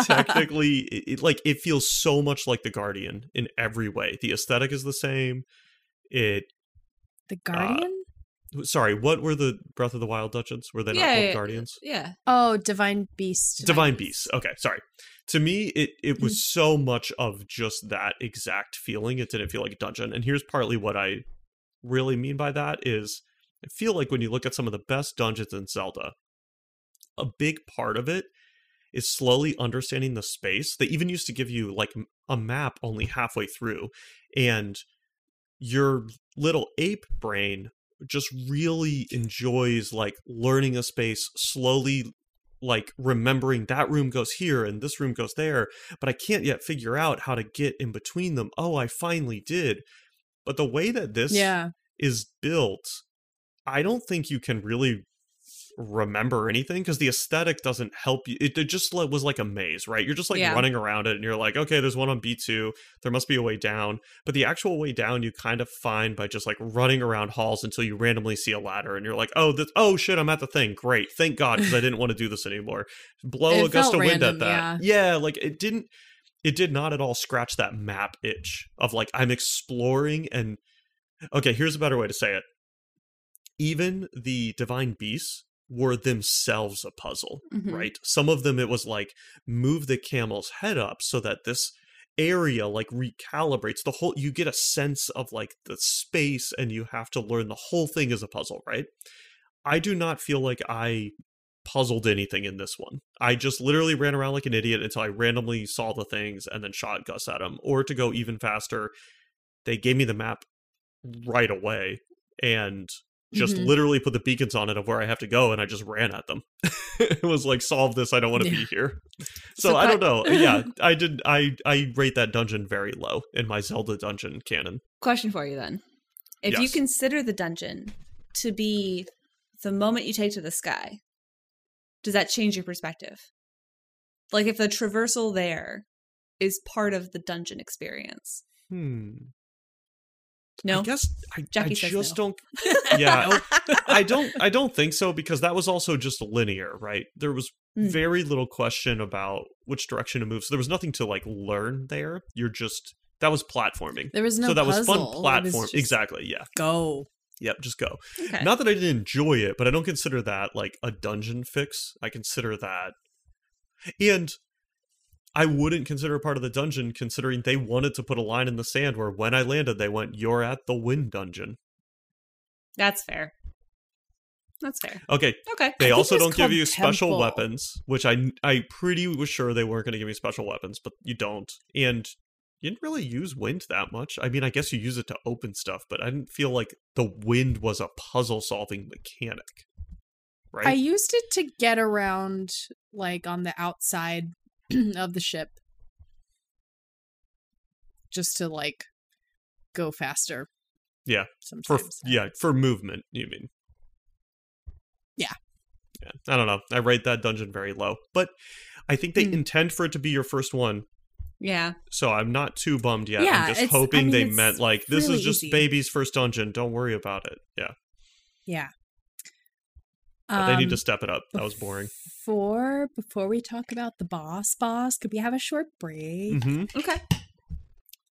[SPEAKER 2] technically, it, it- like it feels so much like the Guardian in every way. The aesthetic is the same. It
[SPEAKER 3] the uh, Guardian?
[SPEAKER 2] sorry, what were the Breath of the Wild dungeons? Were they not called
[SPEAKER 4] yeah,
[SPEAKER 2] Guardians?
[SPEAKER 4] yeah.
[SPEAKER 3] oh, Divine Beast.
[SPEAKER 2] Divine Beasts. Okay, sorry. To me, it it was mm. so much of just that exact feeling. It didn't feel like a dungeon. And here's partly what I really mean by that is I feel like when you look at some of the best dungeons in Zelda, a big part of it is slowly understanding the space. They even used to give you like a map only halfway through, and your little ape brain just really enjoys like learning a space slowly like remembering that room goes here and this room goes there, but I can't yet figure out how to get in between them. Oh, I finally did. But the way that this
[SPEAKER 3] yeah.
[SPEAKER 2] is built, I don't think you can really remember anything because the aesthetic doesn't help you. It, it just was like a maze, right? You're just like
[SPEAKER 4] Yeah.
[SPEAKER 2] running around it and you're like, okay, there's one on B2. There must be a way down. But the actual way down you kind of find by just like running around halls until you randomly see a ladder and you're like, oh, this, oh shit, I'm at the thing. Great. Thank God because I didn't want to do this anymore. Blow
[SPEAKER 3] It
[SPEAKER 2] a gust of wind
[SPEAKER 3] random,
[SPEAKER 2] at that. Yeah, like it didn't. It did not at all scratch that map itch of like I'm exploring and okay, here's a better way to say it. Even the divine beasts were themselves a puzzle,
[SPEAKER 4] Mhm.
[SPEAKER 2] right? Some of them it was like move the camel's head up so that this area like recalibrates the whole you get a sense of like the space and you have to learn the whole thing is a puzzle, right? I do not feel like I puzzled anything in this one. I just literally ran around like an idiot until I randomly saw the things and then shot Gus at them. Or to go even faster, they gave me the map right away and just
[SPEAKER 3] Mhm.
[SPEAKER 2] literally put the beacons on it of where I have to go and I just ran at them. *laughs* it was like solve this, I don't want to
[SPEAKER 3] Yeah.
[SPEAKER 2] be here. So,
[SPEAKER 3] So
[SPEAKER 2] I don't know. Yeah, *laughs* I did I I rate that dungeon very low in my Zelda dungeon canon.
[SPEAKER 4] Question for you then. If you consider the dungeon to be the moment you take to the sky, does that change your perspective? Like if the traversal there is part of the dungeon experience.
[SPEAKER 2] Hmm.
[SPEAKER 4] No?
[SPEAKER 2] I guess I, I
[SPEAKER 4] Jackie says
[SPEAKER 2] just
[SPEAKER 4] no.
[SPEAKER 2] don't *laughs* Yeah, I don't I don't think so because that was also just linear, right? There was
[SPEAKER 4] Mm.
[SPEAKER 2] very little question about which direction to move. So there was nothing to like learn there. You're just that was platforming.
[SPEAKER 3] There was no
[SPEAKER 2] so that was fun
[SPEAKER 3] puzzle. It was
[SPEAKER 2] platform. Exactly. Yeah.
[SPEAKER 3] Go.
[SPEAKER 2] Yep. Just go.
[SPEAKER 4] Okay.
[SPEAKER 2] Not that I didn't enjoy it, but I don't consider that like a dungeon fix. I consider that, and I wouldn't consider part of the dungeon, considering they wanted to put a line in the sand where when I landed, they went, "You're at the wind dungeon."
[SPEAKER 4] That's fair. That's fair.
[SPEAKER 2] Okay,
[SPEAKER 4] Okay.
[SPEAKER 2] They also don't give
[SPEAKER 3] called
[SPEAKER 2] you special
[SPEAKER 3] Temple.
[SPEAKER 2] weapons, which I I pretty was sure they weren't going to give me special weapons, but you don't, and you didn't really use wind that much. I mean, I guess you use it to open stuff, but I didn't feel like the wind was a puzzle solving mechanic. Right?
[SPEAKER 3] I used it to get around, like on the outside *clears throat* of the ship, just to like go faster.
[SPEAKER 2] Yeah, for
[SPEAKER 3] Sometimes.
[SPEAKER 2] yeah for movement. You mean?
[SPEAKER 3] Yeah.
[SPEAKER 2] Yeah. I don't know. I rate that dungeon very low, but I think they
[SPEAKER 3] Hmm.
[SPEAKER 2] intend for it to be your first one.
[SPEAKER 4] Yeah.
[SPEAKER 2] So I'm not too bummed yet.
[SPEAKER 3] Yeah,
[SPEAKER 2] I'm just
[SPEAKER 3] it's- I
[SPEAKER 2] hoping
[SPEAKER 3] mean,
[SPEAKER 2] they meant like this
[SPEAKER 3] really
[SPEAKER 2] is just
[SPEAKER 3] easy.
[SPEAKER 2] baby's first dungeon. Don't worry about it. Yeah.
[SPEAKER 3] Yeah.
[SPEAKER 2] But they need to
[SPEAKER 3] Um,
[SPEAKER 2] step it up. That was boring.
[SPEAKER 3] Before before we talk about the boss boss, could we have a short break?
[SPEAKER 2] hmm
[SPEAKER 4] Okay.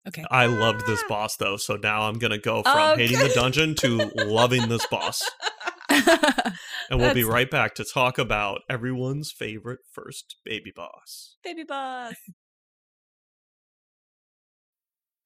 [SPEAKER 3] Okay.
[SPEAKER 2] I loved this boss though, so now I'm gonna go from
[SPEAKER 4] Oh,
[SPEAKER 2] hating the dungeon to loving this boss. *laughs* And we'll be right back to talk about everyone's favorite first baby boss.
[SPEAKER 4] Baby boss.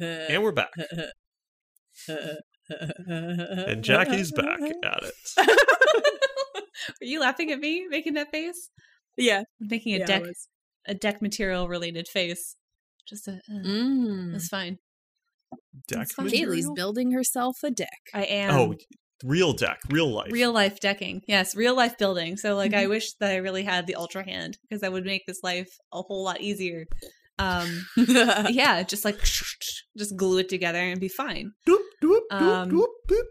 [SPEAKER 2] And we're back. And Jackie's back at it.
[SPEAKER 4] Are you laughing at me making that face?
[SPEAKER 3] Yeah.
[SPEAKER 4] making a
[SPEAKER 3] yeah,
[SPEAKER 4] deck a deck material related face. Just a uh,
[SPEAKER 3] Mm.
[SPEAKER 4] that's fine.
[SPEAKER 2] Deck
[SPEAKER 4] It's fine.
[SPEAKER 3] Kaylee's building herself a deck.
[SPEAKER 4] I am
[SPEAKER 2] Oh, real deck, real life.
[SPEAKER 4] real life decking. Yes, real life building. So like
[SPEAKER 3] Mm-hmm.
[SPEAKER 4] I wish that I really had the ultra hand because that would make this life a whole lot easier. Um *laughs* yeah, just like just glue it together and be fine.
[SPEAKER 2] Doop, doop,
[SPEAKER 4] Um,
[SPEAKER 2] doop, doop,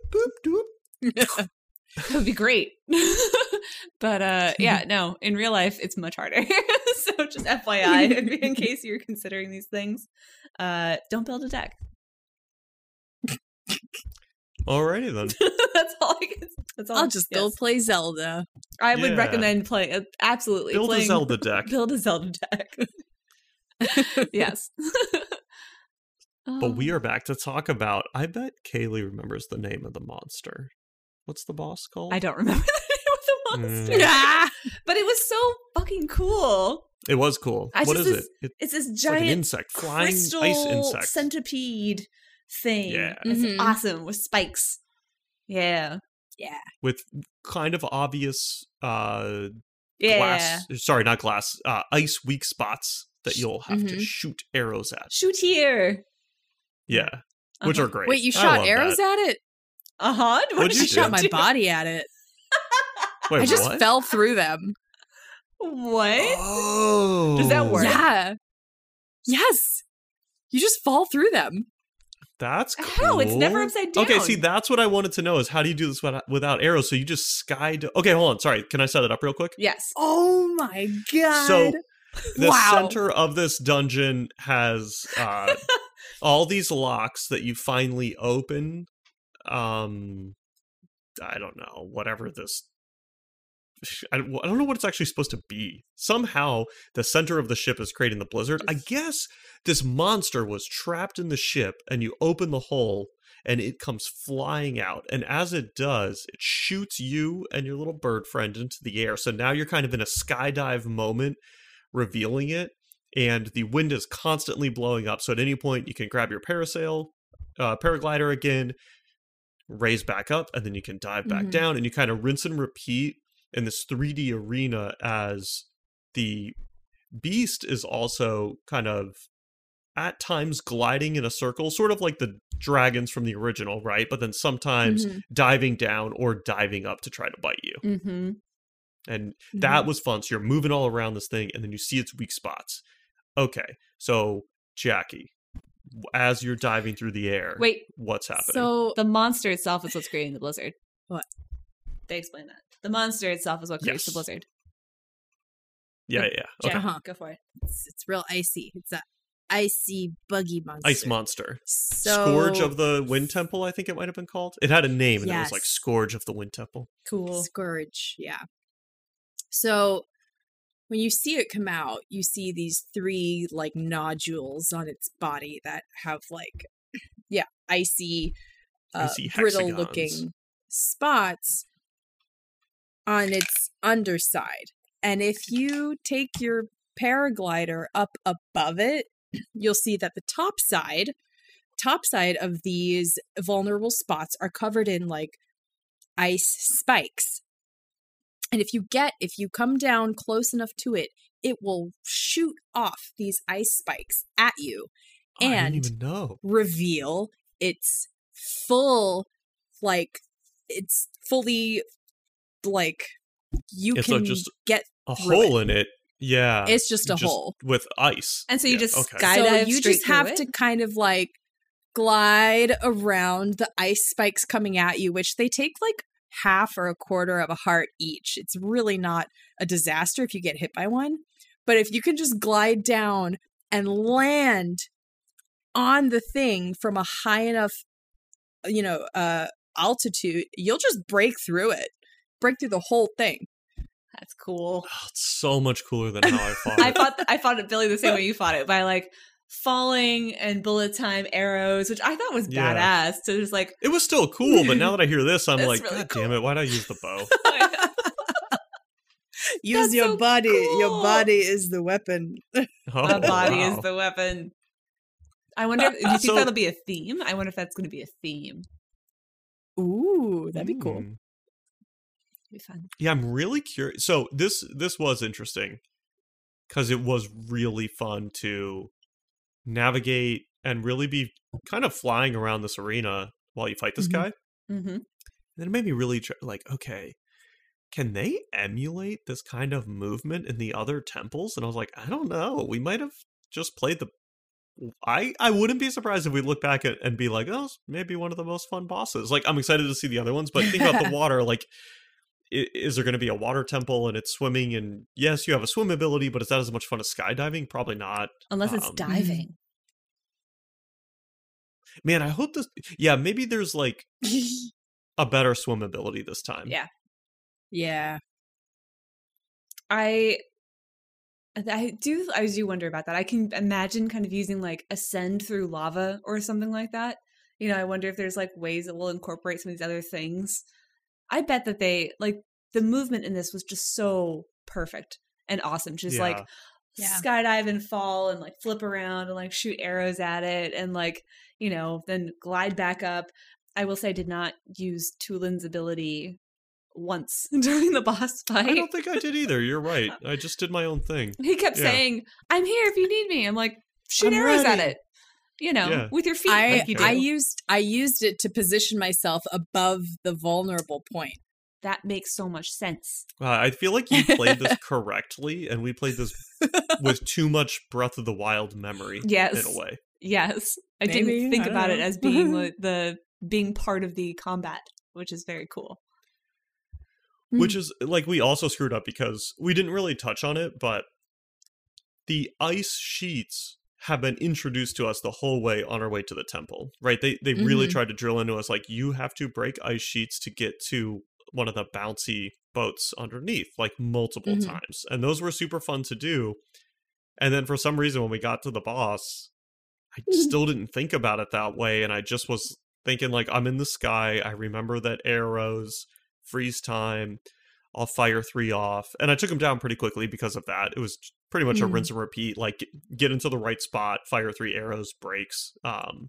[SPEAKER 2] doop, doop. *laughs*
[SPEAKER 4] That would be great. *laughs* but uh yeah, no, in real life it's much harder. so just FYI in case you're considering these things, uh don't build a deck.
[SPEAKER 2] Alrighty then.
[SPEAKER 4] that's all I can that's all
[SPEAKER 3] I'll just go play Zelda.
[SPEAKER 4] I would recommend play uh, absolutely
[SPEAKER 2] Build a Zelda deck.
[SPEAKER 4] Build a Zelda deck. *laughs* *laughs* yes. *laughs*
[SPEAKER 2] But we are back to talk about. I bet Kaylee remembers the name of the monster. What's the boss called?
[SPEAKER 4] I don't remember the name of the monster.
[SPEAKER 3] Ah!
[SPEAKER 4] But it was so fucking cool.
[SPEAKER 2] It was cool.
[SPEAKER 4] I
[SPEAKER 2] what is
[SPEAKER 4] was-
[SPEAKER 2] it? It-
[SPEAKER 4] It's this
[SPEAKER 2] It's like
[SPEAKER 4] giant
[SPEAKER 2] insect, flying
[SPEAKER 4] crystal
[SPEAKER 2] ice insect.
[SPEAKER 4] centipede thing.
[SPEAKER 2] Yeah.
[SPEAKER 4] It's
[SPEAKER 3] Mhm.
[SPEAKER 4] awesome with spikes. Yeah, yeah.
[SPEAKER 2] with kind of obvious uh
[SPEAKER 4] Yeah.
[SPEAKER 2] glass sorry not glass uh ice weak spots that you'll have to
[SPEAKER 3] Mhm.
[SPEAKER 2] shoot arrows at
[SPEAKER 4] Shoot here.
[SPEAKER 2] yeah which
[SPEAKER 4] Uh-huh.
[SPEAKER 2] are great
[SPEAKER 3] Wait, you shot arrows
[SPEAKER 2] that.
[SPEAKER 3] at it?
[SPEAKER 4] Uh huh.
[SPEAKER 2] What'd you
[SPEAKER 3] I shot
[SPEAKER 2] do?
[SPEAKER 3] my *laughs* body at it.
[SPEAKER 2] Wait,
[SPEAKER 3] I just
[SPEAKER 2] what?
[SPEAKER 3] fell through them.
[SPEAKER 4] What?
[SPEAKER 2] oh
[SPEAKER 4] Does that work?
[SPEAKER 3] Yeah. Yes. You just fall through them.
[SPEAKER 2] that's cool.
[SPEAKER 4] How? It's never upside down.
[SPEAKER 2] okay see that's what i wanted to know is how do you do this without, without arrows so you just sky okay hold on sorry can i set it up real quick
[SPEAKER 4] Yes.
[SPEAKER 3] Oh my god.
[SPEAKER 2] So *laughs* the
[SPEAKER 3] Wow.
[SPEAKER 2] center of this dungeon has uh, *laughs* all these locks that you finally open. Um, I don't know, whatever this. I don't I don't know what it's actually supposed to be. Somehow, the center of the ship is creating the blizzard. I guess this monster was trapped in the ship, and you open the hole, and it comes flying out. And as it does, it shoots you and your little bird friend into the air. So now you're kind of in a skydive moment, revealing it. And the wind is constantly blowing up. So at any point, you can grab your parasail, uh, paraglider again, raise back up, and then you can dive back
[SPEAKER 3] Mhm.
[SPEAKER 2] down. And you kind of rinse and repeat in this 3D arena as the beast is also kind of at times gliding in a circle, sort of like the dragons from the original, right? But then sometimes
[SPEAKER 3] Mhm.
[SPEAKER 2] diving down or diving up to try to bite you.
[SPEAKER 4] Mm-hmm.
[SPEAKER 2] And that
[SPEAKER 3] Mhm.
[SPEAKER 2] was fun. So you're moving all around this thing and then you see its weak spots. Okay. So, Jackie, as you're diving through the air,
[SPEAKER 4] Wait,
[SPEAKER 2] what's happening?
[SPEAKER 3] So
[SPEAKER 4] the monster itself is what's creating the blizzard.
[SPEAKER 3] What?
[SPEAKER 4] They explain that. The monster itself is what creates the blizzard.
[SPEAKER 2] yeah, yeah. yeah.
[SPEAKER 4] Jack,
[SPEAKER 2] Okay.
[SPEAKER 3] Uh-huh.
[SPEAKER 4] go for it.
[SPEAKER 3] it's, it's real icy. It's a icy buggy monster.
[SPEAKER 2] Ice monster.
[SPEAKER 3] So,
[SPEAKER 2] Scourge of the Wind Temple, I think it might have been called. It had a name and it was like Scourge of the Wind Temple.
[SPEAKER 4] Cool.
[SPEAKER 3] Scourge, yeah. So when you see it come out, you see these three like nodules on its body that have like yeah, icy uh,
[SPEAKER 2] Icy
[SPEAKER 3] brittle looking spots on its underside. And if you take your paraglider up above it, you'll see that the top side top side of these vulnerable spots are covered in like ice spikes. And if you get, if you come down close enough to it, it will shoot off these ice spikes at you
[SPEAKER 2] Oh,
[SPEAKER 3] And-
[SPEAKER 2] didn't even know.
[SPEAKER 3] reveal its full, like, it's fully, like, you
[SPEAKER 2] It's
[SPEAKER 3] can
[SPEAKER 2] just
[SPEAKER 3] get,
[SPEAKER 2] A
[SPEAKER 3] through
[SPEAKER 2] hole in it. Yeah.
[SPEAKER 3] it's just a hole.
[SPEAKER 2] With ice.
[SPEAKER 4] And so you
[SPEAKER 2] Yeah,
[SPEAKER 4] just
[SPEAKER 2] okay.
[SPEAKER 4] sky-
[SPEAKER 3] so you just have
[SPEAKER 4] it?
[SPEAKER 3] to kind of like glide around the ice spikes coming at you which they take like half or a quarter of a heart each it's really not a disaster if you get hit by one but if you can just glide down and land on the thing from a high enough you know uh altitude you'll just break through it break through the whole thing
[SPEAKER 4] That's cool.
[SPEAKER 2] Oh, it's so much cooler than how I *laughs* fought
[SPEAKER 4] I
[SPEAKER 2] it.
[SPEAKER 4] fought I fought it Billy the same *laughs* way you fought it by like falling and bullet time arrows, which I thought was
[SPEAKER 2] Yeah.
[SPEAKER 4] badass. So just like
[SPEAKER 2] It was still cool, but now that I hear this, I'm *laughs* like,
[SPEAKER 4] really
[SPEAKER 2] God damn it, why'd I use the bow? *laughs* *laughs*
[SPEAKER 3] use
[SPEAKER 4] That's
[SPEAKER 3] your
[SPEAKER 4] so
[SPEAKER 3] body
[SPEAKER 4] cool.
[SPEAKER 3] your body is the weapon
[SPEAKER 2] Oh,
[SPEAKER 4] my body
[SPEAKER 2] wow.
[SPEAKER 4] is the weapon. I wonder if, do you think
[SPEAKER 2] So-
[SPEAKER 4] that'll be a theme? I wonder if that's going to be a theme.
[SPEAKER 3] Ooh, that'd be cool.
[SPEAKER 2] Hmm.
[SPEAKER 4] It'd be fun.
[SPEAKER 2] Yeah, I'm really curious. So this this was interesting because it was really fun to navigate and really be kind of flying around this arena while you fight this
[SPEAKER 3] Mhm.
[SPEAKER 2] guy.
[SPEAKER 4] Mm-hmm.
[SPEAKER 2] And then it made me really tr- like, okay, can they emulate this kind of movement in the other temples? And I was like, I don't know. We might have just played the. I I wouldn't be surprised if we look back at and be like, oh, maybe one of the most fun bosses. Like I'm excited to see the other ones, but think about the *laughs* water. Like, is there going to be a water temple and it's swimming? And yes, you have a swim ability, but is that as much fun as skydiving? Probably not.
[SPEAKER 4] Unless it's
[SPEAKER 2] Um,
[SPEAKER 4] diving.
[SPEAKER 2] Man, I hope this. Yeah, maybe there's like *laughs* a better swim ability this time.
[SPEAKER 4] Yeah.
[SPEAKER 3] yeah.
[SPEAKER 4] I I do I do wonder about that. I can imagine kind of using like ascend through lava or something like that. You know, I wonder if there's like ways that will incorporate some of these other things. I bet that they like the movement in this was just so perfect and awesome. Just like
[SPEAKER 2] Yeah.
[SPEAKER 3] Yeah.
[SPEAKER 4] skydive and fall and like flip around and like shoot arrows at it and like you know then glide back up. I will say I did not use Tulin's ability once *laughs* during the boss fight.
[SPEAKER 2] I don't think I did either. You're right. I just did my own thing.
[SPEAKER 4] He kept
[SPEAKER 2] Yeah.
[SPEAKER 4] saying, "I'm here if you need me." I'm like, shoot
[SPEAKER 2] I'm
[SPEAKER 4] arrows at it, you know,
[SPEAKER 2] Yeah.
[SPEAKER 4] with your feet.
[SPEAKER 3] I
[SPEAKER 4] like you do.
[SPEAKER 3] I used I used it to position myself above the vulnerable point.
[SPEAKER 4] that makes so much sense.
[SPEAKER 2] Uh, I feel like you played this correctly, and we played this with *laughs* too much Breath of the Wild memory.
[SPEAKER 4] Yes.
[SPEAKER 2] in a way.
[SPEAKER 4] Yes, I
[SPEAKER 3] Maybe,
[SPEAKER 4] didn't think
[SPEAKER 3] I don't
[SPEAKER 4] about it as *laughs* being the, the being part of the combat, which is very cool.
[SPEAKER 2] which is like we also screwed up because we didn't really touch on it but the ice sheets have been introduced to us the whole way on our way to the temple right they they really
[SPEAKER 3] Mhm.
[SPEAKER 2] tried to drill into us like you have to break ice sheets to get to one of the bouncy boats underneath like multiple
[SPEAKER 3] Mhm.
[SPEAKER 2] times and those were super fun to do and then for some reason when we got to the boss i still didn't think about it that way and i just was thinking like i'm in the sky i remember that arrows freeze time i'll fire three off and i took him down pretty quickly because of that it was pretty much a
[SPEAKER 3] Mm.
[SPEAKER 2] rinse and repeat like get into the right spot fire three arrows breaks um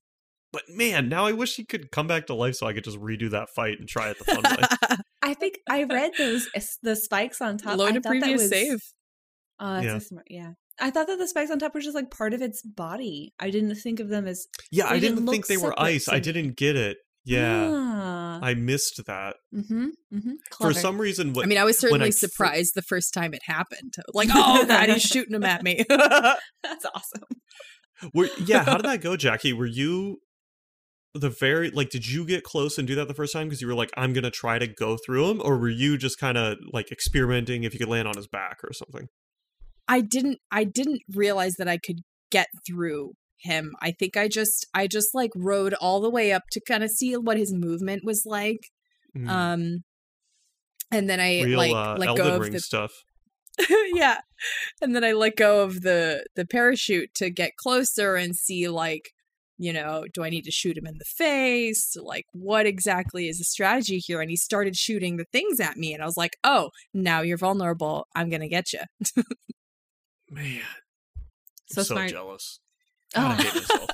[SPEAKER 2] but man now i wish he could come back to life so i could just redo that fight and try it the fun way *laughs*
[SPEAKER 4] I think *laughs* I read those the spikes on top. I
[SPEAKER 3] Load a
[SPEAKER 4] thought that
[SPEAKER 3] previous
[SPEAKER 4] was-
[SPEAKER 3] save.
[SPEAKER 4] Oh, that's
[SPEAKER 2] Yeah.
[SPEAKER 4] so smart. Yeah. I thought that the spikes on top were just like part of its body. I didn't think of them as
[SPEAKER 2] yeah i
[SPEAKER 4] didn't
[SPEAKER 2] didn't think they were
[SPEAKER 4] separate
[SPEAKER 2] ice i
[SPEAKER 4] to me.
[SPEAKER 2] didn't get it yeah
[SPEAKER 4] Ah.
[SPEAKER 2] i missed that
[SPEAKER 4] mm-hmm. Mm-hmm.
[SPEAKER 2] for some reason what
[SPEAKER 3] I mean, I was certainly
[SPEAKER 2] I fir-
[SPEAKER 3] surprised the first time it happened. *laughs* Like, oh *laughs* god, he's shooting them at me. *laughs*
[SPEAKER 4] that's awesome.
[SPEAKER 2] Were, yeah, how did that go, Jackie? Were you the very like? Did you get close and do that the first time because you were like, "I'm gonna try to go through him," or were you just kind of like experimenting if you could land on his back or something?
[SPEAKER 3] I didn't I didn't realize that I could get through him. I think I just I just like rode all the way up to kind of see what his movement was like.
[SPEAKER 2] Mm,
[SPEAKER 3] Um and then I
[SPEAKER 2] Real
[SPEAKER 3] like
[SPEAKER 2] uh,
[SPEAKER 3] let
[SPEAKER 2] Elden
[SPEAKER 3] go of
[SPEAKER 2] Ring
[SPEAKER 3] the
[SPEAKER 2] stuff. *laughs*
[SPEAKER 3] yeah. And then I let go of the the parachute to get closer and see like, you know, do I need to shoot him in the face? Like what exactly is the strategy here? And he started shooting the things at me and I was like, "Oh, now you're vulnerable. I'm going to get you." *laughs*
[SPEAKER 2] Man,
[SPEAKER 4] So
[SPEAKER 2] I'm so jealous. God, oh. I hate myself.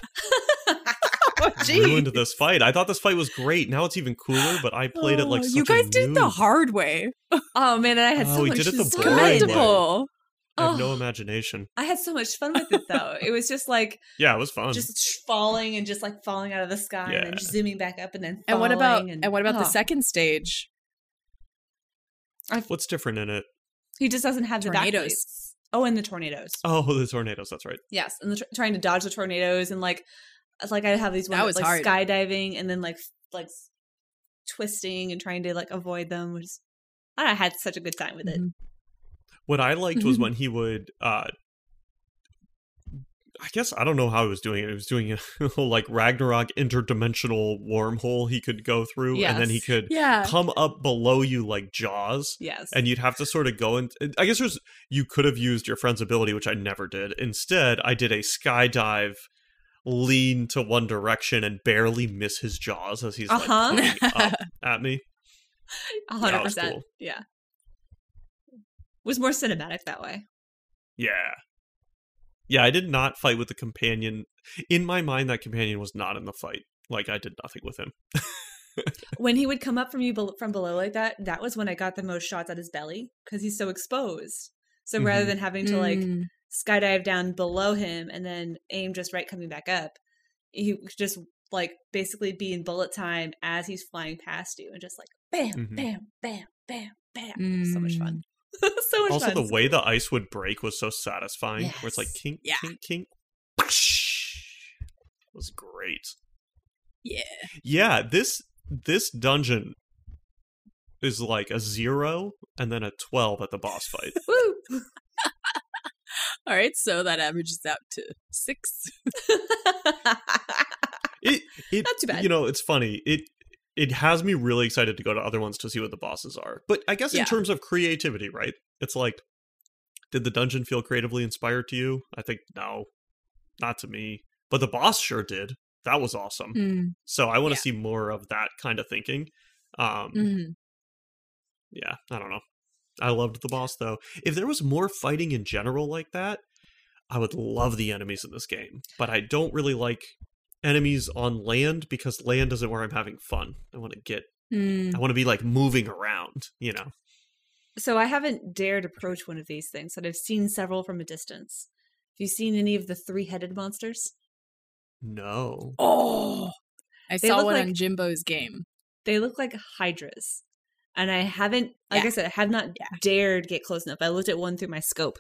[SPEAKER 2] *laughs*
[SPEAKER 3] oh, *laughs*
[SPEAKER 2] Ruined this fight. I thought this fight was great. Now it's even cooler, but I played it like
[SPEAKER 3] Oh,
[SPEAKER 2] such
[SPEAKER 3] You
[SPEAKER 2] a
[SPEAKER 3] guys did the hard way. *laughs*
[SPEAKER 4] oh man, and I had
[SPEAKER 2] Oh,
[SPEAKER 4] so
[SPEAKER 2] we
[SPEAKER 4] much
[SPEAKER 2] did it the
[SPEAKER 4] fun.
[SPEAKER 2] boring way.
[SPEAKER 3] Commendable.
[SPEAKER 2] I have no
[SPEAKER 4] Oh.
[SPEAKER 2] imagination.
[SPEAKER 4] I had so much fun with it though. it was just like
[SPEAKER 2] Yeah, it was fun.
[SPEAKER 4] just falling and just like falling out of the sky and
[SPEAKER 2] Yeah.
[SPEAKER 4] then zooming back up and then
[SPEAKER 3] And what about
[SPEAKER 4] falling
[SPEAKER 3] and, what about the
[SPEAKER 4] oh.
[SPEAKER 3] second stage?
[SPEAKER 2] What's different in it?
[SPEAKER 4] He just doesn't have the back
[SPEAKER 3] Tornadoes.
[SPEAKER 4] plates. Oh, and the tornadoes.
[SPEAKER 2] Oh, the tornadoes. That's right.
[SPEAKER 4] Yes, and the trying to dodge the tornadoes and like, it's like I have these
[SPEAKER 3] That
[SPEAKER 4] ones
[SPEAKER 3] was
[SPEAKER 4] like
[SPEAKER 3] hard.
[SPEAKER 4] skydiving and then like like twisting and trying to like avoid them. Which I, don't know, I had such a good time with it.
[SPEAKER 3] Mhm.
[SPEAKER 2] What I liked was *laughs* when he would uh I guess I don't know how he was doing it. He was doing a *laughs* little like Ragnarok interdimensional wormhole he could go through and then he could
[SPEAKER 3] Yeah.
[SPEAKER 2] come up below you like jaws
[SPEAKER 4] Yes,
[SPEAKER 2] and you'd have to sort of go and I guess there's you could have used your friend's ability which I never did. Instead, I did a skydive lean to one direction and barely miss his jaws as he's like
[SPEAKER 4] Uh-huh.
[SPEAKER 2] coming up *laughs* at me.
[SPEAKER 4] hundred percent.
[SPEAKER 2] cool.
[SPEAKER 4] Yeah, was more cinematic that way.
[SPEAKER 2] Yeah. Yeah, I did not fight with the companion. In my mind, that companion was not in the fight. Like, I did nothing with him. *laughs*
[SPEAKER 4] When he would come up from you bel from below like that, that was when I got the most shots at his belly because he's so exposed. So rather
[SPEAKER 2] Mhm.
[SPEAKER 4] than having to like
[SPEAKER 3] Mm.
[SPEAKER 4] skydive down below him and then aim just right coming back up. He just like basically be in bullet time as he's flying past you and just like bam,
[SPEAKER 2] Mhm.
[SPEAKER 4] bam, bam, bam, bam. So much
[SPEAKER 3] Mm.
[SPEAKER 4] fun. *laughs* so much
[SPEAKER 2] Also,
[SPEAKER 4] fun.
[SPEAKER 2] the way the ice would break was so satisfying. Where it's like
[SPEAKER 4] Yes.
[SPEAKER 2] kink,
[SPEAKER 3] Yeah.
[SPEAKER 2] kink, kink. It was great.
[SPEAKER 3] Yeah.
[SPEAKER 2] Yeah, this this dungeon is like a zero and then a twelve at the boss fight. *laughs*
[SPEAKER 4] Woo! *laughs*
[SPEAKER 3] All right, so that averages out to six.
[SPEAKER 2] It it
[SPEAKER 4] Not too bad.
[SPEAKER 2] You know, it's funny. It it has me really excited to go to other ones to see what the bosses are. But I guess in terms of creativity, right? It's like, did the dungeon feel creatively inspired to you? I think no, not to me. But the boss sure did. That was awesome.
[SPEAKER 3] Mm.
[SPEAKER 2] So I want to
[SPEAKER 3] Yeah.
[SPEAKER 2] see more of that kind of thinking. Um,
[SPEAKER 3] Mhm.
[SPEAKER 2] yeah, I don't know. I loved the boss though. If there was more fighting in general like that, I would love the enemies in this game. But I don't really like enemies on land because land isn't where I'm having fun. I want to get
[SPEAKER 3] Mm.
[SPEAKER 2] I want to be like moving around, you know.
[SPEAKER 4] So I haven't dared approach one of these things, but I've seen several from a distance. Have you seen any of the three-headed monsters?
[SPEAKER 2] No.
[SPEAKER 3] Oh, I
[SPEAKER 4] They
[SPEAKER 3] saw one
[SPEAKER 4] like-
[SPEAKER 3] on Jimbo's game.
[SPEAKER 4] They look like hydras. And I haven't, like I said, I have not
[SPEAKER 3] Yeah.
[SPEAKER 4] dared get close enough. I looked at one through my scope.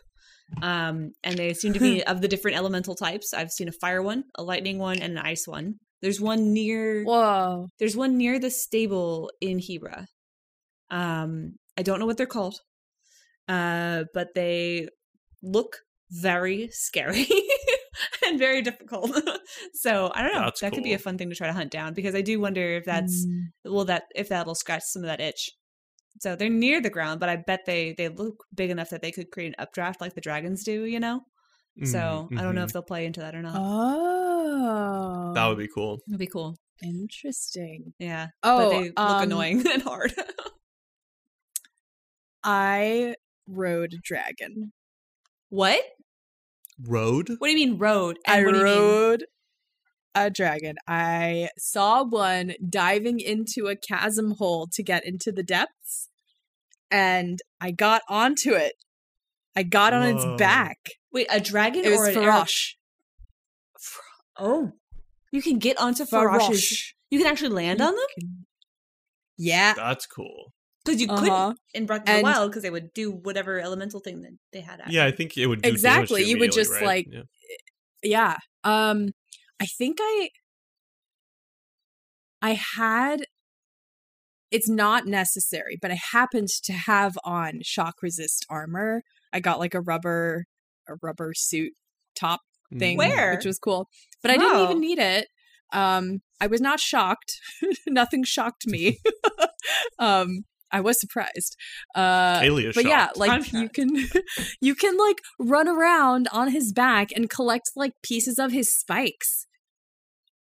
[SPEAKER 4] Um, and they seem to be *laughs* of the different elemental types. I've seen a fire one, a lightning one, and an ice one. There's one near
[SPEAKER 3] Whoa.
[SPEAKER 4] there's one near the stable in Hebra. Um, I don't know what they're called. Uh, but they look very scary *laughs* and very difficult. *laughs* so I don't know.
[SPEAKER 2] That's
[SPEAKER 4] that could be a fun thing to try to hunt down because I do wonder if that's
[SPEAKER 3] Mm.
[SPEAKER 4] well that if that'll scratch some of that itch. So they're near the ground, but I bet they they look big enough that they could create an updraft like the dragons do, you know? So I don't know if they'll play into that or not.
[SPEAKER 3] Oh,
[SPEAKER 2] that would be cool.
[SPEAKER 4] It'd be cool.
[SPEAKER 3] interesting.
[SPEAKER 4] Yeah.
[SPEAKER 3] Oh,
[SPEAKER 4] but they look
[SPEAKER 3] um,
[SPEAKER 4] annoying *laughs* and hard.
[SPEAKER 3] I rode a dragon.
[SPEAKER 4] what?
[SPEAKER 2] Road?
[SPEAKER 4] What do you mean road?
[SPEAKER 3] I
[SPEAKER 4] And what do you mean?
[SPEAKER 3] rode a dragon. I saw one diving into a chasm hole to get into the depths, and I got onto it. I got on
[SPEAKER 2] Whoa.
[SPEAKER 3] its back.
[SPEAKER 4] Wait, a dragon
[SPEAKER 3] It was
[SPEAKER 4] or an arrow-
[SPEAKER 3] Farosh.
[SPEAKER 4] Oh, you can get onto Farosh's.
[SPEAKER 3] Farosh.
[SPEAKER 4] You can actually land on them
[SPEAKER 3] Yeah.
[SPEAKER 2] That's cool.
[SPEAKER 4] because you
[SPEAKER 3] Uh-huh.
[SPEAKER 4] couldn't in Breath of the
[SPEAKER 3] And-
[SPEAKER 4] Wild because they would do whatever elemental thing that they had. At
[SPEAKER 2] Yeah, I think it would do
[SPEAKER 3] Exactly, you would just,
[SPEAKER 2] right?
[SPEAKER 3] like-
[SPEAKER 2] Yeah.
[SPEAKER 3] yeah um i think i i had it's not necessary but i happened to have on shock resist armor i got like a rubber a rubber suit top thing
[SPEAKER 4] Where?
[SPEAKER 3] which was cool but i didn't
[SPEAKER 4] Oh.
[SPEAKER 3] even need it um i was not shocked *laughs* nothing shocked me *laughs* um i was surprised uh
[SPEAKER 2] Kaylee is
[SPEAKER 3] but yeah like
[SPEAKER 4] I'm
[SPEAKER 3] you
[SPEAKER 4] shocked.
[SPEAKER 3] can *laughs* you can like run around on his back and collect like pieces of his spikes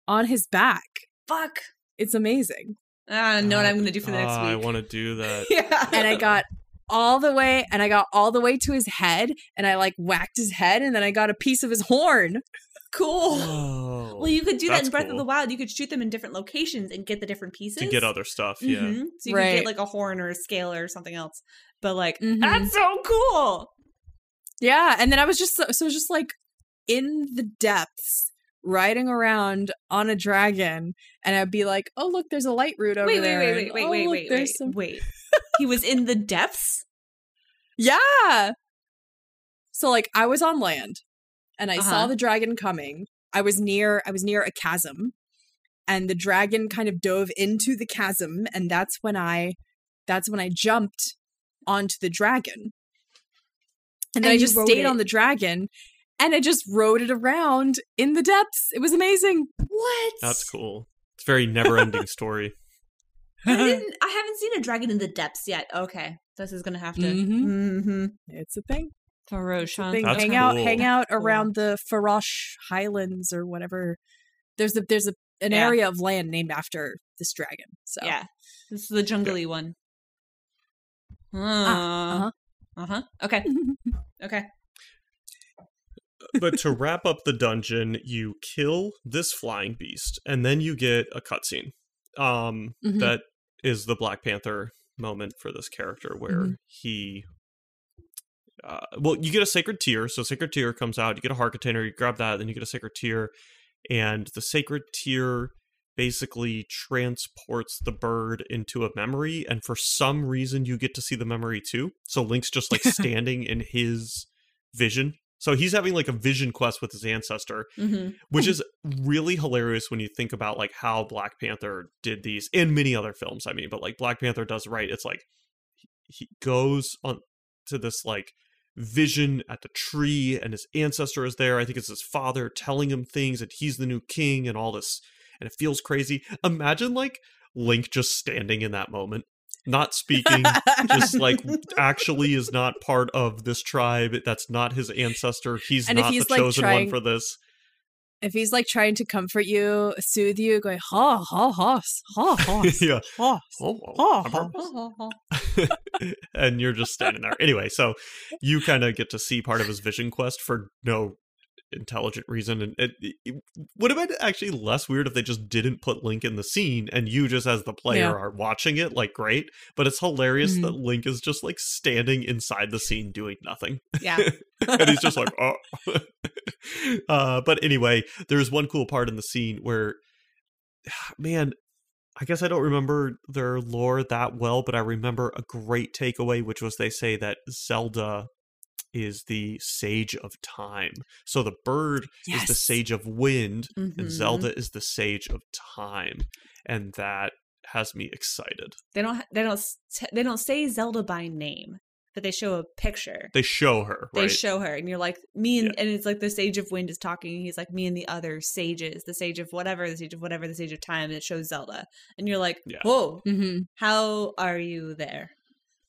[SPEAKER 3] on his back
[SPEAKER 4] fuck.
[SPEAKER 3] it's amazing
[SPEAKER 4] I don't know what I'm going to do for the next
[SPEAKER 2] ah, I want to do that. *laughs*
[SPEAKER 4] yeah, *laughs*
[SPEAKER 3] and i got all the way and i got all the way to his head and i like whacked his head and then i got a piece of his horn *laughs*
[SPEAKER 4] cool.
[SPEAKER 2] Whoa.
[SPEAKER 4] Well, you could do that in Breath of the Wild. You could shoot them in different locations and get the different pieces
[SPEAKER 2] to get other stuff. Yeah.
[SPEAKER 4] Mhm. So you could get like a horn or a scale or something else. But like
[SPEAKER 3] Mhm.
[SPEAKER 4] that's so cool.
[SPEAKER 3] yeah and then i was just so, so it was just like in the depths riding around on a dragon and i'd be like oh look there's a light root over
[SPEAKER 4] Wait, wait,
[SPEAKER 3] there
[SPEAKER 4] wait,
[SPEAKER 3] and,
[SPEAKER 4] wait, wait,
[SPEAKER 3] "Oh,
[SPEAKER 4] wait,
[SPEAKER 3] look,
[SPEAKER 4] wait,
[SPEAKER 3] there's
[SPEAKER 4] wait,
[SPEAKER 3] some
[SPEAKER 4] wait. He was in the depths.
[SPEAKER 3] Yeah. So like I was on land and I
[SPEAKER 4] Uh-huh.
[SPEAKER 3] saw the dragon coming. I was near I was near a chasm and the dragon kind of dove into the chasm and that's when I that's when I jumped onto the dragon. And then
[SPEAKER 4] And
[SPEAKER 3] I just stayed
[SPEAKER 4] it.
[SPEAKER 3] on the dragon and I just rode it around in the depths. It was amazing.
[SPEAKER 4] What?
[SPEAKER 2] That's cool. It's a very never ending story.
[SPEAKER 4] I *laughs* didn't. I haven't seen a dragon in the depths yet. Okay, this is gonna have to.
[SPEAKER 3] Mhm.
[SPEAKER 4] Mm-hmm.
[SPEAKER 3] It's a thing.
[SPEAKER 4] Farosh, huh?
[SPEAKER 3] thing.
[SPEAKER 2] That's
[SPEAKER 3] hang out, hang out
[SPEAKER 4] Cool.
[SPEAKER 3] around the Farosh Highlands or whatever. There's a there's a an
[SPEAKER 4] Yeah.
[SPEAKER 3] area of land named after this dragon. So
[SPEAKER 4] Yeah, this is the jungly one. Uh
[SPEAKER 3] uh-huh.
[SPEAKER 4] Uh huh. Okay. *laughs* Okay.
[SPEAKER 2] but to *laughs* wrap up the dungeon, you kill this flying beast, and then you get a cutscene. Um,
[SPEAKER 3] Mhm.
[SPEAKER 2] that is the Black Panther moment for this character, where
[SPEAKER 3] Mhm.
[SPEAKER 2] he. Uh, well, you get a sacred tear. So sacred tear comes out. You get a heart container. You grab that, then you get a sacred tear, and the sacred tear basically transports the bird into a memory. And for some reason, you get to see the memory too. So Link's just like *laughs* standing in his vision. So he's having like a vision quest with his ancestor,
[SPEAKER 4] Mm-hmm.
[SPEAKER 2] which is really hilarious when you think about like how Black Panther did these and many other films. I mean, but like Black Panther does right. It's like he goes on to this like vision at the tree and his ancestor is there. I think it's his father telling him things that he's the new king and all this and it feels crazy. Imagine like Link just standing in that moment, not speaking, just *laughs* like actually is not part of this tribe. That's not his ancestor. He's
[SPEAKER 3] And
[SPEAKER 2] not
[SPEAKER 3] he's,
[SPEAKER 2] the
[SPEAKER 3] like,
[SPEAKER 2] chosen
[SPEAKER 3] trying-
[SPEAKER 2] one for this.
[SPEAKER 3] if he's like trying to comfort you, soothe you, going ha ha ha ha ha *laughs*
[SPEAKER 2] yeah.
[SPEAKER 3] ha.
[SPEAKER 2] Oh,
[SPEAKER 3] Oh,
[SPEAKER 2] I'm
[SPEAKER 3] oh.
[SPEAKER 2] purpose. *laughs* and you're just standing there. Anyway, so you kind of get to see part of his vision quest for no intelligent reason, and it, it would have been actually less weird if they just didn't put Link in the scene and you just as the player
[SPEAKER 3] Yeah.
[SPEAKER 2] are watching it. Like, great, but it's hilarious
[SPEAKER 3] Mhm.
[SPEAKER 2] that Link is just like standing inside the scene doing nothing,
[SPEAKER 4] Yeah. *laughs*
[SPEAKER 2] and he's just like, oh. *laughs* uh, but anyway, there's one cool part in the scene where, *sighs* man, I guess I don't remember their lore that well, but I remember a great takeaway, which was they say that Zelda is the sage of time. So the bird is the sage of wind, and
[SPEAKER 4] Mhm.
[SPEAKER 2] Zelda is the sage of time, and that has me excited.
[SPEAKER 4] They don't. They don't. They don't say Zelda by name, but they show a picture.
[SPEAKER 2] They show her,
[SPEAKER 4] They
[SPEAKER 2] right?
[SPEAKER 4] show her, and you're like me, and,
[SPEAKER 2] Yeah.
[SPEAKER 4] and it's like the Sage of Wind is talking. and He's like me and the other sages, the Sage of whatever, the Sage of whatever, the Sage of Time, and it shows Zelda, and you're like,
[SPEAKER 2] Yeah.
[SPEAKER 4] whoa,
[SPEAKER 3] Mm-hmm.
[SPEAKER 4] how are you there?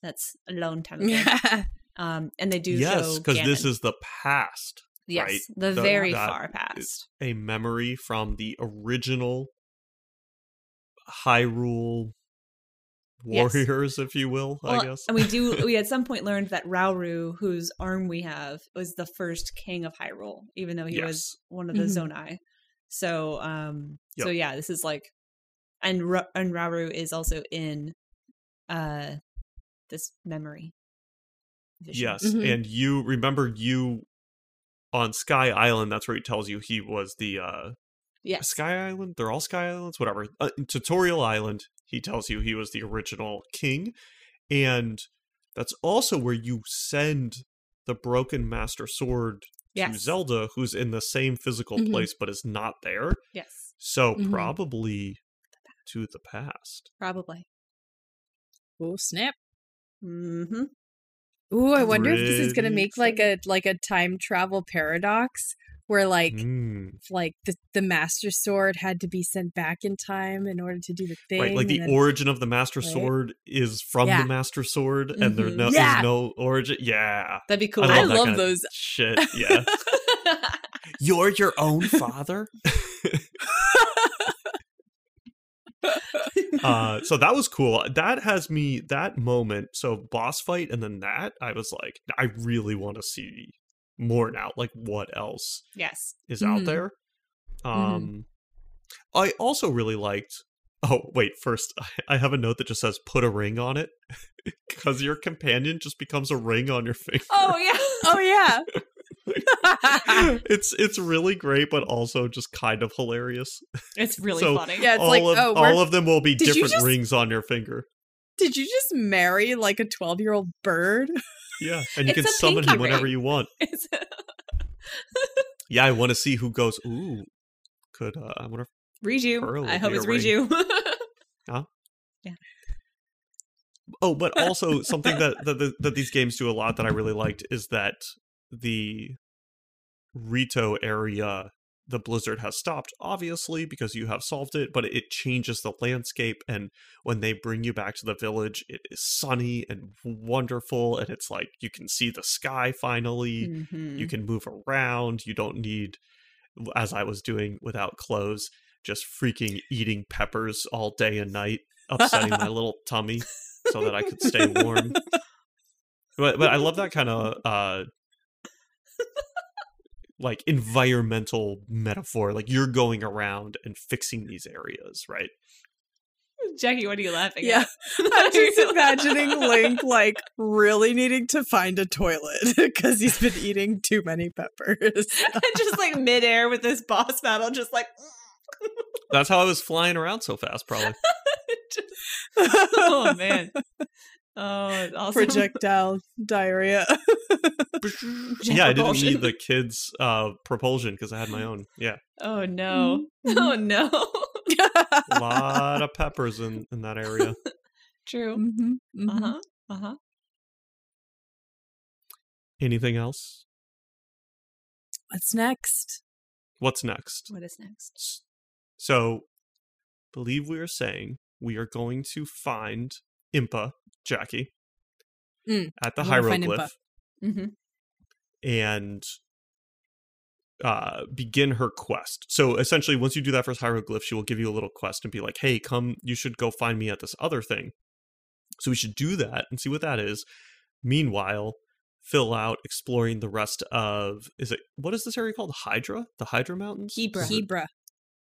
[SPEAKER 4] That's a long time *laughs* ago.
[SPEAKER 3] Yeah.
[SPEAKER 4] um, and they do
[SPEAKER 2] yes,
[SPEAKER 4] show
[SPEAKER 2] because this is the past.
[SPEAKER 4] yes,
[SPEAKER 2] right?
[SPEAKER 4] the,
[SPEAKER 2] The-
[SPEAKER 4] very
[SPEAKER 2] that
[SPEAKER 4] far past.
[SPEAKER 2] a memory from the original Hyrule
[SPEAKER 4] Yes.
[SPEAKER 2] warriors, if you will, I guess.
[SPEAKER 4] and we do. *laughs* We at some point learned that Rauru, whose arm we have, was the first king of Hyrule, even though he was one of the
[SPEAKER 3] Mhm.
[SPEAKER 4] Zonai. So, um, so yeah, this is like, and Ra- and Rauru is also in, uh, this memory. Vision.
[SPEAKER 2] Yes,
[SPEAKER 3] Mhm.
[SPEAKER 2] and you remember you on Sky Island. That's where he tells you he was the uh,
[SPEAKER 4] Yes.
[SPEAKER 2] Sky Island. They're all Sky Islands, whatever. Uh, Tutorial Island. He tells you he was the original king, and that's also where you send the broken Master Sword to Zelda, who's in the same physical
[SPEAKER 3] Mhm.
[SPEAKER 2] place but is not there.
[SPEAKER 4] Yes.
[SPEAKER 2] So
[SPEAKER 3] Mhm.
[SPEAKER 2] probably to the past.
[SPEAKER 4] Probably.
[SPEAKER 3] Oh snap!
[SPEAKER 4] Mm-hmm.
[SPEAKER 3] Ooh, I wonder if this is gonna make like a like a time travel paradox where like
[SPEAKER 2] Mm.
[SPEAKER 3] like the the Master Sword had to be sent back in time in order to do the thing.
[SPEAKER 2] Right, like the
[SPEAKER 3] then-
[SPEAKER 2] origin of the Master
[SPEAKER 3] Right?
[SPEAKER 2] Sword is from
[SPEAKER 3] Yeah.
[SPEAKER 2] the Master Sword, and there
[SPEAKER 4] Mhm.
[SPEAKER 2] no,
[SPEAKER 3] Yeah.
[SPEAKER 2] is no origin. Yeah,
[SPEAKER 4] That'd be cool.
[SPEAKER 2] I
[SPEAKER 3] I
[SPEAKER 2] love, that
[SPEAKER 3] love those.
[SPEAKER 2] shit. *laughs* Yeah, *laughs* you're your own father. *laughs* *laughs* uh, so that was cool. That has me that moment. So boss fight, and then that I was like, I really want to see more now. Like, what else
[SPEAKER 4] yes.
[SPEAKER 2] is out
[SPEAKER 3] Mhm.
[SPEAKER 2] there? Um, I also really liked. Oh wait, first *laughs* I have a note that just says "put a ring on it" *laughs* because your companion just becomes a ring on your finger.
[SPEAKER 4] Oh yeah.
[SPEAKER 3] Oh yeah. *laughs* *laughs*
[SPEAKER 2] it's it's really great, but also just kind of hilarious.
[SPEAKER 4] It's *laughs* really
[SPEAKER 2] So-
[SPEAKER 4] funny.
[SPEAKER 3] Yeah, it's
[SPEAKER 2] all
[SPEAKER 3] like
[SPEAKER 2] of
[SPEAKER 3] oh,
[SPEAKER 2] all of them will be different
[SPEAKER 3] just-
[SPEAKER 2] rings on your finger.
[SPEAKER 3] Did you just marry like a 12 year old bird?
[SPEAKER 2] Yeah, and you
[SPEAKER 4] It's
[SPEAKER 2] can summon
[SPEAKER 4] pinky
[SPEAKER 2] him whenever
[SPEAKER 4] ring.
[SPEAKER 2] you want.
[SPEAKER 4] It's
[SPEAKER 2] Yeah, I want to see who goes. Ooh, could uh, I wonder?
[SPEAKER 4] Riju.
[SPEAKER 2] Pearl
[SPEAKER 4] I hope
[SPEAKER 2] it's a
[SPEAKER 4] it's Yeah.
[SPEAKER 2] Oh, but also something that that, the, that these games do a lot that I really liked is that the Rito area, the blizzard has stopped, obviously because you have solved it, but it changes the landscape. And when they bring you back to the village, it is sunny and wonderful, and it's like you can see the sky finally.
[SPEAKER 4] Mhm.
[SPEAKER 2] You can move around. You don't need, as I was doing without clothes, just freaking eating peppers all day and night, upsetting my little tummy so that I could stay warm. *laughs* But but I love that kind of uh like environmental metaphor. Like you're going around and fixing these areas, right?
[SPEAKER 4] Jackie, what are you laughing
[SPEAKER 3] Yeah.
[SPEAKER 4] at? *laughs*
[SPEAKER 3] I'm just *laughs* imagining Link like really needing to find a toilet *laughs* because he's been eating too many peppers.
[SPEAKER 4] And just like midair with this boss battle, just like
[SPEAKER 2] That's how I was flying around so fast, probably.
[SPEAKER 4] oh man. Oh, awesome.
[SPEAKER 3] Projectile diarrhea. *laughs*
[SPEAKER 2] yeah, I didn't need the kids' uh, propulsion because I had my own. Yeah,
[SPEAKER 4] Oh no.
[SPEAKER 3] Mm-hmm. *laughs*
[SPEAKER 4] Oh no.
[SPEAKER 2] a lot of peppers in in that area. *laughs*
[SPEAKER 4] True.
[SPEAKER 3] Mhm, mhm.
[SPEAKER 4] Uh-huh. Uh-huh.
[SPEAKER 2] Anything else?
[SPEAKER 3] What's next?
[SPEAKER 2] What's next?
[SPEAKER 4] What is next?
[SPEAKER 2] So, believe we are saying we are going to find Impa, Jackie,
[SPEAKER 3] Mm,
[SPEAKER 2] at the hieroglyph,
[SPEAKER 4] Mm-hmm.
[SPEAKER 2] and uh, begin her quest. So essentially, once you do that first hieroglyph, she will give you a little quest and be like, "Hey, come! You should go find me at this other thing." So we should do that and see what that is. Meanwhile, fill out exploring the rest of is it what is this area called? Hydra, the Hydra Mountains,
[SPEAKER 4] Hebra.
[SPEAKER 3] Hebra.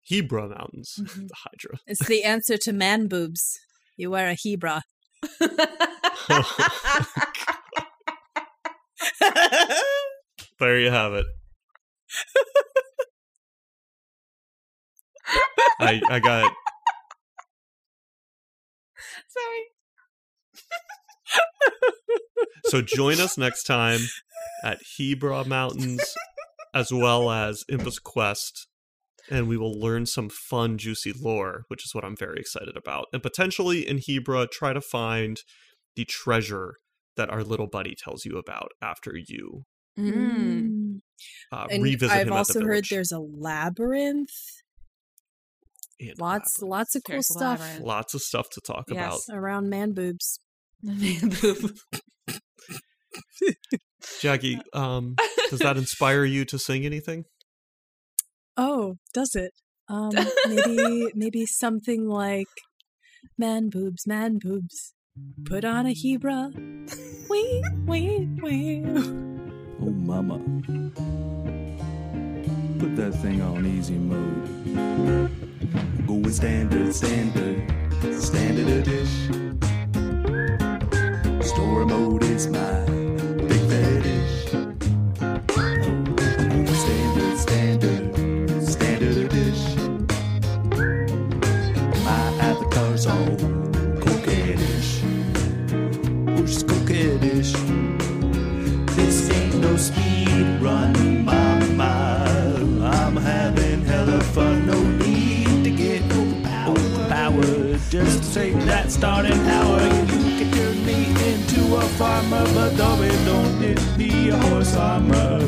[SPEAKER 2] Hebra Mountains,
[SPEAKER 4] Mhm. *laughs*
[SPEAKER 2] the Hydra.
[SPEAKER 3] It's the answer to man boobs. You wear a Hebra. *laughs*
[SPEAKER 2] There you have it. I I got
[SPEAKER 4] Sorry.
[SPEAKER 2] so join us next time at Hebra Mountains as well as Impa's Quest and we will learn some fun juicy lore which is what I'm very excited about and potentially in Hebra try to find the treasure that our little buddy tells you about after you
[SPEAKER 4] Mm.
[SPEAKER 2] uh,
[SPEAKER 3] And
[SPEAKER 2] revisit
[SPEAKER 3] I've
[SPEAKER 2] him at
[SPEAKER 3] also
[SPEAKER 2] the
[SPEAKER 3] heard there's a labyrinth.
[SPEAKER 2] And
[SPEAKER 3] Lots,
[SPEAKER 2] labyrinth.
[SPEAKER 3] lots of cool
[SPEAKER 4] There's
[SPEAKER 3] stuff
[SPEAKER 2] lots of stuff to talk about
[SPEAKER 3] around man boobs. *laughs*
[SPEAKER 2] Jackie *laughs* um does that inspire you to sing anything
[SPEAKER 3] Oh, does it? *laughs* Um, maybe, maybe something like man boobs, man boobs. Put on a Hebra. Wee, wee, wee.
[SPEAKER 1] Oh, mama. Put that thing on easy mode. Going standard, standard, standard Edish. Story mode is my take that starting power. You can turn me into a farmer, but it don't it be a horse armor.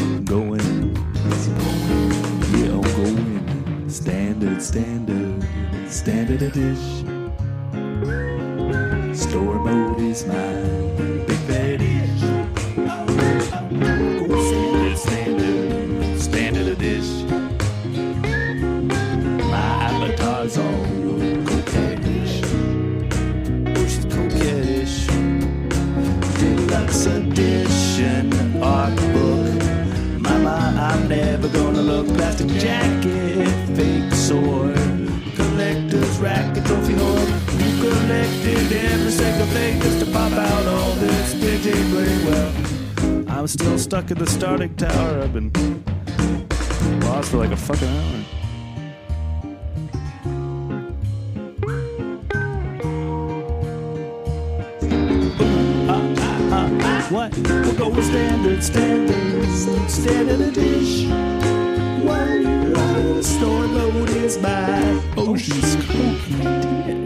[SPEAKER 1] I'm going, yeah, I'm going. Standard, standard, standard dish. Store mode is my jacket, fake sword. Collector's racket, trophy whore. You collected every single thing just to pop out all this DJ play. Well, I'm still stuck in the starting tower. I've been lost for like a fucking hour. What? We'll go with standard, standard, standard dish. Load is by. Oh, she's coquettish.